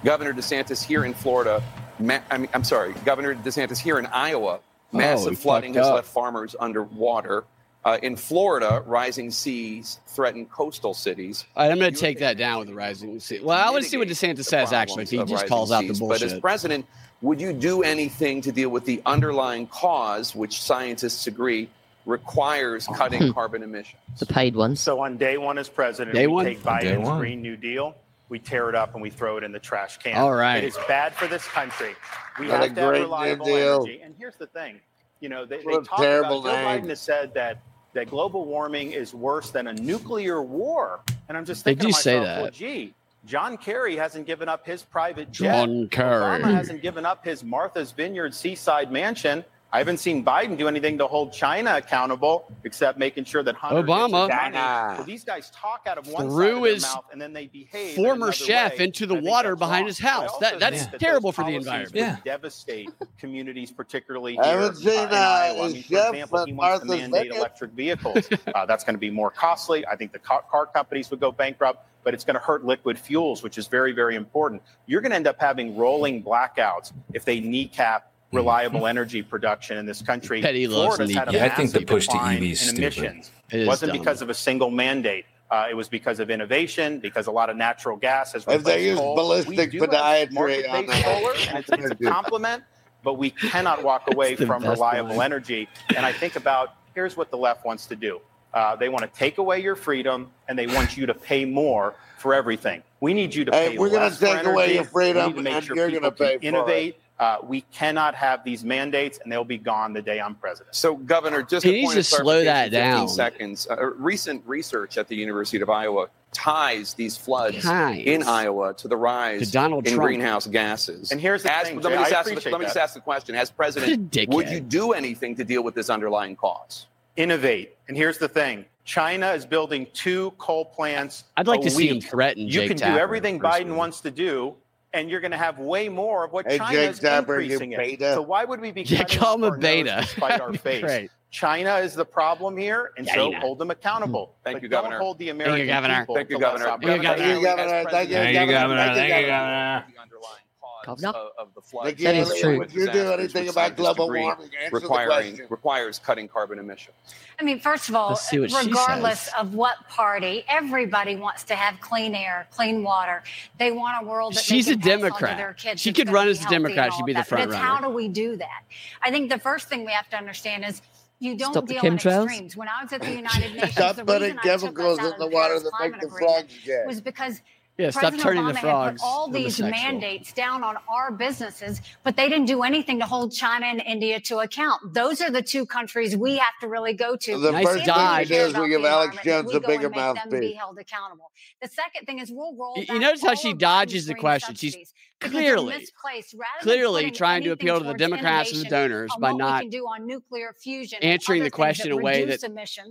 Governor DeSantis here in Florida, ma- I am sorry, Governor DeSantis here in Iowa, oh, massive oh, flooding has up. left farmers underwater. Uh, in Florida, rising seas threaten coastal cities. All right, I'm going to take that down with the rising sea. Well, I want to see what DeSantis says, actually, if he just calls seas, out the bullshit. But as president, would you do anything to deal with the underlying cause, which scientists agree requires oh. cutting hmm. carbon emissions. The paid ones. So on day one as president, day we one? take Biden's Green New Deal, we tear it up, and we throw it in the trash can. All right. It is bad for this country. We Not have to have reliable energy. And here's the thing. You know, they, talked they talk about. Joe Biden has said that that global warming is worse than a nuclear war. And I'm just thinking they do myself, say that. well, gee, John Kerry hasn't given up his private jet. John Kerry. Obama hasn't given up his Martha's Vineyard seaside mansion. I haven't seen Biden do anything to hold China accountable except making sure that Hunter Obama so these guys talk out of one threw his mouth and then they behave former chef way. into the water behind wrong. his house. That, that's yeah. terrible that for the environment. Yeah. Devastate communities, particularly here I haven't seen, uh, in Iowa. I mean, for example, he wants Martha's to mandate electric vehicles. uh, that's going to be more costly. I think the car, car companies would go bankrupt but it's going to hurt liquid fuels, which is very, very important. You're going to end up having rolling blackouts if they kneecap Mm-hmm. reliable energy production in this country. Petty loves had a yeah, I think the push to in emissions. It wasn't dumb. because of a single mandate. Uh, it was because of innovation, because a lot of natural gas has replaced If they use coal, ballistic podiatry on that, it's, it's a compliment, but we cannot walk away from reliable energy. And I think about here's what the left wants to do. Uh, they want to take away your freedom, and they want you to pay more for everything. We need you to hey, pay. We're going to take away your freedom, and you're going to pay innovate. It innovate. Uh, we cannot have these mandates, and they'll be gone the day I'm president. So, Governor, just He a needs point to of slow that clarification, 15 down. Seconds. Uh, recent research at the University of Iowa ties these floods Ties. in Iowa to the rise To Donald in Trump. greenhouse gases. And here's the As- thing, let me Jay, just ask, let me just ask the question: As president, would you do anything to deal with this underlying cause? Innovate. And here's the thing China is building two coal plants. I'd like a to see him week. threaten You Jake can Tapper do everything. Biden wants to do, and you're going to have way more of what Hey, China Jake is Tapper, you increasing it. So why would we be Yeah, cutting call him off a our beta. to spite our face? great. China is the problem here, and so China. hold them accountable. Hmm. Thank But you, don't Governor. hold the American Governor. people Thank you, to less Governor. Thank you. Governor. Thank you, Governor. Thank you, Thank you, Governor. Governor. Thank you, Thank you, Governor. Governor. The underlying Governor. cause of, of the flood. Nikki That is true. Would you do anything about global warming? Requiring requires cutting carbon emissions. I mean, first of all, Let's see what she regardless of what party, everybody wants to have clean air, clean water. They want a world that She's they a can pass Democrat. their kids She could run as a Democrat. She'd be the front But runner. how do we do that? I think the first thing we have to understand is you don't Stop the deal in chemtrails? extremes. When I was at the United Nations, Stop the putting reason I took us chemicals out in of the the water Paris that make Climate the Agreement frogs gay. was because Yeah, stop President turning Obama the had frogs put all these homosexual. mandates down on our businesses, but they didn't do anything to hold China and India to account. Those are the two countries we have to really go to. The Nice first If thing dodge. we do is we give Alex Jones a bigger and them be mouthpiece. held accountable. The second thing is we'll roll You- you notice how she dodges the green question. She's subsidies because they're clearly- misplaced. Rather Clearly trying to appeal to the Democrats and the donors on by not can do on nuclear fusion answering the question in a way that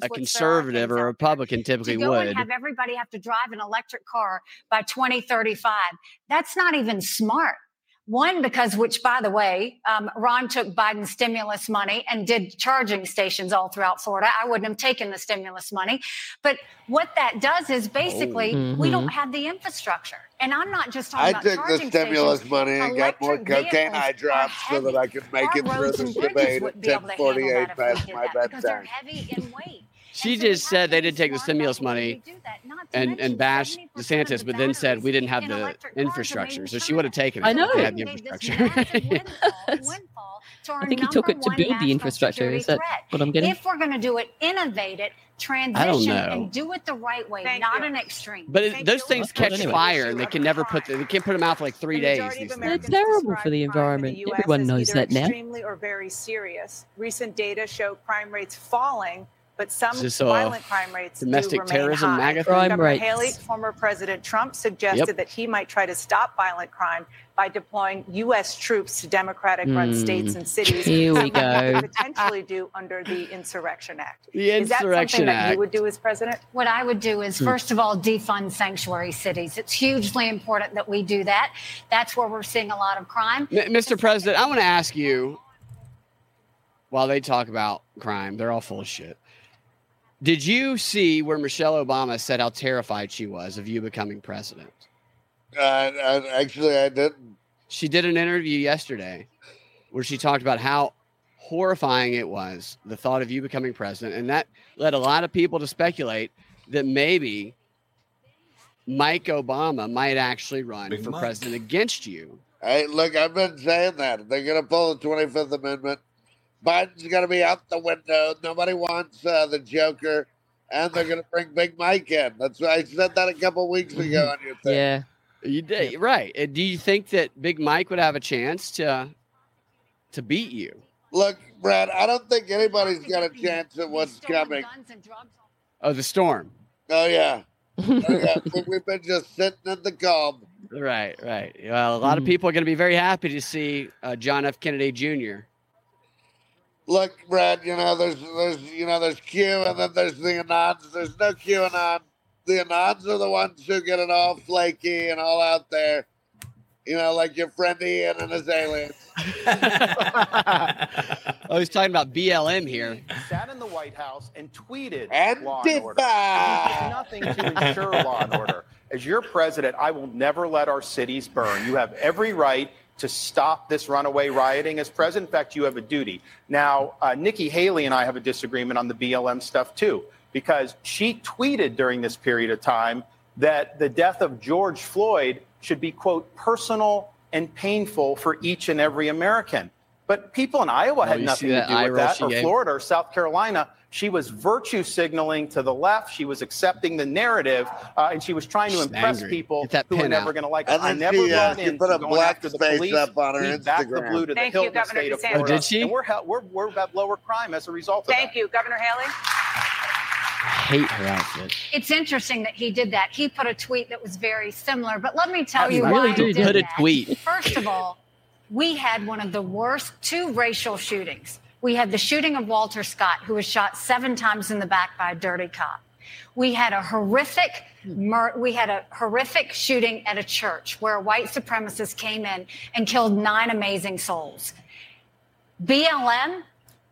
a conservative or a Republican to typically go would. and have everybody have to drive an electric car by 2035. That's not even smart. One, because which, by the way, um, Ron took Biden's stimulus money and did charging stations all throughout Florida. I wouldn't have taken the stimulus money. But what that does is basically Oh. we Mhm. don't have the infrastructure. And I'm not just talking about the infrastructure. I about took the stimulus stations. money and got more Electric cocaine eye vehicles drops so that I could make Our it through roads this debate at wouldn't be able to handle 1048 that past my that because they're heavy in weight. She so just said they didn't take the stimulus the way we money do that. Not to and and bash 70% DeSantis, but then said we didn't have in the electric cars are made in infrastructure. So she would have taken it. I know. They had the They made this infrastructure. windfall- windfall I think he took it to build the infrastructure. security Is that what I'm getting? If we're going to do it, innovate it, I don't transition, know. and do it the right way, Thank not you. an extreme. But it, those you. things catch anyway. fire, and they can never put the, they can't put them out for like three The days. majority These of things. Americans They're terrible for the environment. the Everyone knows that now. Extremely or very serious. Recent data show crime rates falling, but some Is this a violent crime rates domestic do remain terrorism high. MAGA? Crime rates. Haley, former President Trump, suggested Yep. that he might try to stop violent crime by deploying U.S. troops to Democratic-run Hmm. states and cities. Here we go. potentially do under the Insurrection Act. The Insurrection Is that something Insurrection that you would do as president? What I would do is, Hmm. first of all, defund sanctuary cities. It's hugely important that we do that. That's where we're seeing a lot of crime. M- Mr. President, I want to ask you while they talk about crime, they're all full of shit. Did you see where Michelle Obama said how terrified she was of you becoming president? Uh, uh, actually, I didn't. She did an interview yesterday where she talked about how horrifying it was the thought of you becoming president. And that led a lot of people to speculate that maybe Mike Obama might actually run Big for Mike. president against you. Hey, look, I've been saying that. They're going to pull the 25th Amendment. Biden's going to be out the window. Nobody wants uh, the Joker. And they're going to bring Big Mike in. That's why I said that a couple weeks ago on your thing. Yeah. You did right. Uh, Do you think that Big Mike would have a chance to to beat you? Look, Brad, I don't think anybody's got a chance at what's coming. Oh, the storm. Oh, yeah. Oh, yeah. We- We've been just sitting in the calm. Right, right. Well, a lot of Mhm. people are going to be very happy to see uh, John F. Kennedy Jr. Look, Brad, you know, there's, there's, you know, there's Q and then there's the Anons. There's no Q QAnon. The Anons are the ones who get it all flaky and all out there. You know, like your friend Ian and his aliens. oh, he's talking about BLM here. Sat in the White House and tweeted Antifa! law and order. He did nothing to ensure law and order. As your president, I will never let our cities burn. You have every right to stop this runaway rioting. As president, in fact, you have a duty. Now, uh, Nikki Haley and I have a disagreement on the BLM stuff too, because she tweeted during this period of time that the death of George Floyd should be, quote, personal and painful for each and every American. But people in Iowa Oh, had nothing to do with that, or? Florida or South Carolina. She was virtue signaling to the left. She was accepting the narrative, uh, and she was trying to impress angry. people that who were never going to like her. And I never she, uh, bought into put a going black after the space police. up on her We backed the Instagram. blue to the Thank you, hilt in the Governor state of DeSantis. Florida. Oh, did she? And we're, hel- we're, we're at lower crime as a result of Thank that. you, Governor Haley. I hate her outfit. It's interesting that he did that. He put a tweet that was very similar, but let me tell I you really why do he did put a tweet. First of all, we had one of the worst two racial shootings. We had the shooting of Walter Scott, who was shot seven times in the back by a dirty cop. We had a horrific mur- we had a horrific shooting at a church where a white supremacist came in and killed nine amazing souls. BLM,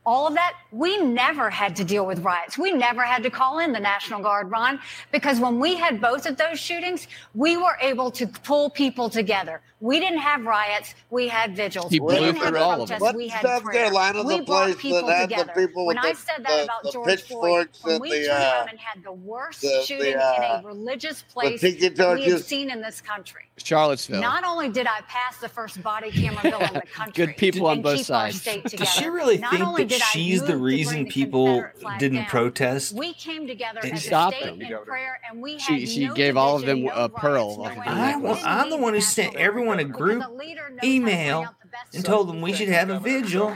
all of that, we never had to deal with riots. We never had to call in the National Guard, Ron, because when we had both of those shootings, we were able to pull people together. We didn't have riots, we had vigils. He we blew didn't have all of them. protests, What we had South prayer. Carolina, we the brought place people that had the together. people when with I said that the- about the George Floyd, pitchforks when we the, turned uh, around and had the worst the- the, shooting in uh, a religious place that we had torches. seen in this country. Charlottesville. Not only did I pass the first body camera bill in the country, Good people on both sides. Does she really not think that did I she's the reason the people didn't down, protest? We came together They as stopped them. prayer, and we She- she no gave all of them no a pearl, riots, no like a anything. I, We well, didn't I'm the one who sent everyone a group a leader knows how to bring email out the best and told them we should have a vigil.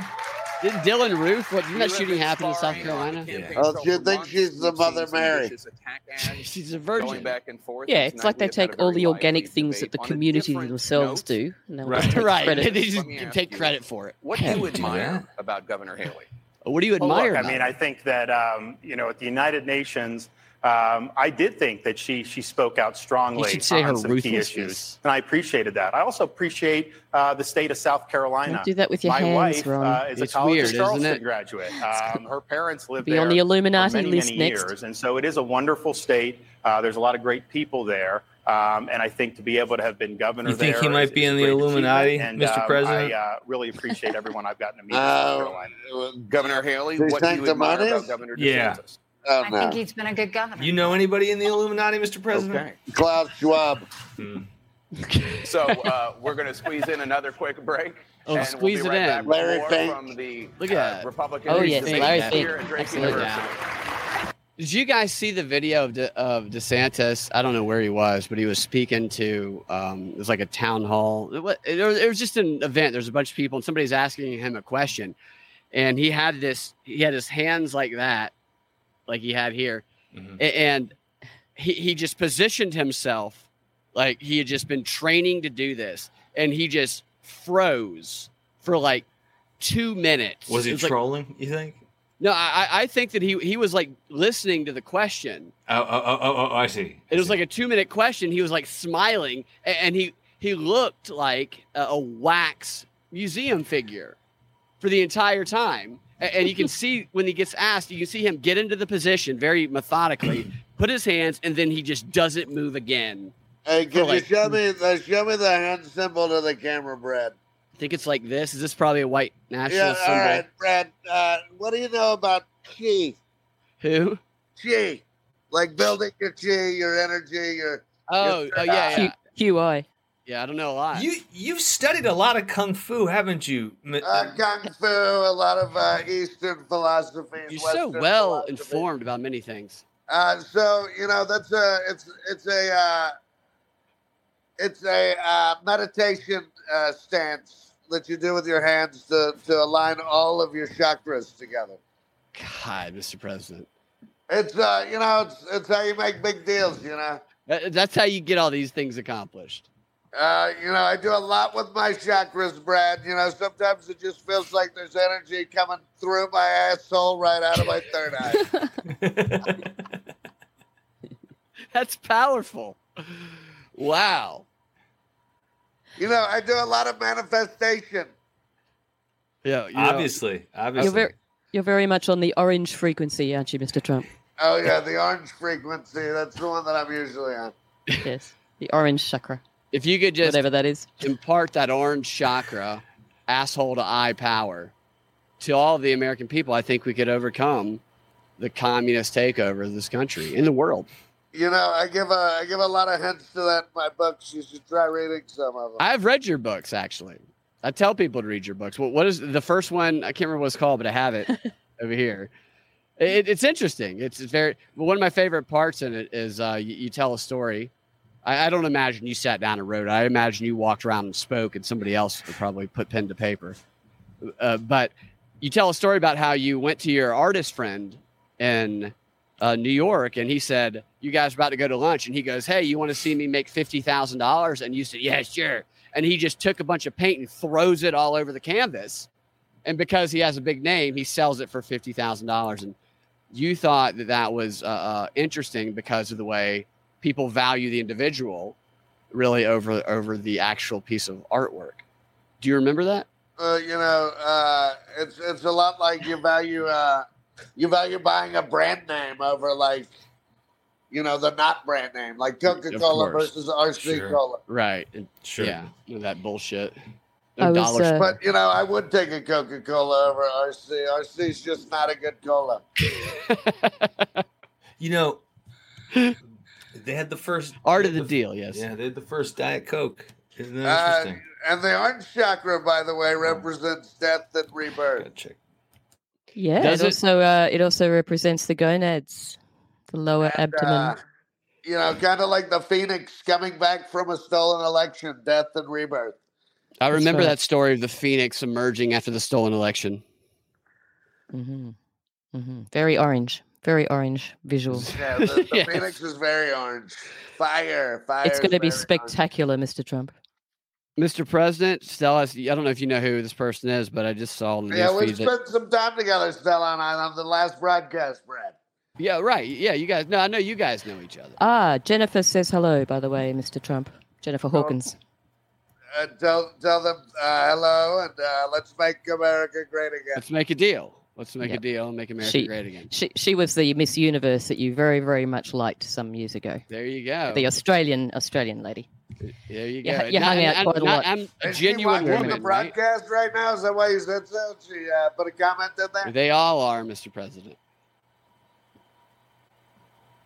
Did Dylann Roof? What didn't that shooting happen in South Carolina? Oh, do you think she's the Mother Mary? She's a Going virgin. back and forth. Yeah, Last it's like they take all the organic things that the community themselves note. do, and they'll Right. take right. credit. They just Let me ask take credit for it. What do you admire about Governor Haley? What do you Well, admire look, I mean. I think that um, you know at the United Nations, um, I did think that she she spoke out strongly You should say on some key issues, and I appreciated that. I also appreciate uh, the state of South Carolina. Don't do that with your My hands, wife Ron. uh, is It's a college weird, of isn't Charleston it? graduate. Um, her parents lived Be there on the Illuminati for many, list many next. years, and so it is a wonderful state. Uh, there's a lot of great people there. Um, and I think to be able to have been governor You think there he might is- be in the Illuminati, achievement, Mr. and, um, President? I uh, really appreciate everyone I've gotten to meet in South Uh, Carolina. Governor Haley, She what do you the admire about Governor Yeah. DeSantis? Oh, I no. think he's been a good governor. You know anybody in the Illuminati, Mr. President? Okay. Klaus Schwab. So uh, we're going to squeeze in another quick break. Oh, and squeeze we'll be it right in. back Larry Fink. From the Look at uh, that. Republican Oh, yes, debate Larry here Fink. at Drake Excellent. University. Did you guys see the video of De, of DeSantis? I don't know where he was, but he was speaking to. Um, it was like a town hall. It was, it was it was just an event. There's a bunch of people, and somebody's asking him a question, and he had this. He had his hands like that, like he had here, Mhm. And he he just positioned himself like he had just been training to do this, and he just froze for like two minutes. Was he like- trolling, you think? no, I, I- I think that he he was like listening to the question. Oh, oh, oh, oh, oh I see. It was like a two minute question. He was like smiling, and he he looked like a, a wax museum figure for the entire time. A- And you can see when he gets asked, you can see him get into the position very methodically, put his hands, and then he just doesn't move again. Hey, can like- you show me the show me the hand symbol to the camera, Brad? I think it's like this. Is this probably a white Yeah, national all symbol? right, Brad. Uh, what do you know about chi? Who? Chi, like building your chi, your energy, your. Oh, oh yeah, yeah, Q- QI. Yeah. I don't know a lot. You you've studied a lot of kung fu, haven't you? Uh, kung fu, a lot of uh, Eastern philosophies. You're so well informed about many things. Uh, so you know that's a it's it's a uh, it's a uh, meditation uh, stance that you do with your hands to to align all of your chakras together. God, Mr. President. It's uh, you know it's it's how you make big deals. You know. That's how you get all these things accomplished. Uh, you know, I do a lot with my chakras, Brad. You know, sometimes it just feels like there's energy coming through my asshole right out of my third eye. That's powerful. Wow. You know, I do a lot of manifestation. Yeah. you know, obviously, obviously. You're very, you're very much on the orange frequency, aren't you, Mr. Trump? Oh yeah, the orange frequency. That's the one that I'm usually on. Yes, the orange chakra, if you could just whatever that is. impart that orange chakra, asshole to eye power, to all of the American people, I think we could overcome the communist takeover of this country in the world. You know, I give a I give a lot of hints to that in my books. You should try reading some of them. I've read your books actually. I tell people to read your books. What, what is the first one? I can't remember what it's called, but I have it over here. It, it's interesting. It's, it's very one of my favorite parts in it is uh, you, you tell a story. I, I don't imagine you sat down and wrote. I imagine you walked around and spoke, and somebody else would probably put pen to paper. Uh, but you tell a story about how you went to your artist friend in uh, New York, and he said, "You guys are about to go to lunch," and he goes, "Hey, you want to see me make fifty thousand dollars?" And you said, "Yeah, sure." And he just took a bunch of paint and throws it all over the canvas, and because he has a big name, he sells it for fifty thousand dollars. And you thought that that was uh, uh, interesting because of the way people value the individual, really over over the actual piece of artwork. Do you remember that? Uh, you know, uh, it's it's a lot like you value uh, you value buying a brand name over like you know the not brand name, like Coca Cola versus RC Sure. Cola. Right. Sure. Yeah. you know, that bullshit. I was, dollars. uh, But you know, I would take a Coca Cola over RC. RC's just not a good cola. You know, they had the first Art of had the deal. Yes. Yeah, they had the first Diet Coke. Isn't that Uh, interesting? and the orange chakra, by the way, represents death and rebirth. Gotta check. Yeah, Does it it? also uh, it also represents the gonads, the lower And, abdomen. uh, you know, kind of like the phoenix coming back from a stolen election, death and rebirth. I remember right. that story of the Phoenix emerging after the stolen election. hmm hmm Very orange, very orange visual. Yeah, the, the Yes. phoenix is very orange. Fire, fire. It's going to be very orange. spectacular, Mr. Trump. Mr. President, Stella, I don't know if you know who this person is, but I just saw on the Yeah, we feed that- spent some time together, Stella and I, on the last broadcast, Brad. Yeah, right. Yeah, you guys. No, I know you guys know each other. Ah, Jennifer says hello, by the way, Mr. Trump. Jennifer Hawkins. Uh, tell tell them uh, hello and uh, let's make America great again. Let's make a deal. Let's make a deal and make America She- great again. She she was the Miss Universe that you very very much liked some years ago. There you go. The Australian Australian lady. there you you go. ha- you hung out and- quite a lot. I'm a she genuine watching woman, the broadcast right now? Is that why you said so? She uh, put a comment in there. They all are, Mr. President.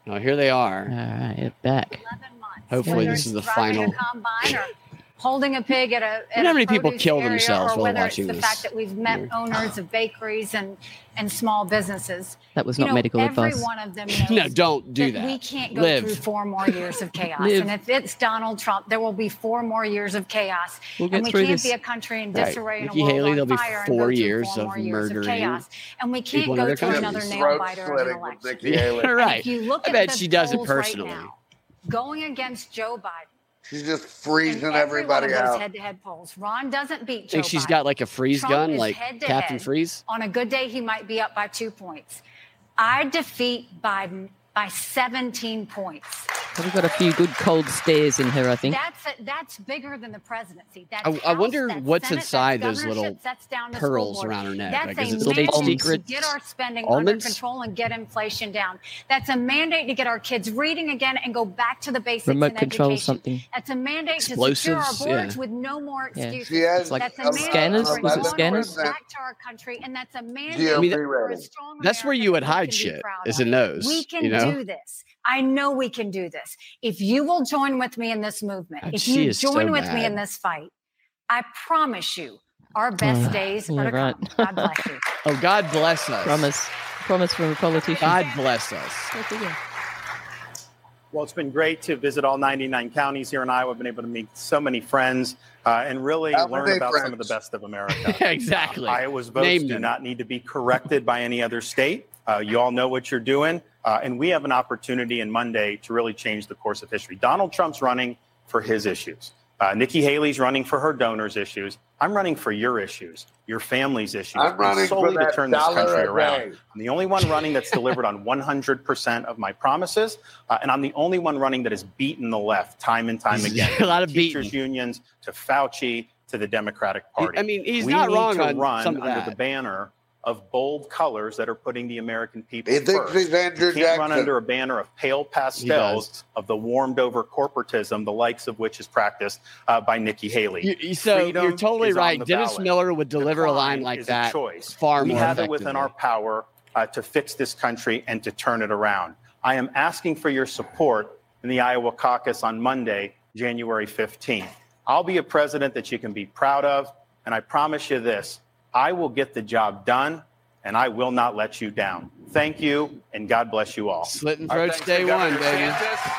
Now here they are. right, you're back. Hopefully this is the final- combine or holding a pig at a. At wonder how a many people kill area, themselves or while whether watching it's the this. fact that we've met Weird. owners of bakeries and and small businesses. That was You not know, medical every advice. one of them knows No, don't do that, that. we can't go Live. through four more years of chaos. Live. And if it's Donald Trump, there will be four more years of chaos. We'll get and we through can't this. be a country in Right. disarray and Nikki a world Haley, on there'll be fire and go four years four of more years murdering chaos. And we can't go through countries. another nail biter in an election. Nikki right. If you look I at bet the she does it polls right personally. now, going against Joe Biden. She's just freezing every one everybody of those out. head-to-head polls. Ron doesn't beat Joe think she's Biden. got like a freeze Trump gun, like. Captain Freeze. On a good day, he might be up by two points. I defeat Biden by 17 points. We've got a few good cold stares in her, I think. That's a, that's bigger than the presidency. That's I- I wonder that's what's Senate, inside those little that's down to pearls board. around her neck. That's Like, a it state mandate to secrets? get our spending Almonds? under control and get inflation down. That's a mandate to get our kids reading again and go back to the basics Remote in control education. something. That's a mandate to secure our borders yeah. with no more Yeah. excuses. She has like that's a a- mandate Scanners? to bring Was it scanners? back to our country, and that's a mandate I mean, for a rating. strong That's where you would hide shit, is of. in those. We can you know? do this. I know we can do this. If you will join with me in this movement, God, if you is so join with me in this fight, I promise you, our best Oh, days are to right. come. God bless you. Oh, God bless us. Promise. Promise from a politician. God bless us. Well, it's been great to visit all 99 counties here in Iowa. I've been able to meet so many friends uh, and really How learn many about some of the best of America. exactly. Iowa's votes Name do them. not need to be corrected by any other state. Uh, you all know what you're doing. Uh, and we have an opportunity in Monday to really change the course of history. Donald Trump's running for his issues. Uh, Nikki Haley's running for her donors' issues. I'm running for your issues, your family's issues, I'm and running for solely to that turn this country around. day. I'm the only one running that's delivered on 100% of my promises, uh, and I'm the only one running that has beaten the left time and time again. A lot of teachers beating. unions to Fauci to the Democratic Party. I mean, he's we not need wrong to on run some of that. under the banner of bold colors that are putting the American people He thinks first. he's Andrew you can't run under a banner of pale pastels of the warmed over corporatism, the likes of which is practiced uh, by Nikki Haley. You, you- so Freedom you're totally right. Dennis ballot. Miller would deliver a line like that A choice. far we more have it within our power uh, to fix this country and to turn it around. I am asking for your support in the Iowa caucus on Monday, January 15th. I'll be a president that you can be proud of. And I promise you this I will get the job done, and I will not let you down. Thank you, and God bless you all. Slitting Our throats day one, baby. DeSantis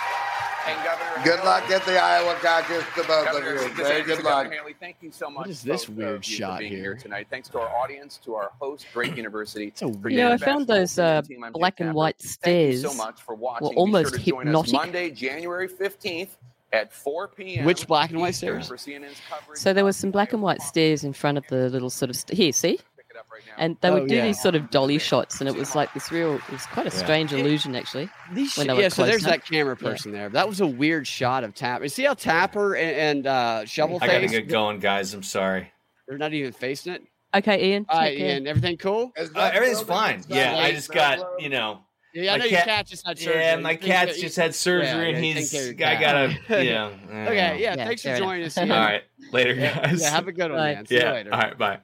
and Governor Good luck Haley. at the Iowa caucus to both of Governor you. DeSantis Very good Governor luck. Haley, thank you so much. What is this both weird you, shot being here? tonight? Thanks to our audience, to our host, Drake University. It's a for You know, I found those uh, team. I'm black and Tapper. white Thank you so much for watching. were Be almost sure to join us hypnotic. Monday, January 15th at 4 p.m. Which black and white stairs? for CNN's coverage So there of was some black and white stairs in front of the little sort of st- here. See, Pick it up right now. and they Oh, would do yeah. these sort of dolly shots, and it was like this real. It was quite a Yeah. strange illusion, actually. These when sh- yeah, so there's closer. that camera Yeah. person there. That was a weird shot of Tapper. See how Tapper and, and uh, Shovel I gotta get going, guys. I'm sorry. they're not even facing it. Okay, Ian. All right, take. Ian, everything cool? Uh, everything's fine. Yeah, I just got you know. Yeah, I My know your cat- cat just had surgery. Yeah, my You cat's that- just had surgery, yeah, and yeah, he's. take care I gotta. cat. You know. I don't Okay, yeah, Yeah, thanks for joining enough. us. Ian. All right, later, guys. yeah, have a good one, Bye. man. See you yeah. later. All right, bye.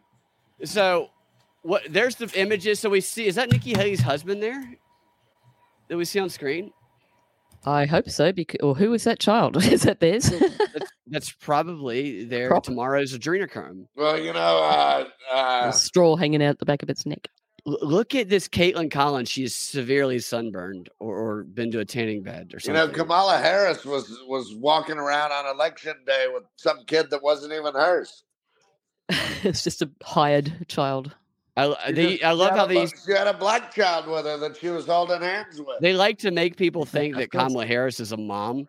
So, what? There's the images. So we see. Is that Nikki Haley's husband there? That we see on screen? I hope so. Because, or who is that child? is that theirs? That's, that's probably their Prob- tomorrow's adrenochrome. Well, you know, uh, a uh, straw hanging out the back of its neck. L- look at this Kaitlan Collins. She is severely sunburned or, or been to a tanning bed or something. you something. know, Kamala Harris was was walking around on election day with some kid that wasn't even hers. it's just a hired child. I, l- She they, I love how these She had a black child with her that she was holding hands with. they like to make people think that. Kamala Harris is a mom.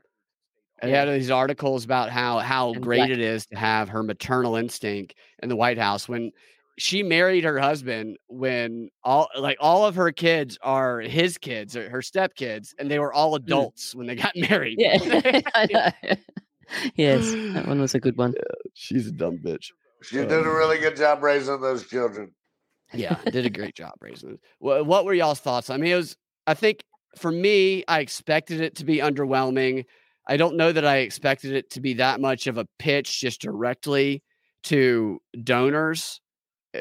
And Yeah. they had these articles about how how And great black. it is to have her maternal instinct in the White House when she married her husband when all like all of her kids are his kids or her stepkids and they were all mm. adults when they got married. Yeah, yes, that one was a good one. She's a dumb bitch. She did a um really good job raising those children. Yeah, did a great job raising it. What, what were y'all's thoughts? I mean, it was. I think for me, I expected it to be underwhelming. I don't know that I expected it to be that much of a pitch just directly to donors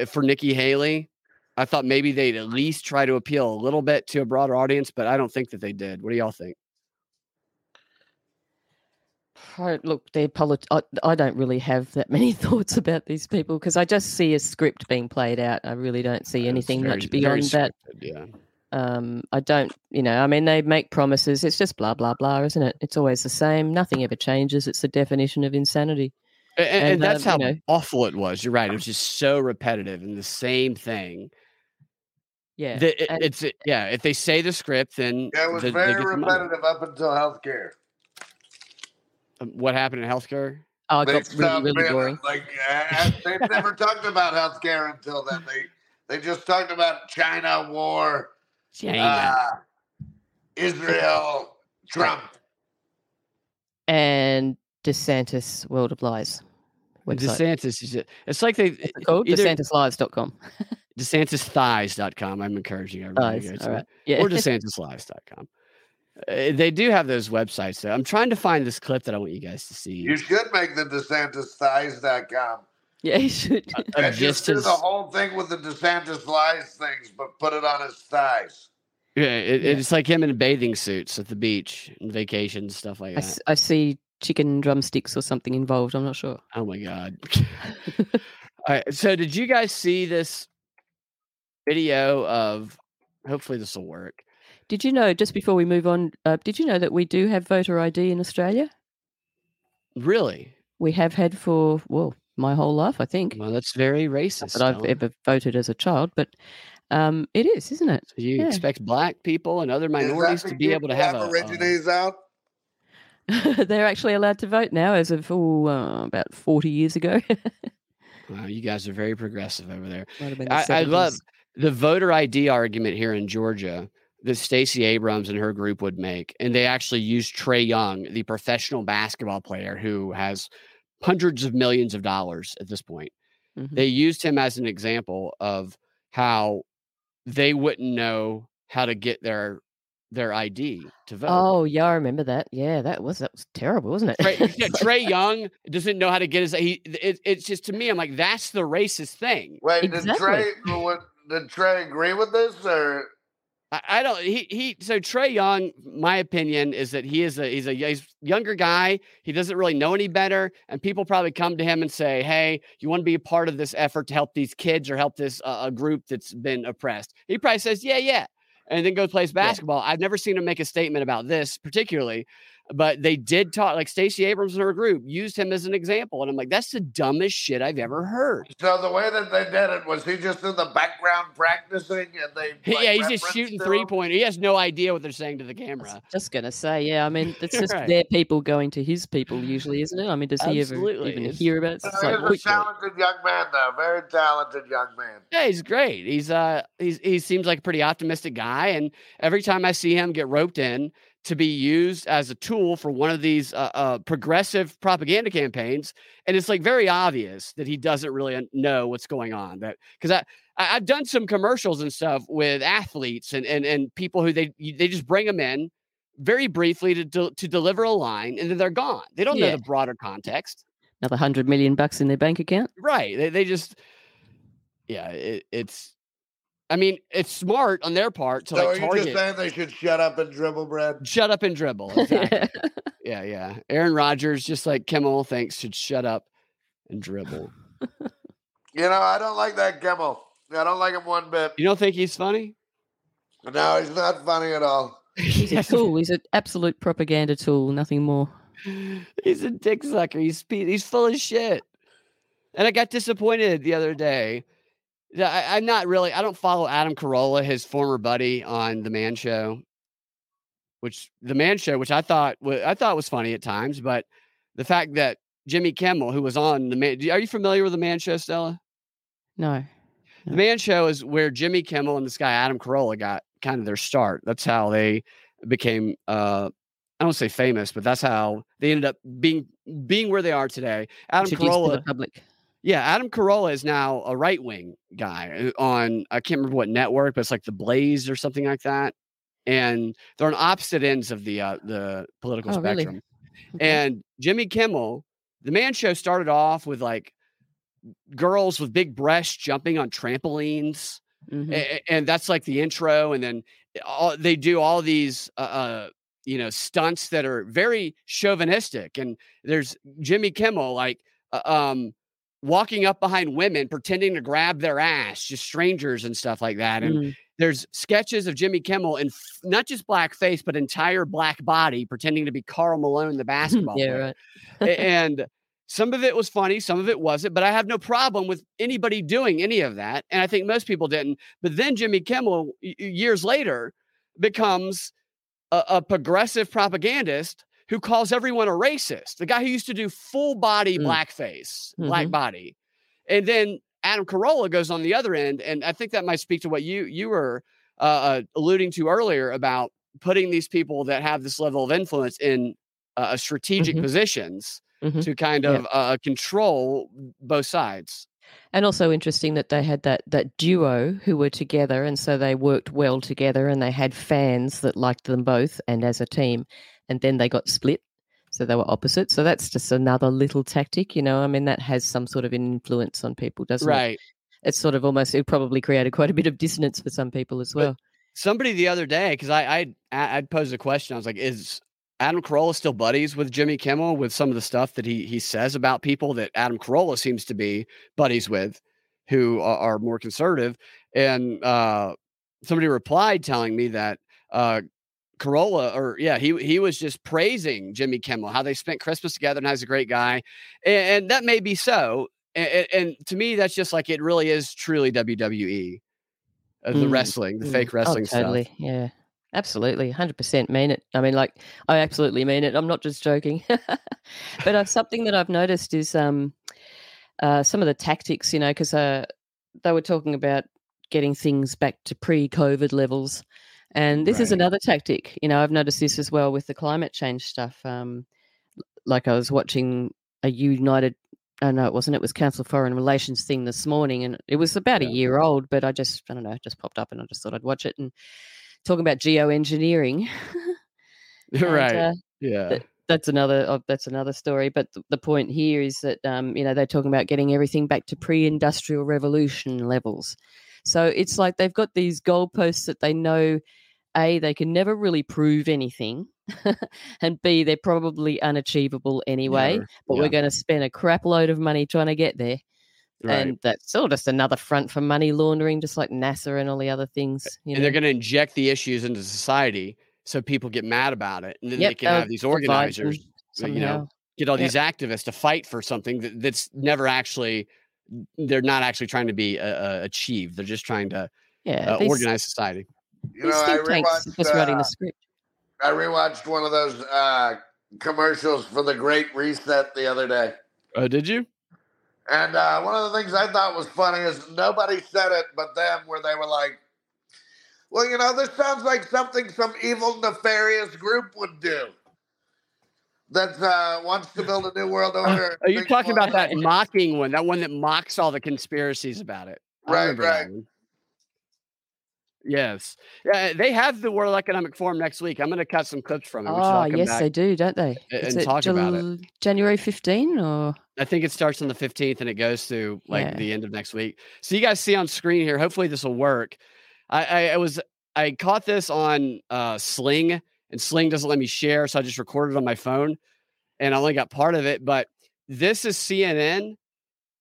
for Nikki Haley. I thought maybe they'd at least try to appeal a little bit to a broader audience, but I don't think that they did. What do y'all think? I- Look, they're polit- I, I don't really have that many thoughts about these people because I just see a script being played out. I really don't see anything very- much beyond that. Yeah. Um, I don't, you know, I mean, they make promises. It's just blah blah blah, isn't it? It's always the same. Nothing ever changes. It's the definition of insanity. A- And, and, And, that's um, how you know- awful it was. You're right. It was just so repetitive and the same thing. Yeah, The- it- and- it's it- yeah. If they say the script, then Yeah, it was the- very get the money. repetitive up until healthcare. Um, What happened in healthcare? oh, it got really, really boring. Like uh, they've never talked about healthcare until then. They they just talked about China war, China. uh, Israel, Trump. And DeSantis World of Lies. Website. DeSantis is it? It's like they What's it called either DeSantisLives.com. DeSantisThighs.com. I'm encouraging everybody to Lies. go All to. right. Yeah. or DeSantisLives.com. Uh, they do have those websites though. I'm trying to find this clip that I want you guys to see. You should make the DeSantisThighs.com. yeah, you should. of And just do the whole thing with the DeSantis lies things, but put it on his thighs. yeah, it, it's like him in bathing suits at the beach and vacation stuff like I, that. s- I see chicken drumsticks or something involved. I'm not sure. Oh my god. All right. So did you guys see this video of hopefully this will work. Did you know, just before we move on, uh, did you know that we do have voter ID in Australia? Really? We have had for, well, my whole life, I think. Well, that's very Not racist. that I've ever voted as a child, but um, it is, isn't it? So you yeah. expect black people and other minorities to be able to have a, uh, Aborigines out. They're actually allowed to vote now as of oh, uh, about 40 years ago. Wow, you guys are very progressive over there. Might have been the I, I love the voter ID argument here in Georgia that Stacey Abrams and her group would make. And they actually used Trae Young, the professional basketball player who has hundreds of millions of dollars at this point. Mhm. They used him as an example of how they wouldn't know how to get their their ID to vote. Oh, yeah, I remember that. Yeah, that was that was terrible, wasn't it? Trae, yeah, Trae Young doesn't know how to get his. He, it, it's just to me, I'm like, that's the racist thing. Wait, Exactly. did Trae what, did Trae agree with this or I, I don't. He he. So Trae Young, my opinion is that he is a he's a he's younger guy. He doesn't really know any better, and people probably come to him and say, "Hey, you want to be a part of this effort to help these kids or help this uh, a group that's been oppressed?" He probably says, "Yeah, yeah," and then goes plays basketball. I've never seen him make a statement about this particularly, but they did talk like Stacey Abrams and her group used him as an example, and I'm like, that's the dumbest shit I've ever heard. So the way that they did it was he just in the background practicing, and they like, yeah, he's just shooting three him? point. He has no idea what they're saying to the camera. Just gonna say, yeah. I mean, it's just Right. their people going to his people, usually, isn't it? I mean, does he ever even hear about it? So It's like, he's a wait, talented young man, though. Very talented young man. Yeah, he's great. He's uh he's he seems like a pretty optimistic guy, and every time I see him get roped in to be used as a tool for one of these uh, uh progressive propaganda campaigns, and it's like very obvious that he doesn't really know what's going on. That because I. I've done some commercials and stuff with athletes and, and, and people who they they just bring them in very briefly to del- to deliver a line and then they're gone. They don't know the broader context. another hundred million bucks in their bank account. Right. They they just yeah, it, it's I mean, it's smart on their part to So are like you just saying they should shut up and dribble, Brad? shut up and dribble. Exactly. yeah, yeah. Aaron Rodgers, just like Kimmel thinks, should shut up and dribble. You know, I don't like that Kimmel. I don't like him one bit. You don't think he's funny? No, he's not funny at all. He's a tool. He's an absolute propaganda tool. Nothing more. he's a dick sucker. He's he's full of shit. And I got disappointed the other day. Yeah, I, I'm not really. I don't follow Adam Carolla, his former buddy on the Man Show, which the Man Show, which I thought I thought was funny at times, but the fact that Jimmy Kimmel, who was on the Man, are you familiar with the Man Show, Stella? No. The Man Show is where Jimmy Kimmel and this guy Adam Carolla got kind of their start. That's how they became uh I don't say famous, but that's how they ended up being being where they are today. Adam Introduced to Carolla, the public. Yeah, Adam Carolla is now a right wing guy uh, on I can't remember what network, but it's like the Blaze or something like that. And they're on opposite ends of the uh, the political Oh, really? spectrum. And Jimmy Kimmel, the Man Show started off with like girls with big breasts jumping on trampolines Mhm. a- and that's like the intro and then all, they do all these uh, uh you know stunts that are very chauvinistic and there's jimmy kimmel like uh, um walking up behind women pretending to grab their ass just strangers and stuff like that and Mm. there's sketches of jimmy kimmel in f- not just black face but entire black body pretending to be karl malone the basketball yeah, player and some of it was funny, some of it wasn't, but I have no problem with anybody doing any of that. And I think most people didn't. But then Jimmy Kimmel, y- years later, becomes a, a progressive propagandist who calls everyone a racist. The guy who used to do full body Mm. blackface, black Mhm. body. And then Adam Carolla goes on the other end. And I think that might speak to what you you were uh, uh, alluding to earlier about putting these people that have this level of influence in uh, strategic Mhm. positions Mhm. to kind Yeah. of uh, control both sides. And also interesting that they had that that duo who were together, and so they worked well together, and they had fans that liked them both, and as a team, and then they got split, so they were opposite. So that's just another little tactic, you know. I mean, that has some sort of influence on people, doesn't it? Right. It's sort of almost it probably created quite a bit of dissonance for some people as But- well. Somebody the other day, because I I I'd posed a question. I was like, "Is Adam Carolla still buddies with Jimmy Kimmel with some of the stuff that he he says about people that Adam Carolla seems to be buddies with, who are, are more conservative?" And uh, somebody replied telling me that uh, Carolla, or yeah, he he was just praising Jimmy Kimmel, how they spent Christmas together, and how he's a great guy, and, and that may be so. And, and to me, that's just like it really is truly WWE, uh, the Mm, wrestling, the Mm. fake wrestling oh, totally. stuff. Yeah. Absolutely, hundred percent mean it. I mean, like, I absolutely mean it. I'm not just joking. but uh, something that I've noticed is um, uh, some of the tactics. You know, because uh, they were talking about getting things back to pre-COVID levels, and this is another tactic. You know, I've noticed this as well with the climate change stuff. Um, like I was watching a United. Oh know it wasn't. It was Council Foreign Relations thing this morning, and it was about Yeah. a year old. But I just, I don't know, it just popped up, and I just thought I'd watch it. And talking about geoengineering, and, right. uh, yeah. that- that's another oh, that's another story. But th- the point here is that um, you know they're talking about getting everything back to pre-industrial revolution levels. So it's like they've got these goalposts that they know a they can never really prove anything, and b they're probably unachievable anyway. But Yeah. we're going to spend a crap load of money trying to get there, Right. and that's all just another front for money laundering, just like NASA and all the other things. You and they're going to inject the issues into society so people get mad about it, and then they Yep, can they'll have these organizers, uh, you know, get all Yep. these activists to fight for something that, that's never actually. They're not actually trying to be uh, uh, achieved. They're just trying to Yeah, uh, these- organize society. You know, I think tanks are rewatched, just writing uh, the script. I rewatched one of those uh, commercials for the Great Reset the other day. Oh, did you? And uh, one of the things I thought was funny is nobody said it but them, where they were like, well, you know, this sounds like something some evil, nefarious group would do that uh, wants to build a new world order. Are you talking about that mocking one? That one that mocks all the conspiracies about it. I Right, remember that right. one. Yes. Yeah, they have the World Economic Forum next week. I'm going to cut some clips from it. Oh, yes, they do, don't they? Is and it talk about it. January 15 or I think it starts on the 15th and it goes through like Yeah. the end of next week. So you guys see on screen here. Hopefully this will work. I, I, I was I caught this on uh, Sling and Sling doesn't let me share, so I just recorded on my phone and I only got part of it. But this is CNN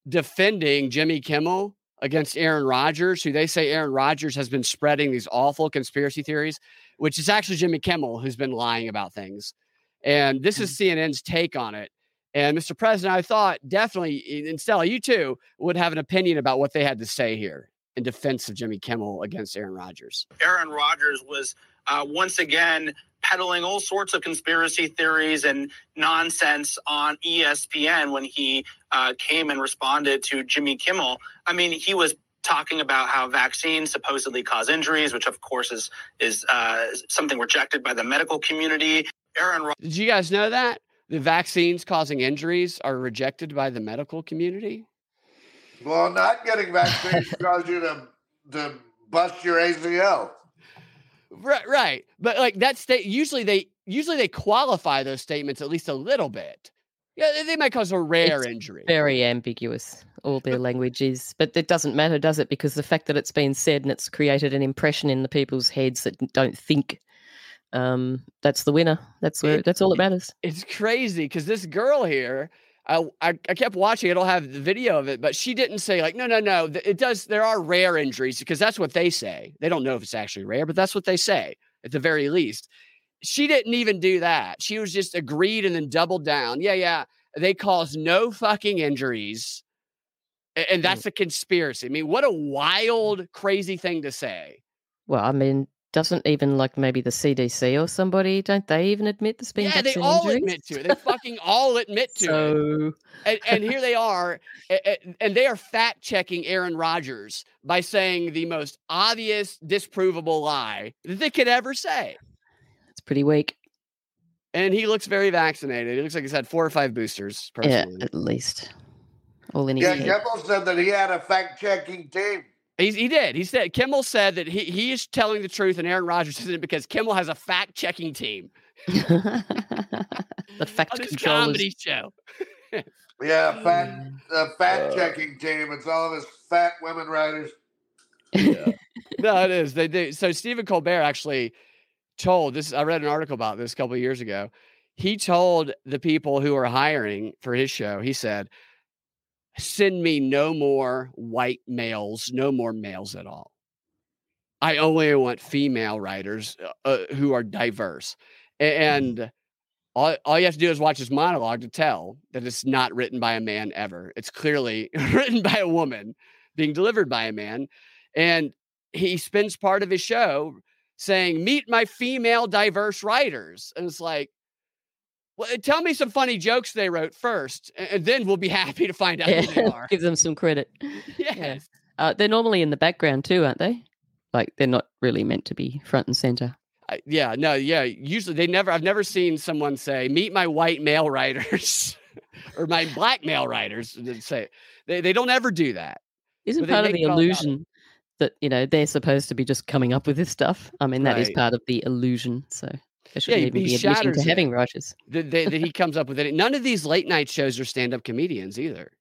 defending Jimmy Kimmel against Aaron Rodgers, who they say Aaron Rodgers has been spreading these awful conspiracy theories, which is actually Jimmy Kimmel who's been lying about things. And this is CNN's take on it. And Mr. President, I thought definitely, and Stella, you too, would have an opinion about what they had to say here in defense of Jimmy Kimmel against Aaron Rodgers. Aaron Rodgers was uh, once again peddling all sorts of conspiracy theories and nonsense on ESPN when he uh, came and responded to Jimmy Kimmel. I mean, he was talking about how vaccines supposedly cause injuries, which of course is is uh, something rejected by the medical community. Aaron Rodgers Did you guys know that the vaccines causing injuries are rejected by the medical community? Well, not getting vaccines cause you to, to bust your ACL. Right, right. But like that state, usually they usually they qualify those statements at least a little bit. Yeah, they- might cause a rare It's injury. very ambiguous, all their language is. But it doesn't matter, does it? Because the fact that it's been said and it's created an impression in the people's heads that don't think, um, that's the winner. That's where It- that's all that matters. it's crazy because this girl here I, I I kept watching it. I don't have the video of it, but she didn't say like, no, no, no. It does. There are rare injuries because that's what they say. They don't know if it's actually rare, but that's what they say at the very least. She didn't even do that. She was just agreed and then doubled down. Yeah, yeah. They cause no fucking injuries, and mm. that's a conspiracy. I mean, what a wild, crazy thing to say. Well, I mean, doesn't even like maybe the CDC or somebody, don't they even admit there's been Yeah, they all injuries? admit to it. They fucking all admit to it. so and, and here they are, a- a- and they are fact checking Aaron Rodgers by saying the most obvious, disprovable lie that they could ever say. it's pretty weak. And he looks very vaccinated. He looks like he's had four or five boosters. Yeah, at least. All in his Yeah, head. Kimmel said that he had a fact checking team. He's, he did. He said Kimmel said that he he is telling the truth, and Aaron Rodgers isn't because Kimmel has a fact checking team the fact on his controllers. comedy show. Yeah, fat uh, fact checking team. It's all of his fat women writers. no, it is. They do. So Stephen Colbert actually told this. I read an article about this a couple of years ago. He told the people who are hiring for his show, he said, send me no more white males, no more males at all. I only want female writers uh, uh, who are diverse. And all, all you have to do is watch his monologue to tell that it's not written by a man ever. It's clearly written by a woman being delivered by a man. And he spends part of his show saying, Meet my female diverse writers. And it's like, well, tell me some funny jokes they wrote first, and then we'll be happy to find out who they are. give them some credit. Yes. Uh, they're normally in the background too, aren't they? Like they're not really meant to be front and center. I- yeah, no, yeah. Usually they never, I've never seen someone say, meet my white male writers or my black male writers. that Say, they, they don't ever do that. Isn't part of the it all about it. illusion that you know they're supposed to be just coming up with this stuff? I mean, that is Right. part of the illusion. So shouldn't he- even be admitting to it. having writers. that, he comes up with it. None of these late night shows are stand up comedians either.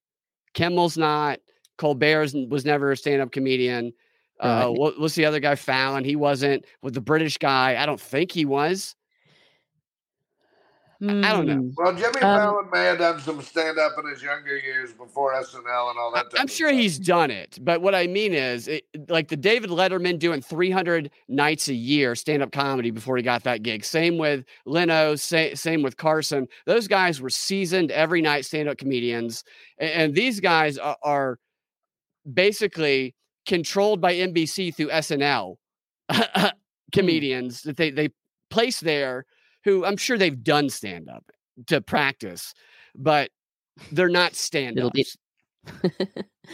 Kimmel's not. Colbert's n- was never a stand up comedian. Uh, Right. what was the other guy Fallon? He wasn't with the British guy. I don't think he was. I don't know. Hmm. Well, Jimmy Um, Fallon may have done some stand up in his younger years before SNL and all that. type I'm of sure stuff. he's done it, but what I mean is, it, like the David Letterman doing 300 nights a year stand up comedy before he got that gig. Same with Leno. Sa- same with Carson. Those guys were seasoned every night stand up comedians, and, and these guys are, are basically controlled by NBC through SNL comedians that they they place there who I'm sure they've done stand up to practice, but they're not stand ups.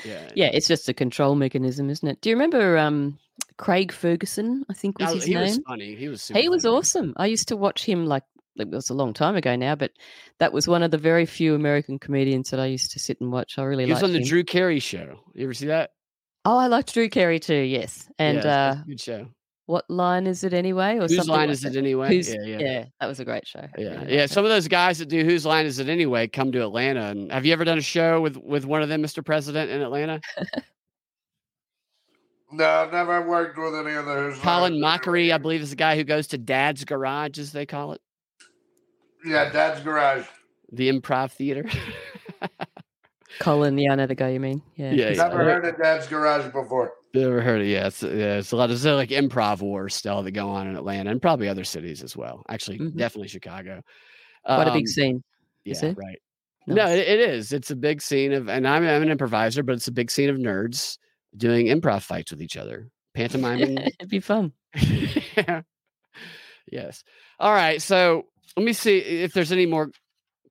Yeah. Yeah, it's just a control mechanism, isn't it? Do you remember um, Craig Ferguson? I think was Oh, his he was name. funny. He was super He was funny. awesome. I used to watch him like it was a long time ago now, but that was one of the very few American comedians that I used to sit and watch. I really He was on the him. Drew Carey show. You ever see that? Oh, I liked Drew Carey too. Yes, and Yeah, uh, good show. What line is it anyway? Or Whose something line like is that. it anyway? Who's, yeah, yeah, that was a great show. I yeah, really yeah. liked Some of those guys that do whose line is it anyway come to Atlanta. And have you ever done a show with with one of them, Mr. President, in Atlanta? No, I've never worked with any of those. Colin Mochrie, I believe, is the guy who goes to Dad's Garage, as they call it, Yeah, Dad's Garage. the improv theater. it. Colin, yeah, I know the guy you mean. Yeah, Yeah, he's yeah. Never heard of Dad's Garage before. Never heard of yeah, it's yeah, it's a lot of like improv wars still that go on in Atlanta and probably other cities as well. Actually, Mhm. definitely Chicago. Quite a Um, big scene. Yeah, is it? right. No, Nice. it, it is. It's a big scene of, and I'm, I'm an improviser, but it's a big scene of nerds doing improv fights with each other, pantomiming. It'd be fun. Yeah. yes. All right. So let me see if there's any more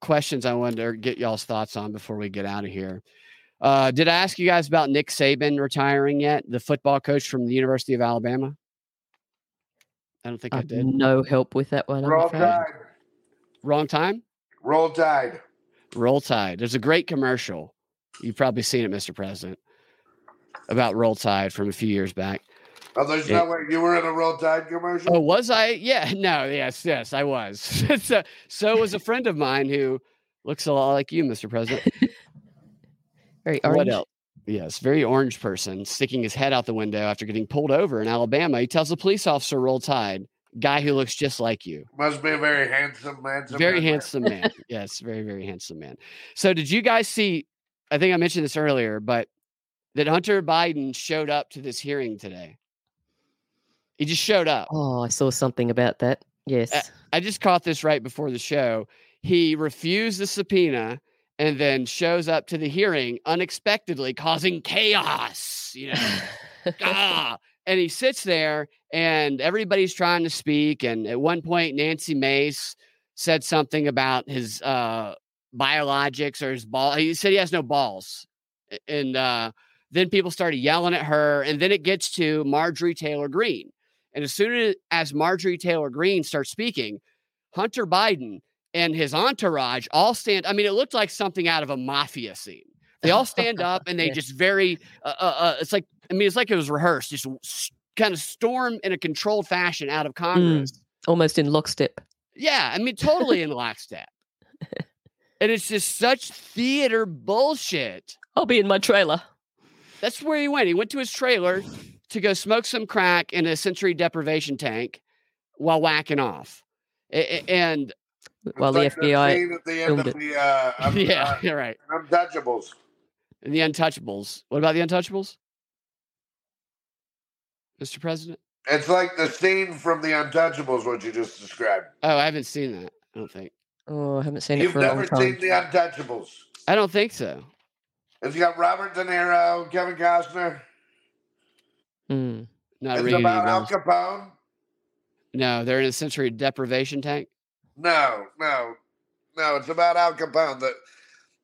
questions I wanted to get y'all's thoughts on before we get out of here. Uh, did I ask you guys about Nick Saban retiring yet? The football coach from the University of Alabama? I don't think I I've did. no help with that one. I'm Roll. Tide. Wrong time? Roll Tide. Roll Tide. There's a great commercial. You've probably seen it, Mr. President, about Roll Tide from a few years back. Oh, there's Yeah. no way you were in a Roll Tide commercial. Oh, was I? Yeah, no, yes, yes, I was. so, so was a friend of mine who looks a lot like you, Mr. President. Very What orange. else? Yes, very orange person sticking his head out the window after getting pulled over in Alabama. He tells the police officer, "Roll Tide." Guy who looks just like you. Must be a very handsome man. very man. handsome man. yes, very very handsome man. So did you guys see? I think I mentioned this earlier, but that Hunter Biden showed up to this hearing today. He just showed up. Oh, I saw something about that. Yes. I just caught this right before the show. He refused the subpoena and then shows up to the hearing unexpectedly, causing chaos. You know, ah, and he sits there and everybody's trying to speak. And at one point, Nancy Mace said something about his uh, biologics or his ball. He said he has no balls. And uh, then people started yelling at her. And then it gets to Marjorie Taylor Greene. And as soon as Marjorie Taylor Greene starts speaking, Hunter Biden and his entourage all stand. I mean, it looked like something out of a mafia scene. They all stand up and they Yeah. just very, uh, uh, uh, it's like, I mean, it's like it was rehearsed, just kind of storm in a controlled fashion out of Congress. Almost in lockstep. Yeah, I mean, totally in lockstep. and it's just such theater bullshit. I'll be in my trailer. That's where he went. He went to his trailer to go smoke some crack in a sensory deprivation tank while whacking off. And It's While like the FBI scene at the end filmed of it. the uh, yeah, uh, you're right. Untouchables. And the Untouchables. What about the Untouchables? Mr. President? It's like the scene from the Untouchables, what you just described. Oh, I haven't seen that. I don't think. Oh, I haven't seen it You've for a long never time. seen the Untouchables. I don't think so. It's got Robert De Niro, Kevin Costner. Mm. Not it's ringing any about Al. Capone. No, they're in a sensory deprivation tank. No, no, no. It's about Al Capone. The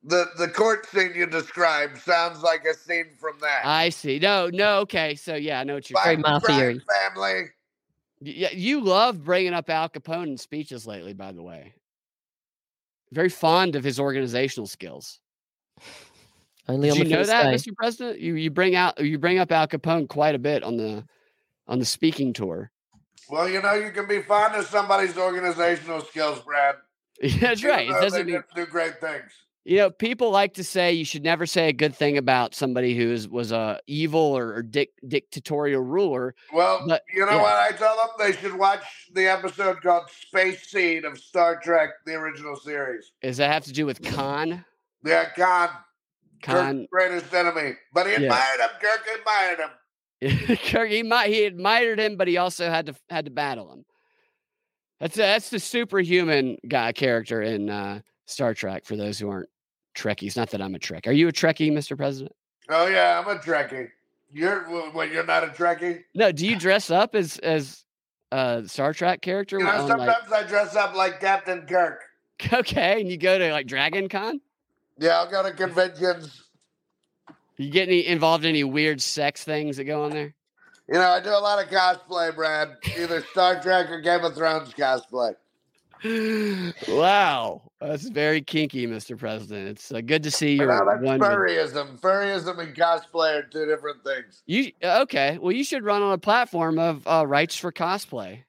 the the court scene you described sounds like a scene from that. I see. No, no. Okay, so yeah, I know what you're By Very saying. mafia-y. Family. Yeah, you love bringing up Al Capone in speeches lately, by the way. Very fond of his organizational skills. Only Did on you know that, day. Mr. President? You you bring out you bring up Al Capone quite a bit on the on the speaking tour. Well, you know, you can be fond of somebody's organizational skills, Brad. That's right. It doesn't they mean do great things. You know, people like to say you should never say a good thing about somebody who is, was a evil or, or dic- dictatorial ruler. Well, But- you know yeah. what? I tell them they should watch the episode called Space Seed of Star Trek, the original series. Does that have to do with Khan? Yeah, Khan, Khan, Kirk's greatest enemy. But he Yeah. admired him. Kirk admired him. Kirk, he might he admired him, but he also had to had to battle him. That's that's the superhuman guy character in uh, Star Trek. For those who aren't Trekkies, not that I'm a Trek. Are you a Trekkie, Mr. President? Oh yeah, I'm a Trekkie. You're what? You're not a Trekkie? No. Do you dress up as as a Star Trek character? You know, on, like- sometimes I dress up like Captain Kirk. okay, and you go to like Dragon Con. Yeah, I'll go to conventions. You get any involved in any weird sex things that go on there? You know, I do a lot of cosplay, Brad. Either Star Trek or Game of Thrones cosplay. wow, that's very kinky, Mr. President. It's uh, good to see you're now that's one. furryism. Furryism and cosplay are two different things. You okay? Well, you should run on a platform of uh, rights for cosplay.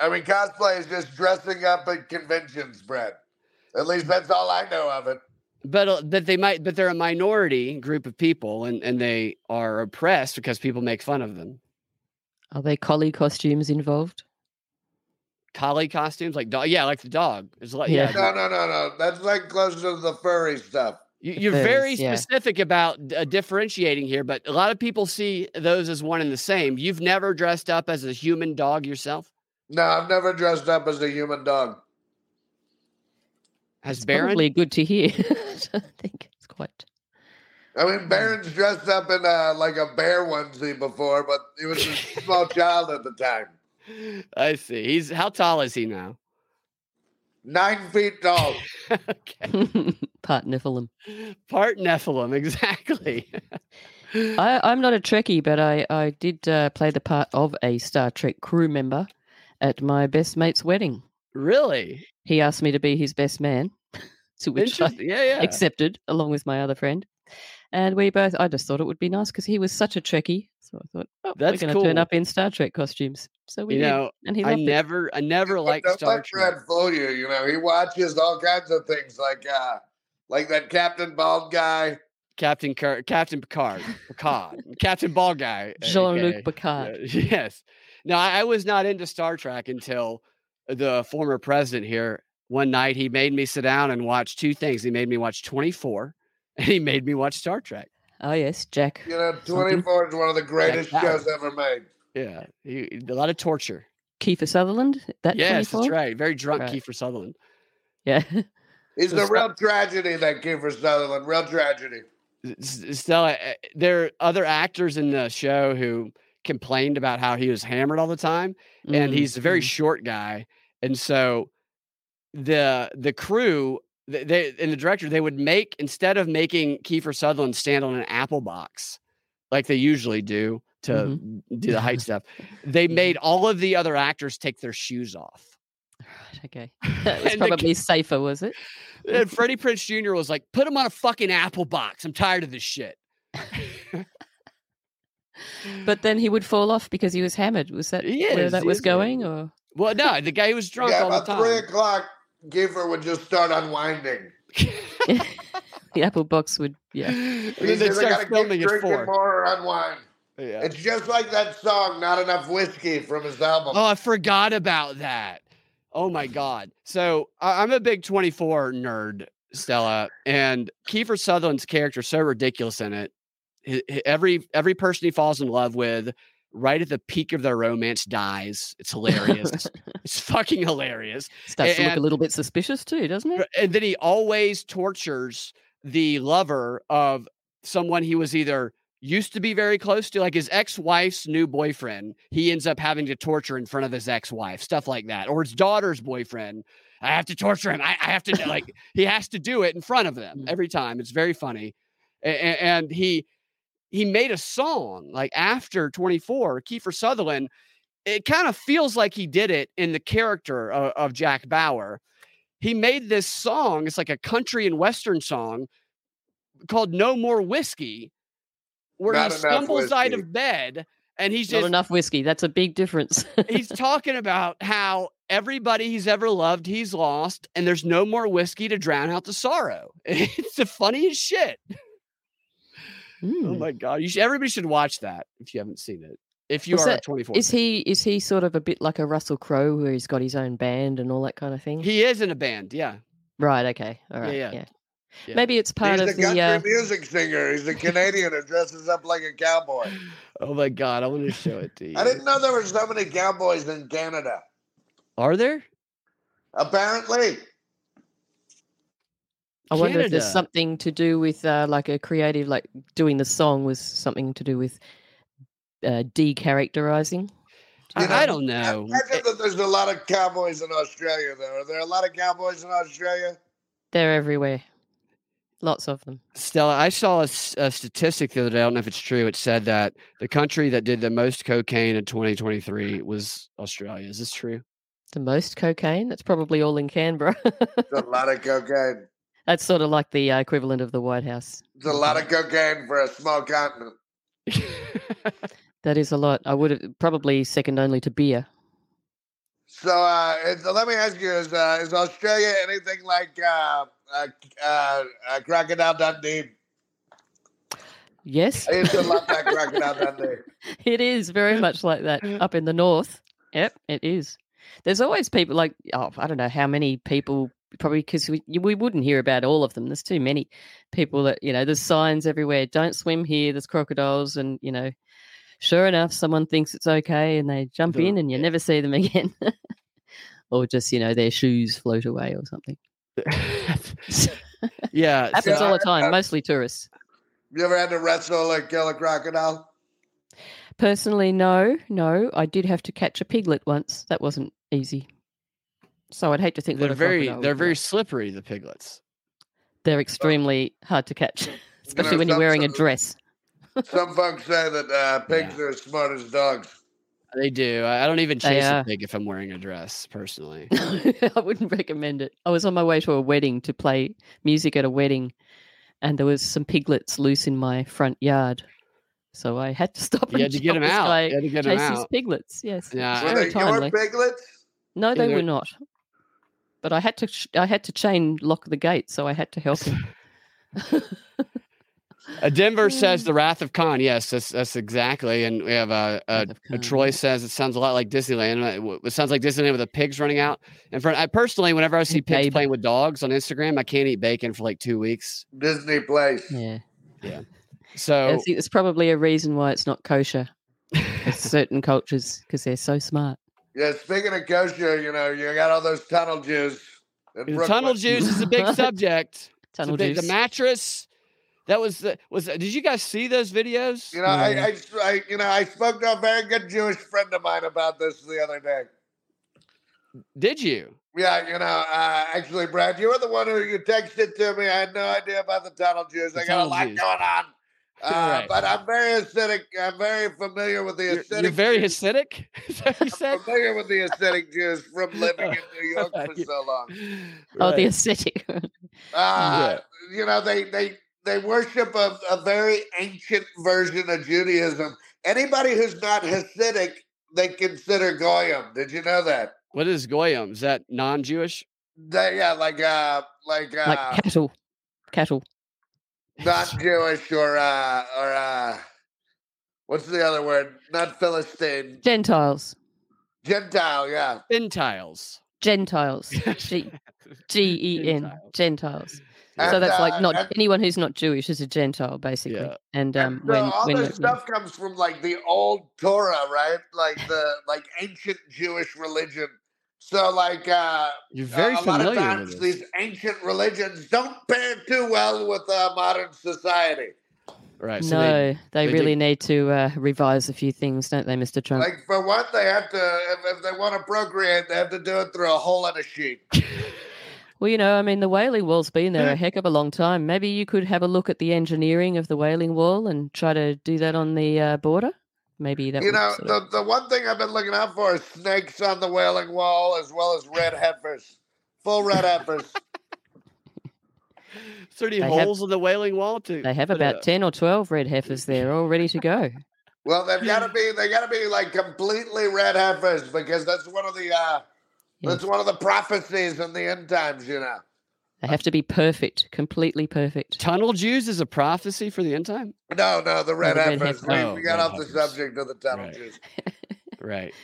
I mean, cosplay is just dressing up at conventions, Brad. At least that's all I know of it. But uh, that they might, but they're a minority group of people, and and they are oppressed because people make fun of them. Are they collie costumes involved? Collie costumes, like dog, yeah, like the dog. It's like Yeah. yeah. No, no, no, no. That's like closer to the furry stuff. You, you're Furs, very yeah. specific about uh, differentiating here, but a lot of people see those as one and the same. You've never dressed up as a human dog yourself. No, I've never dressed up as a human dog. Has It's Barron? probably good to hear. I think it's quite. I mean, Barron's dressed up in uh, like a bear onesie before, but he was a small child at the time. I see. He's how tall is he now? Nine feet tall. okay. Part Nephilim. Part Nephilim, exactly. I, I'm not a Trekkie, but I, I did uh, play the part of a Star Trek crew member at my best mate's wedding. really? He asked me to be his best man, to which I Yeah, yeah. accepted along with my other friend. And we both, I just thought it would be nice because he was such a Trekkie. So I thought, oh, That's we're going to turn up in Star Trek costumes. So we you did. know, and he I loved it. never, I never liked Don't Star let Trek. Brad fool you. You know, he watches all kinds of things like uh, like that Captain Bald guy. Captain Car- Captain Picard, Picard, Captain Ball Guy, Jean-Luc aka. Picard. Uh, yes. No, I, I was not into Star Trek until the former president here. One night, he made me sit down and watch two things. He made me watch 24, and he made me watch Star Trek. Oh, yes, Jack. You know, Something. 24 is one of the greatest Jack shows ever made. Yeah, he, a lot of torture. Kiefer Sutherland. That yes, 24? that's right. Very drunk Right. Kiefer Sutherland. Yeah. He's So a real tragedy, that Kiefer Sutherland. Real tragedy. S- Stella, uh, there are other actors in the show who complained about how he was hammered all the time, and Mm, he's a very mm. short guy, and so the the crew, th- they and the director, they would make instead of making Kiefer Sutherland stand on an apple box like they usually do to Mm-hmm. do the height stuff, they made all of the other actors take their shoes off. Right, okay. That was And the- probably safer, was it? And Freddie Prinze Jr. was like, "Put him on a fucking apple box. I'm tired of this shit." Mm. But then he would fall off because he was hammered. Was that He where is, that he was going? hammered. Or Well, no, the guy was drunk yeah, all the about three o'clock, Kiefer would just start unwinding. the apple box would, yeah. and He then they says, I start gotta keep filming at drinking four. more or unwind. Yeah. It's just like that song, Not Enough Whiskey, from his album. Oh, I forgot about that. Oh my god. So I- I'm a big 24 nerd, Stella, and Kiefer Sutherland's character is so ridiculous in it. Every every person he falls in love with, right at the peak of their romance, dies. It's hilarious. it's fucking hilarious. Starts to look a little bit suspicious too, doesn't it? And then he always tortures the lover of someone he was either used to be very close to, like his ex-wife's new boyfriend. He ends up having to torture in front of his ex-wife, stuff like that, or his daughter's boyfriend. I have to torture him. I, I have to like he has to do it in front of them Mm. every time. It's very funny, A- a- and he he made a song like after 24 kiefer sutherland it kind of feels like he did it in the character of, of jack bauer he made this song it's like a country and western song called no more whiskey where Not he enough stumbles out of bed and he's Not just enough whiskey. That's a big difference. he's talking about how everybody he's ever loved, he's lost, and there's no more whiskey to drown out the sorrow. It's the funniest shit. Oh Mm. my god! You should, everybody should watch that if you haven't seen it. If you Was are 24, Is he is he sort of a bit like a Russell Crowe where he's got his own band and all that kind of thing? he is in a band. Yeah, right. Okay. All Yeah, yeah. Yeah. Yeah. Maybe it's part He's of a country the. Uh, music singer. He's a Canadian who dresses up like a cowboy. Oh my god! I want to show it to you. I didn't know there were so many cowboys in Canada. Are there? Apparently, I wonder if there's something to do with uh, like a creative, like doing the song was something to do with uh, decharacterizing. You know, I, I don't know. I, imagine that there's a lot of cowboys in Australia. Though, are there a lot of cowboys in Australia? They're everywhere. Lots of them. Stella, I saw a statistic the other day. I don't know if it's true. It said that the country that did the most cocaine in 2023 was Australia. Is this true? The most cocaine. That's probably all in Canberra. A lot of cocaine. That's sort of like the uh, equivalent of the White House. It's a lot of cocaine for a small continent. That is a lot. I would have probably second only to beer. So, uh, it's, let me ask you: Is uh, is Australia anything like uh, uh, uh, uh, Crocodile Dundee? Yes, I used to love that Crocodile Dundee. it is very much like that up in the north. Yep, it is. There's always people like oh, I don't know how many people probably because we we wouldn't hear about all of them. There's too many people that you know. There's signs everywhere. Don't swim here. There's crocodiles, and you know, sure enough, someone thinks it's okay, and they jump The- in, and you never see them again. or just you know their shoes float away or something. yeah. Happens so- all the time. Mostly tourists. You ever had to wrestle and kill a crocodile? Personally, no, no. I did have to catch a piglet once. That wasn't easy. So I'd hate to think they're what a very they're very like. slippery. The piglets. they're extremely hard to catch, especially know, when you're some wearing a dress. Some folks say that uh, pigs are as smart as dogs. They do. I I don't even chase a pig if I'm wearing a dress. Personally, I wouldn't recommend it. I was on my way to a wedding to play music at a wedding, and there was some piglets loose in my front yard. So I had to stop you and had to get them out. guy You had to get them chase his out. piglets. Yes, Yeah, Were very they your piglets? No, they Either- were not. But I had to sh- I had to chain lock the gate, so I had to help him. Uh, Denver says the Wrath of Khan. Yes, that's that's exactly. And we have uh, uh, Wrath of uh, Khan, Troy says it sounds a lot like Disneyland. Uh, It, sounds like Disneyland with the pigs running out. And for I personally, whenever I see pigs Babe. playing with dogs on Instagram, I can't eat bacon for like two weeks. Disney place. Yeah. Yeah. So I think it's probably a reason why it's not kosher. certain cultures because they're so smart. Yeah, speaking of kosher, you know, you got all those tunnel Jews. the tunnel juice is a big subject. Tunnel big- juice. The mattress. That was the was. Did you guys see those videos? You know, I, I, I, you know, I spoke to a very good Jewish friend of mine about this the other day. Did you? Yeah, you know, uh, actually, Brad, you were the one who you texted to me. I had no idea about the tunnel Jews. The I got a lot Jews. going on. Uh, Right. But I'm very acidic. I'm very familiar with the You're, you're very Jews. Hasidic. Is that what you said? familiar with the acidic Jews from living in New York for so long. Oh, the Right. ascetic. Uh, You know, they they they worship a, a very ancient version of Judaism. Anybody who's not Hasidic, they consider goyim. Did you know that? What is goyim? Is that non-Jewish? They, yeah, like uh, like uh, like cattle. Cattle. Not Jewish or uh, or uh, what's the other word? Not Philistine, Gentiles. Gentile. Yeah, Gentiles. Gentiles. G G E N. Gentiles. Gentiles. And, So that's uh, like not and- anyone who's not Jewish is a Gentile, basically. Yeah. And And um, so when all when this stuff comes from like the old Torah, right? Like the like ancient Jewish religion. So like uh You're very a lot of times with this. these ancient religions don't pair too well with uh, modern society. Right. So no, they, they really did- need to uh, revise a few things, don't they, Mr. Trump? Like for one, they have to if, if they want to procreate, they have to do it through a hole in a sheet. Well, you know, I mean, the Wailing Wall's been there a heck of a long time. Maybe you could have a look at the engineering of the Wailing Wall and try to do that on the uh, border. Maybe that you know, sort of- the, the one thing I've been looking out for is snakes on the wailing wall as well as red heifers. Full red heifers. Is there any They have- holes in the wailing wall to? they have about 10 or 12 red heifers there all ready to go. Well, they've got to be they got to be like completely red heifers because that's one of the uh That's one of the prophecies in the end times, you know. They have to be perfect, completely perfect. Tunnel Jews is a prophecy for the end time. No, no, the red the red heifers. heifer. We, Oh, we got red off heifers. the subject of the tunnel Right. Jews. Right.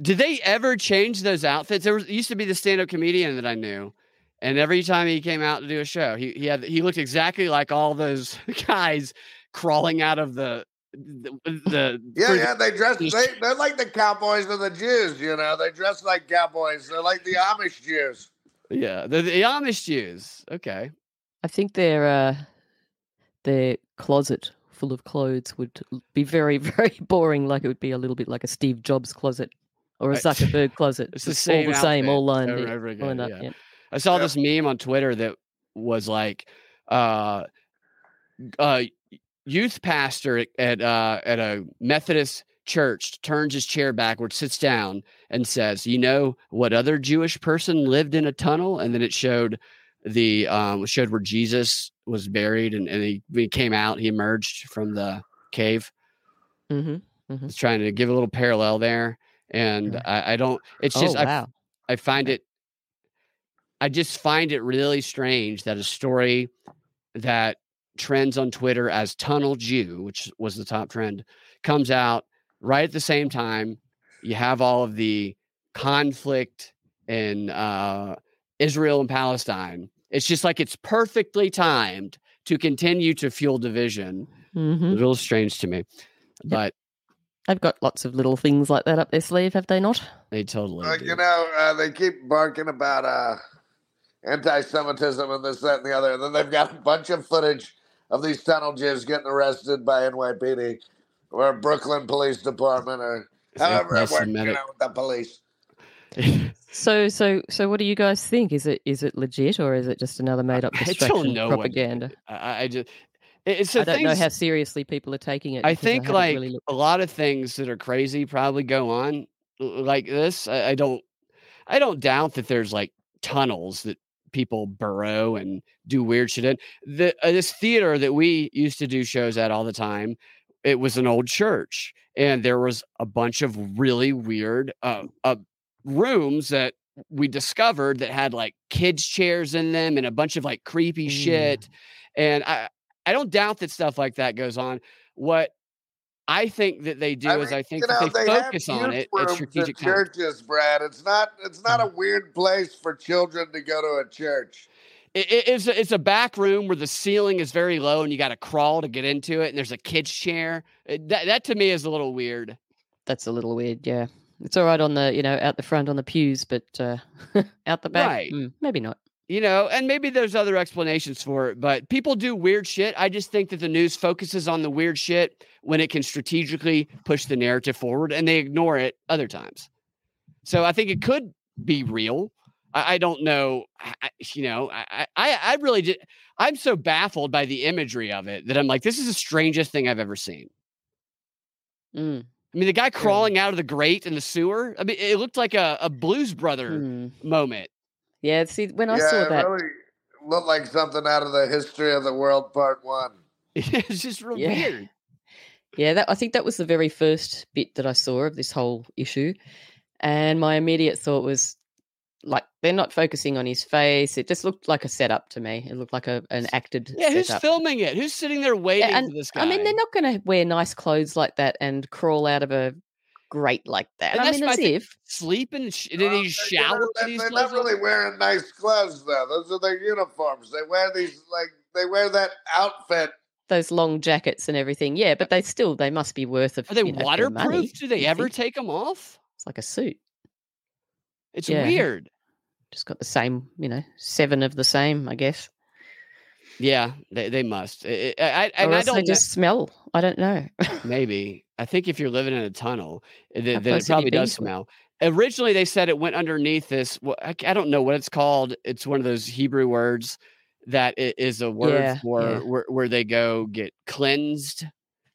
Did they ever change those outfits? There was used to be the stand-up comedian that I knew, and every time he came out to do a show, he he had he looked exactly like all those guys crawling out of the the, the Yeah, yeah, they dress. They, they're like the cowboys of the Jews, you know. They dress like cowboys. They're like the Amish Jews. Yeah the, the Amish Jews. Okay, I think their uh, their closet full of clothes would be very, very boring. Like it would be a little bit like a Steve Jobs closet or a Zuckerberg closet. It's the same all the same, all lined, over over again, lined up. yeah. yeah. I saw this meme on Twitter that was like, uh, uh, youth pastor at- at uh, at a Methodist church turns his chair backwards, sits down, and says, "You know what other Jewish person lived in a tunnel?" And then it showed the um showed where Jesus was buried, and, and he, he came out, he emerged from the cave. Mm-hmm. It's trying to give a little parallel there, and. I, I don't. It's Oh just I! I find it I just find it really strange that a story that trends on Twitter as Tunnel Jew, which was the top trend, comes out right at the same time. You have all of the conflict in uh, Israel and Palestine. It's just like it's perfectly timed to continue to fuel division. hmm A little strange to me, but They've got lots of little things like that up their sleeve, have they not? they totally. Uh, do. you know, uh, they keep barking about uh, anti-Semitism and this, that, and the other, and then they've got a bunch of footage of these tunnel Jews getting arrested by NYPD or Brooklyn Police Department or It's however it works, you know, with the police. So, so, so, what do you guys think? Is it is it legit or is it just another made up distraction don't what- propaganda? I, I just. It's the I don't know how seriously people are taking it. I think haven't like really a lot of things that are crazy probably go on like this. I, I don't, I don't doubt that there's like tunnels that people burrow and do weird shit in. The uh, this theater that we used to do shows at all the time, it was an old church, and there was a bunch of really weird uh, uh rooms that we discovered that had like kids chairs in them and a bunch of like creepy Mm. shit. And I I don't doubt that stuff like that goes on. What I think that they do I is I think you know, that they, have focus on it at strategic churches, Brad. It's not. It's not a weird place for children to go to a church. It- it- it's a, it's a back room where the ceiling is very low and you got to crawl to get into it, and there's a kid's chair. It- that that to me is a little weird. that's a little weird. Yeah, it's all right on the you know out the front on the pews, but uh, out the back, Right. mm, maybe not. You know, and maybe there's other explanations for it, but people do weird shit. I just think that the news focuses on the weird shit when it can strategically push the narrative forward, and they ignore it other times. So I think it could be real. I, I don't know. I, I- you know, I, I, I really did. I'm so baffled by the imagery of it that I'm like, this is the strangest thing I've ever seen. Mm. I mean, the guy crawling out of the grate in the sewer. I mean, it looked like a, a Blues Brother Hmm. moment. Yeah, see, when I yeah, saw it that, really looked like something out of the history of the world, part one. it's just real Yeah. weird. Yeah, that I think that was the very first bit that I saw of this whole issue. And my immediate thought was like they're not focusing on his face. It just looked like a setup to me. It looked like a an acted Yeah, who's setup. filming it? Who's sitting there waiting and for this guy? I mean, they're not going to wear nice clothes like that and crawl out of a grate like that. And I that's mean, my as if sleeping. and Sh- did Well, he they- you shower? know, in they- these They're not really wearing nice clothes, though. Those are their uniforms. They wear these like they wear that outfit. those long jackets and everything. Yeah, but they still they must be worth of Are they you know, money, waterproof? Do they ever think. take them off? It's like a suit. It's Yeah. weird. Just got the same, you know, seven of the same, I guess. Yeah, they, they must. I, I, I- I don't know. just smell. I don't know. Maybe. I think if you're living in a tunnel, eh, th- then it probably does smell. Originally, they said it went underneath this. wha- I, I don't know what it's called. It's one of those Hebrew words that is a word Yeah, for yeah. Where, where they go get cleansed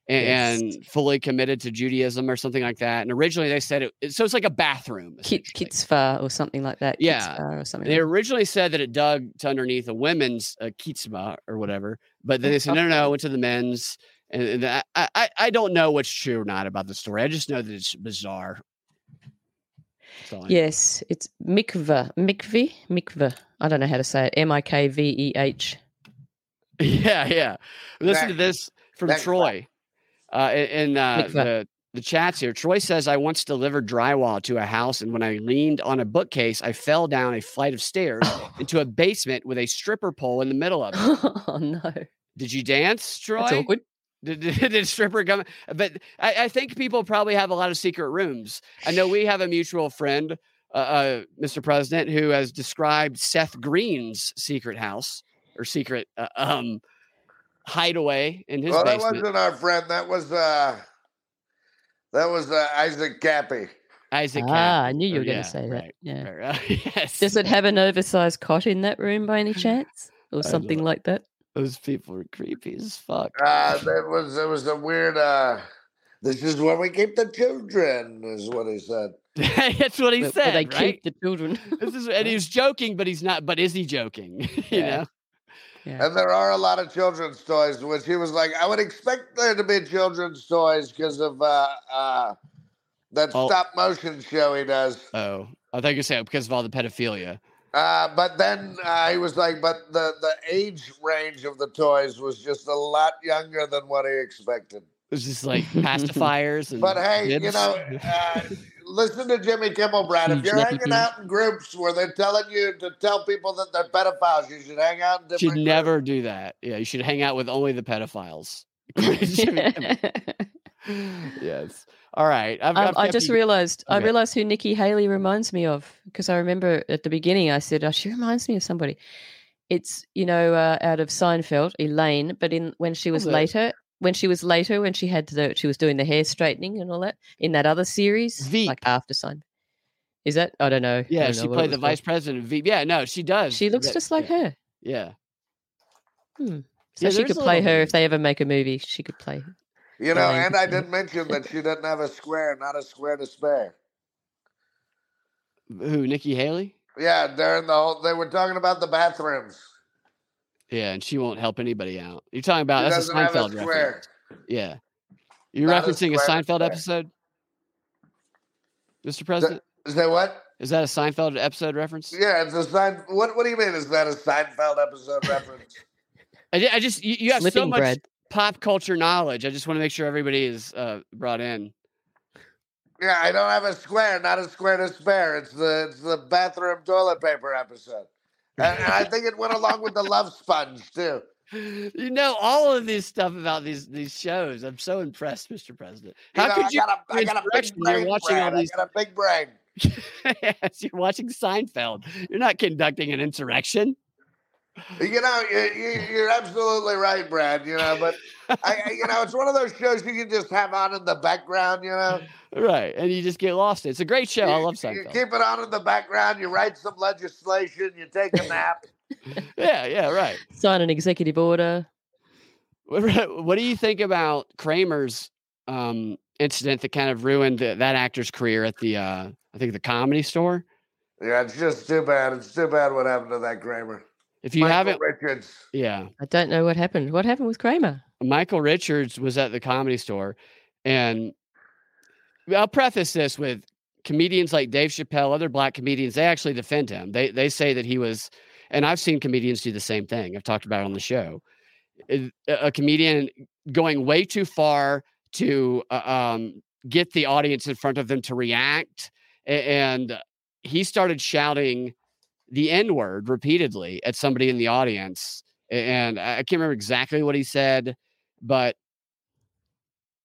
a- Yes. and, fully committed to Judaism or something like that. And originally, they said it. it- So it's like a bathroom. Kit. Kitzvah or something like that. Yeah. Or something. They like originally said that it dug to underneath a women's uh, kitzvah or whatever, but then they said no, no, no, it went to the men's. And, and I, I, I don't know what's true or not about the story. I just know that it's bizarre. That's all I know. Yes, it's Mikva. Mikvi? Mikva. I don't know how to say it. M I K V E H. Yeah, yeah. Listen to this from Next Troy. Uh, in uh, the the chats here. Troy says, "I once delivered drywall to a house, and when I leaned on a bookcase, I fell down a flight of stairs into a basement with a stripper pole in the middle of it. oh no. Did you dance, Troy? That's awkward. Did, did, did stripper come? But I, I think people probably have a lot of secret rooms. I know we have a mutual friend, uh, uh, Mr. President, who has described Seth Green's secret house or secret uh, um, hideaway in his well, that wasn't our friend. That was uh, that was uh, Isaac Kappy. Isaac. Ah, I knew you Oh, were going yeah, to say that. right, Yeah. right, yes. Does it have an oversized cot in that room by any chance, or something like that? Those people are creepy as fuck. Uh, that was it was a weird. Uh, this is where we keep the children, is what he said. That's what he Where- where said. they right? keep the children. This is, and he's joking, but he's not. But is he joking? you Yeah. know. Yeah. And there are a lot of children's toys, which he was like, I would expect there to be children's toys because of uh, uh, that Oh. stop motion show he does. Oh, I thought you saying because of all the pedophilia. Uh, but then uh, he was like, but the, the age range of the toys was just a lot younger than what he expected. It was just like pacifiers and. But hey, you know, uh, listen to Jimmy Kimmel, Brad. If you're hanging pants. out in groups where they're telling you to tell people that they're pedophiles, you should hang out in should different groups. never do that. Yeah, you should hang out with only the pedophiles. Yes. All right. I've, Um, I've I just you- realized I realized who Nikki Haley reminds me of because I remember at the beginning I said, "Oh, she reminds me of somebody." It's you know uh, out of Seinfeld, Elaine, but in when she was bit. later, when she was later, when she had the she was doing the hair straightening and all that in that other series, Veep. like after Seinfeld. Is that I don't know. Yeah, don't she know what played the vice called. president of V. Yeah, no, she does. She looks That- just like yeah, her. Yeah. Hmm. So Yeah, she could play her bit. if they ever make a movie. She could play. You know, and I Patel. did mention that she doesn't have a square, not a square to spare. Who? Nikki Haley? Yeah, during the whole, they were talking about the bathrooms. Yeah, and she won't help anybody out. You're talking about She that's a doesn't a Seinfeld square. reference. Yeah. You're Not referencing a, square Seinfeld square. episode, Mr. President. Is that what? Is that a Seinfeld episode reference? Yeah, it's a Sein. What What do you mean? Is that a Seinfeld episode reference? I, I just you, you have so much bread. pop culture knowledge. I just want to make sure everybody is uh, brought in. Yeah, I don't have a square, not a square to spare. It's the it's the bathroom toilet paper episode, and, I think it went along with the love sponge too. You know all of this stuff about these these shows. I'm so impressed, Mr. President. You How know, could I you? got a, I got a big insurrection, you're brain, watching all these- I got a big brain. yes, you're watching Seinfeld. You're not conducting an insurrection. You know, you, you, you're absolutely right, Brad. You know, but I, I, you know, it's one of those shows you can just have on in the background. You know, Right, and you just get lost. It's a great show. I You- love You keep it on in the background. You write some legislation. You take a nap. Yeah, yeah, right. Sign an executive order. What what do you think about Kramer's um, incident that kind of ruined the, that actor's career at the uh, I think the comedy store? yeah, it's just too bad. It's too bad what happened to that Kramer. If you Michael haven't, Richards. yeah, I don't know what happened. What happened with Kramer? Michael Richards was at the comedy store, and I'll preface this with comedians like Dave Chappelle, other black comedians. They actually defend him. They they say that he was, and I've seen comedians do the same thing. I've talked about it on the show. A a comedian going way too far to uh, um, get the audience in front of them to react, and he started shouting the N word repeatedly at somebody in the audience. And I can't remember exactly what he said, but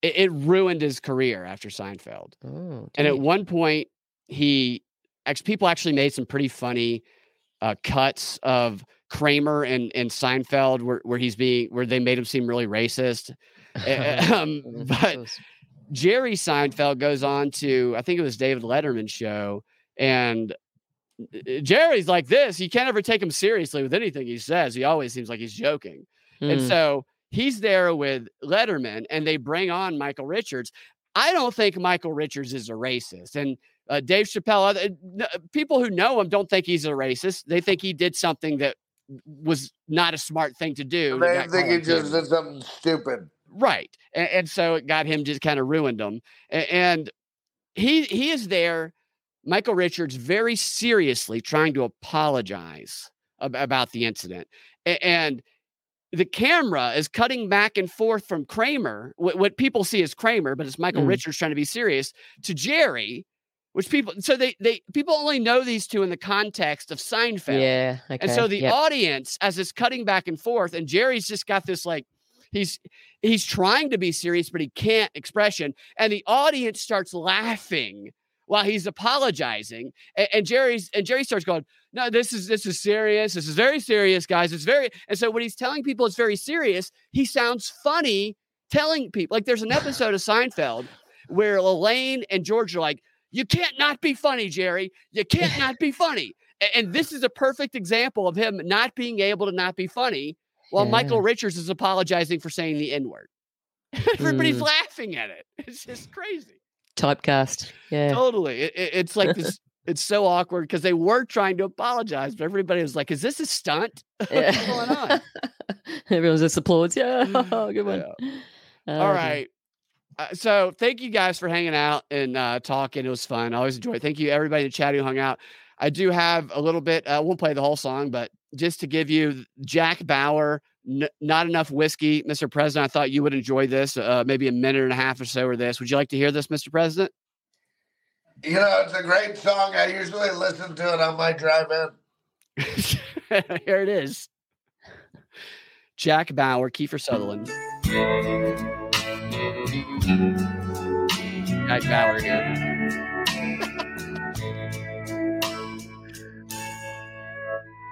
it, it ruined his career after Seinfeld. Oh, And at one point, he people actually made some pretty funny uh, cuts of Kramer and, and Seinfeld where, where he's being where they made him seem really racist. Um, Mm, but Jerry Seinfeld goes on to, I think it was David Letterman's show, and Jerry's like this. You can't ever take him seriously with anything he says. He always seems like he's joking. And Mm. so he's there with Letterman, and they bring on Michael Richards. I don't think Michael Richards is a racist. And uh, Dave Chappelle, other, n- people who know him don't think he's a racist. They think he did something that was not a smart thing to do. and They got think he just did something stupid. Right. And, and so it got him just kind of ruined him. A- And he he is there. Michael Richards very seriously trying to apologize ab- about the incident. A- and the camera is cutting back and forth from Kramer, what, what people see as Kramer, but it's Michael Mm. Richards trying to be serious, to Jerry, which people so they they people only know these two in the context of Seinfeld. Yeah. Okay. And so the yep. audience, as it's cutting back and forth, and Jerry's just got this like he's he's trying to be serious, but he can't expression, and the audience starts laughing while he's apologizing, and, and Jerry's and Jerry starts going, "No, this is this is serious. This is very serious, guys. It's very." And so when he's telling people it's very serious, he sounds funny telling people. Like there's an episode of Seinfeld where Elaine and George are like, "You can't not be funny, Jerry. You can't not be funny." And this is a perfect example of him not being able to not be funny while Yeah. Michael Richards is apologizing for saying the N word. Everybody's Mm. laughing at it. It's just crazy. Typecast. Yeah. Totally. It, it- it's like this. It's so awkward because they were trying to apologize, but everybody was like, "Is this a stunt? What's Yeah. going on?" Everyone just applauds. Yeah. Good one. All Oh, dear. right. Uh, so thank you guys for hanging out and uh, talking. It was fun. I always enjoy it. Thank you everybody in the chat who hung out. I do have a little bit. I won't play the whole song, but just to give you Jack Bauer, N- not enough whiskey, Mr. President. I thought you would enjoy this. Uh, maybe a minute and a half or so or this. Would you like to hear this, Mr. President? You know, it's a great song. I usually listen to it on my drive in. Here it is. Jack Bauer, Kiefer Sutherland. Jack Bauer here.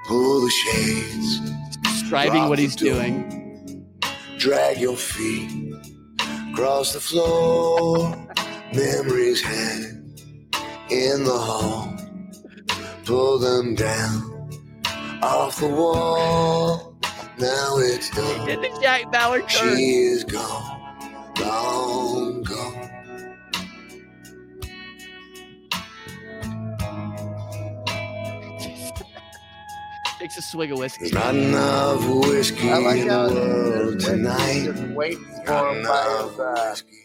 Pull the shades. Describing drop what he's door, doing. Drag your feet across the floor. Memories hang in the hall. Pull them down off the wall. Now it's done. Did the Jack Bauer turn? She is gone, long gone. Takes a swig of whiskey. There's not enough whiskey I like in how the world just tonight. waiting for Not him by his, uh, whiskey.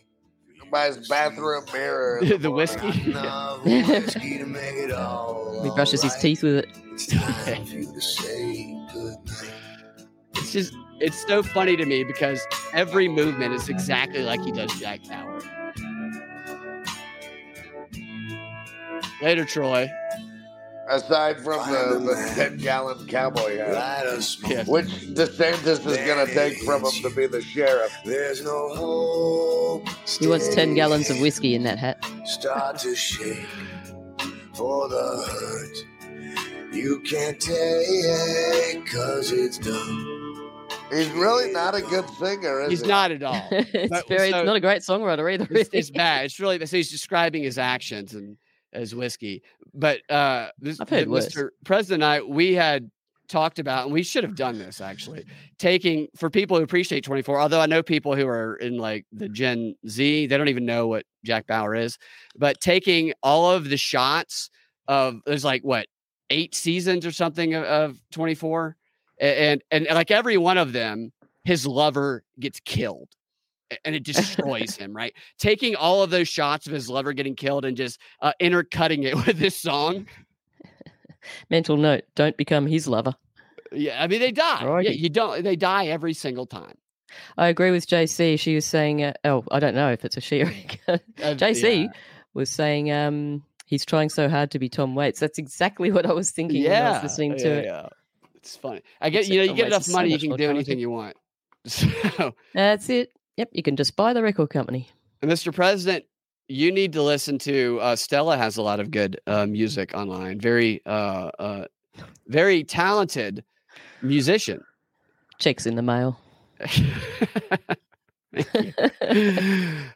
by his bathroom mirror. in The whiskey. Enough whiskey to make it all. He brushes his teeth with it. It's time for you to say goodnight. It's just it's so funny to me because every movement is exactly like he does Jack Bauer. Later, Troy. Aside from the, the 10 gallon cowboy hat, Light a smoke. Yeah. which DeSantis is going to take from him to be the sheriff. There's no hope. He wants 10 gallons of whiskey in that hat. Start to shake for the hurt. You can't take cause it's done. He's really not a good singer, is He's he? not at all. it's But- very, so- it's not a great songwriter either. It's, Really. it's bad. It's really so he's describing his actions and as whiskey. But uh this I've heard the- worse. Mr. President and I we had talked about and we should have done this actually taking for people who appreciate 24 although i know people who are in like the gen z they don't even know what jack bauer is but taking all of the shots of there's like what eight seasons or something of, of 24 A- and, and like every one of them his lover gets killed and it destroys him right taking all of those shots of his lover getting killed and just uh, intercutting it with this song Mental note: Don't become his lover. yeah i mean they die yeah, you don't they die every single time I agree with JC. She was saying, uh, oh, I don't know if it's a she or a Uh, JC yeah. was saying um, he's trying so hard to be Tom Waits. That's exactly what I was thinking when I was yeah listening to yeah, it. yeah. it's funny i get Except you know you Tom get Waits enough is so money you can do anything you want so That's it. Yep, you can just buy the record company. And Mr. President, you need to listen to uh, Stella has a lot of good uh, music online. Very, uh, uh, very talented musician. Checks in the mail.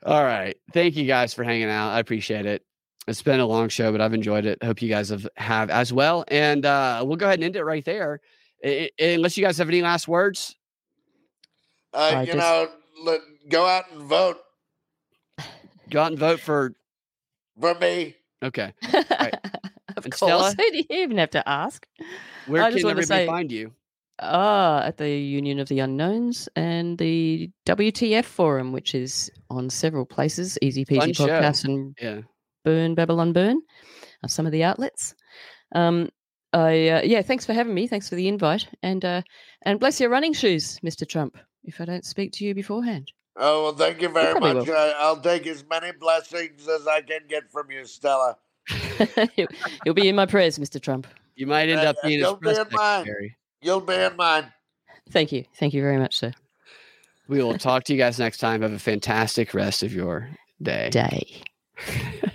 All right, thank you guys for hanging out. I appreciate it. It's been a long show, but I've enjoyed it. Hope you guys have have as well. And uh, we'll go ahead and end it right there. I- I- unless you guys have any last words. Uh, you just- know, let, go out and vote Go out and vote for. for me. Okay, of And course. Stella? Who do you even have to ask? where I can wanted everybody say- find you? Ah, at the Union of the Unknowns and the WTF forum, which is on several places. Easy Fun Peasy show. Podcast and Yeah. Burn Babylon Burn. uh, some of the outlets. Um, I uh, yeah, thanks for having me. Thanks for the invite, and uh, and bless your running shoes, Mr. Trump. If I don't speak to you beforehand, Oh, well, thank you very much. will. I, I'll take as many blessings as I can get from you, Stella. you'll, you'll be in my prayers, Mr. Trump. You might end Uh, up being his You'll be in mine. You'll be in mine. Thank you, thank you very much, sir. We will talk to you guys next time. Have a fantastic rest of your day. Day.